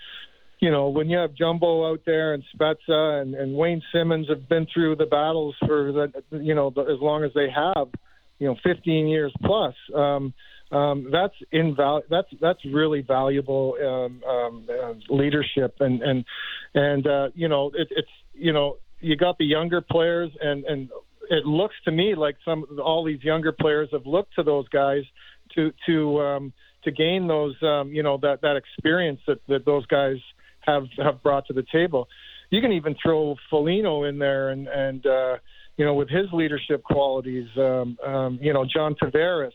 you know, when you have Jumbo out there and Spezza and, and Wayne Simmonds have been through the battles for the, you know, the, as long as they have, you know, 15 years plus. Um, um, that's inval- that's that's really valuable um, um, uh, leadership and and and uh, you know it, it's you know you got the younger players and and it looks to me like some all these younger players have looked to those guys to to um, to gain those um, you know that that experience that, that those guys have have brought to the table. You can even throw Foligno in there and and uh, you know with his leadership qualities. Um, um, you know John Tavares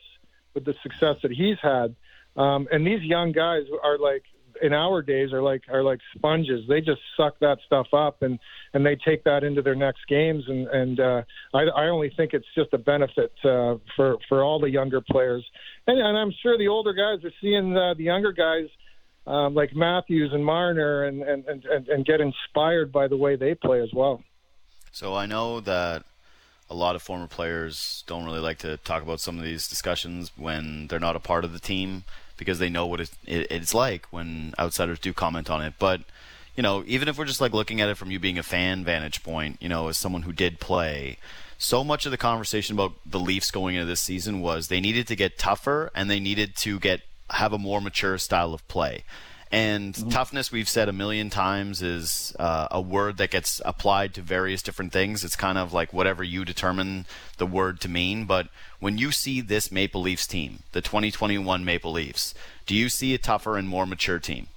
with the success that he's had. Um, and these young guys are like in our days are like are like sponges. They just suck that stuff up and and they take that into their next games. And and uh, I, I only think it's just a benefit uh, for for all the younger players. And, and I'm sure the older guys are seeing uh, the younger guys um, like Matthews and Marner and, and, and, and get inspired by the way they play as well.
So I know that a lot of former players don't really like to talk about some of these discussions when they're not a part of the team because they know what it, it, it's like when outsiders do comment on it. But you know, even if we're just like looking at it from you being a fan vantage point, you know, as someone who did play, so much of the conversation about the Leafs going into this season was they needed to get tougher and they needed to get have a more mature style of play. And mm-hmm. toughness, we've said a million times, is uh, a word that gets applied to various different things. It's kind of like whatever you determine the word to mean. But when you see this Maple Leafs team, the 2021 Maple Leafs, do you see a tougher and more mature team?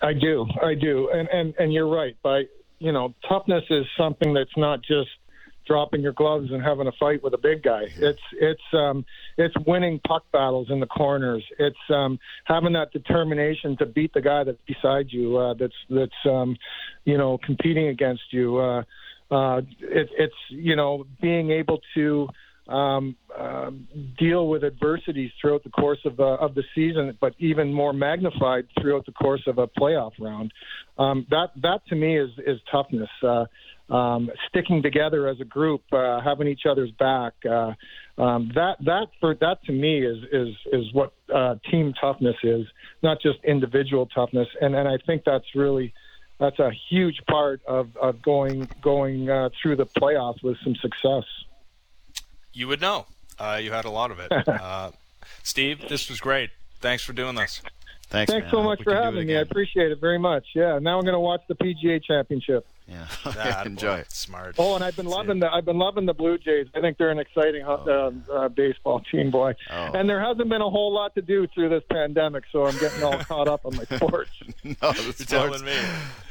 I do, I do, and and and you're right. By you know, toughness is something that's not just dropping your gloves and having a fight with a big guy. It's it's um, it's winning puck battles in the corners. It's um, having that determination to beat the guy that's beside you. Uh, that's that's um, you know competing against you. Uh, uh, it, it's you know being able to um, uh, deal with adversities throughout the course of, uh, of the season, but even more magnified throughout the course of a playoff round. Um, that that to me is is toughness. Uh, um, sticking together as a group, uh, having each other's back. Uh, um, that that for that to me is is is what uh, team toughness is, not just individual toughness. And and I think that's really that's a huge part of, of going going uh, through the playoffs with some success.
You would know. Uh, you had a lot of it. Uh, Steve, this was great. Thanks for doing this.
Thanks.
Thanks man. so much for having me. I appreciate it very much. Yeah. Now I'm going to watch the PGA Championship.
Yeah, enjoy it.
Smart.
Oh, and I've been loving the I've been loving the Blue Jays. I think they're an exciting oh. uh, uh, baseball team, boy. Oh. And there hasn't been a whole lot to do through this pandemic, so I'm getting all caught up on my sports.
no, the sports. telling me.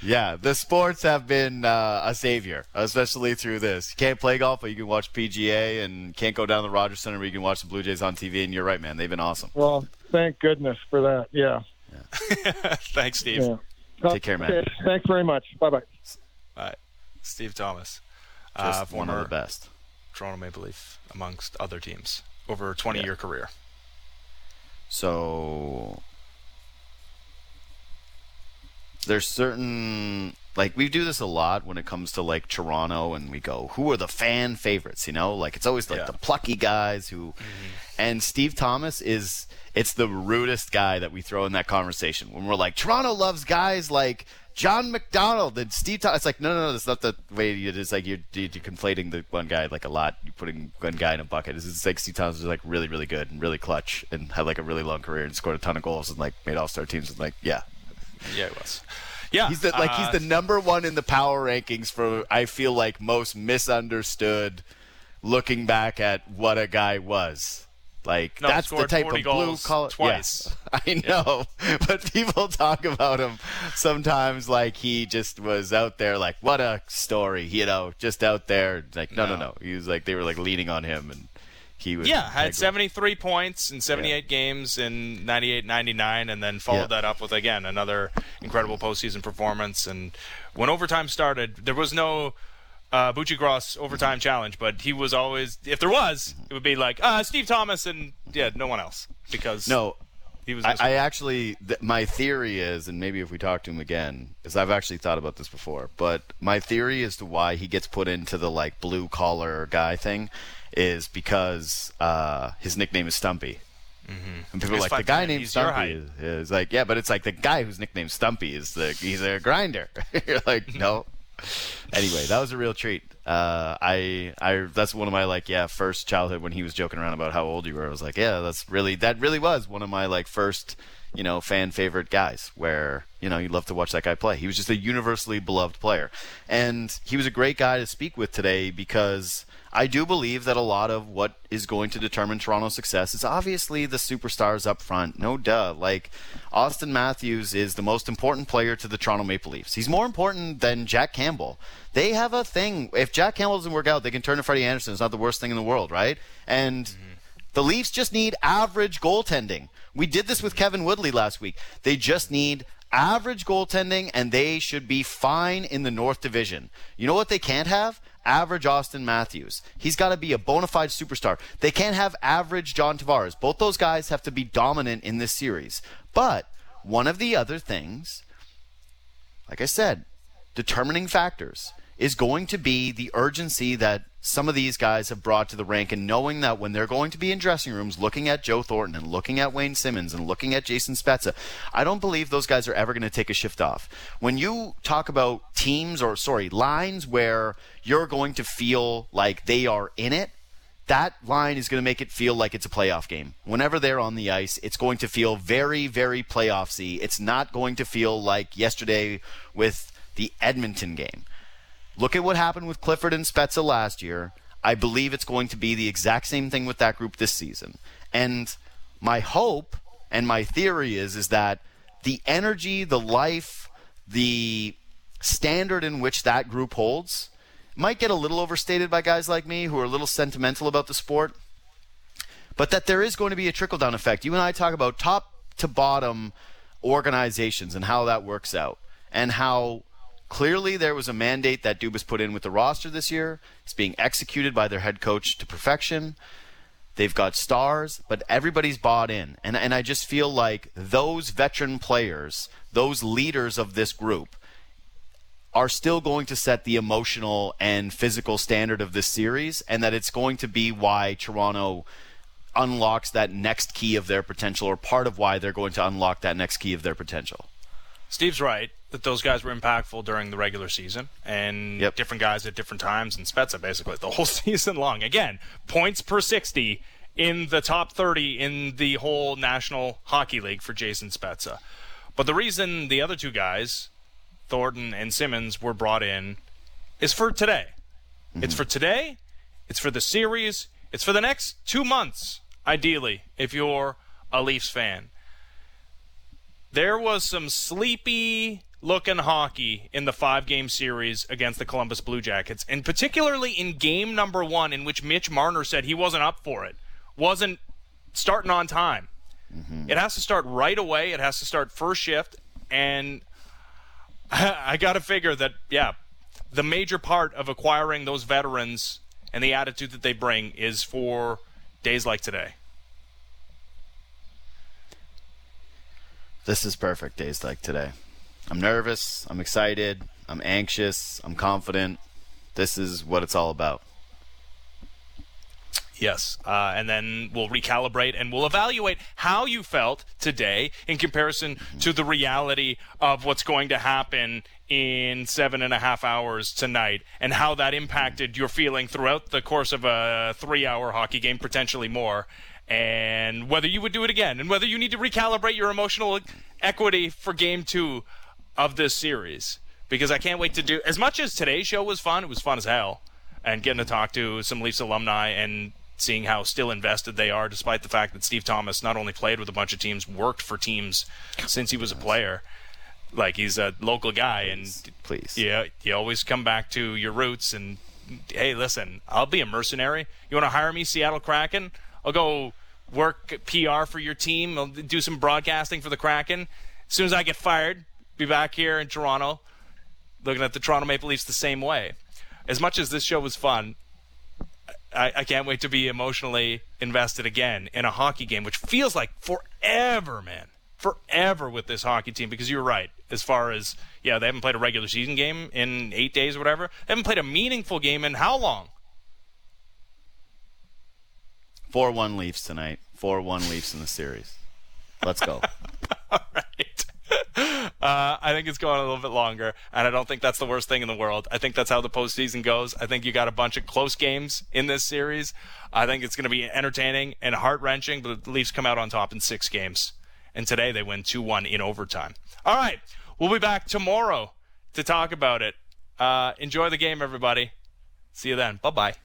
Yeah, the sports have been uh, a savior, especially through this. You can't play golf, but you can watch PGA, and can't go down to the Rogers Center, but you can watch the Blue Jays on TV. And you're right, man. They've been awesome.
Well, thank goodness for that. Yeah.
yeah. Thanks, Steve. Yeah.
Take care, man. Okay.
Thanks very much. Bye bye.
Bye. Steve Thomas,
uh, one of the best.
Toronto Maple Leaf, amongst other teams, over a 20 yeah. year career.
So there's certain like we do this a lot when it comes to like Toronto and we go who are the fan favorites you know like it's always like yeah. the plucky guys who mm-hmm. and Steve Thomas is it's the rudest guy that we throw in that conversation when we're like Toronto loves guys like John McDonald and Steve Thomas. It's like, no, no, no, that's not the way it is. Like, you're, you're conflating the one guy like a lot. You're putting one guy in a bucket. It's, it's like Steve Thomas was like really, really good and really clutch and had like a really long career and scored a ton of goals and like made all star teams. And like, yeah.
Yeah, it was. Yeah.
He's the, like, uh, he's the number one in the power rankings for, I feel like, most misunderstood looking back at what a guy was. Like
no,
that's the type of blue collar.
Twice,
I know, yeah. but people talk about him sometimes like he just was out there. Like what a story, you know, just out there. Like no, no, no. no. He was like they were like leaning on him, and he was
yeah had 73 points in 78 yeah. games in 98, 99, and then followed yeah. that up with again another incredible postseason performance. And when overtime started, there was no uh, Buccigross overtime challenge, but he was always, if there was, it would be like uh, Steve Thomas and yeah, no one else because
no, he was. I, I actually, th- my theory is, and maybe if we talk to him again, is I've actually thought about this before, but my theory as to why he gets put into the like blue collar guy thing is because uh, his nickname is Stumpy. Mm-hmm. And people are like the guy named Stumpy is, is, like yeah, but it's like the guy whose nickname Stumpy is the he's a grinder. You're like no, anyway, that was a real treat. Uh, I, I, that's one of my like, yeah, first childhood when he was joking around about how old you were. I was like, yeah, that's really, that really was one of my like first, you know, fan favorite guys. Where you know you love to watch that guy play. He was just a universally beloved player, and he was a great guy to speak with today because I do believe that a lot of what is going to determine Toronto's success is obviously the superstars up front. No duh. Like Auston Matthews is the most important player to the Toronto Maple Leafs. He's more important than Jack Campbell. They have a thing. If Jack Campbell doesn't work out, they can turn to Freddie Andersen. It's not the worst thing in the world, right? And mm-hmm. the Leafs just need average goaltending. We did this with Kevin Woodley last week. They just need average goaltending, and they should be fine in the North Division. You know what they can't have? Average Auston Matthews. He's got to be a bona fide superstar. They can't have average John Tavares. Both those guys have to be dominant in this series. But one of the other things, like I said, determining factors is going to be the urgency that some of these guys have brought to the rank and knowing that when they're going to be in dressing rooms looking at Joe Thornton and looking at Wayne Simmonds and looking at Jason Spezza, I don't believe those guys are ever going to take a shift off. When you talk about teams or sorry, lines where you're going to feel like they are in it, that line is going to make it feel like it's a playoff game. Whenever they're on the ice, it's going to feel very, very playoffsy. It's not going to feel like yesterday with the Edmonton game. Look at what happened with Clifford and Spezza last year. I believe it's going to be the exact same thing with that group this season. And my hope and my theory is is that the energy, the life, the standard in which that group holds might get a little overstated by guys like me who are a little sentimental about the sport, but that there is going to be a trickle down effect. You and I talk about top to bottom organizations and how that works out and how Clearly, there was a mandate that Dubas put in with the roster this year. It's being executed by their head coach to perfection. They've got stars, but everybody's bought in. And, and I just feel like those veteran players, those leaders of this group, are still going to set the emotional and physical standard of this series, and that it's going to be why Toronto unlocks that next key of their potential, or part of why they're going to unlock that next key of their potential.
Steve's right that those guys were impactful during the regular season and
Yep.
different guys at different times and Spezza basically the whole season long. Again, points per 60 in the top 30 in the whole National Hockey League for Jason Spezza. But the reason the other two guys, Thornton and Simmonds, were brought in is for today. Mm-hmm. It's for today, it's for the series, it's for the next two months, ideally, if you're a Leafs fan there was some sleepy looking hockey in the five game series against the Columbus Blue Jackets, and particularly in game number one, in which Mitch Marner said he wasn't up for it, wasn't starting on time. Mm-hmm. It has to start right away, it has to start first shift, and I got to figure that, yeah, the major part of acquiring those veterans and the attitude that they bring is for days like today.
This is perfect days like today. I'm nervous, I'm excited, I'm anxious, I'm confident. This is what it's all about.
Yes, uh, and then we'll recalibrate and we'll evaluate how you felt today in comparison to the reality of what's going to happen in seven and a half hours tonight and how that impacted your feeling throughout the course of a three hour hockey game, potentially more, and whether you would do it again and whether you need to recalibrate your emotional equity for game two of this series. Because I can't wait to do as much as today's show was fun, it was fun as hell and getting to talk to some Leafs alumni and seeing how still invested they are, despite the fact that Steve Thomas not only played with a bunch of teams, worked for teams since he was a player. Like he's a local guy, and
Please.
yeah, you always come back to your roots. And hey, listen, I'll be a mercenary. You want to hire me, Seattle Kraken? I'll go work PR for your team. I'll do some broadcasting for the Kraken. As soon as I get fired, be back here in Toronto, looking at the Toronto Maple Leafs the same way. As much as this show was fun, I, I can't wait to be emotionally invested again in a hockey game, which feels like forever, man. Forever with this hockey team because you're right. As far as, yeah, they haven't played a regular season game in eight days or whatever. They haven't played a meaningful game in how long?
4 1 Leafs tonight. 4 1 Leafs in the series. Let's go.
All right. Uh, I think it's going a little bit longer, and I don't think that's the worst thing in the world. I think that's how the postseason goes. I think you got a bunch of close games in this series. I think it's going to be entertaining and heart wrenching, but the Leafs come out on top in six games. And today they win 2 1 in overtime. All right. We'll be back tomorrow to talk about it. Uh, enjoy the game, everybody. See you then. Bye bye.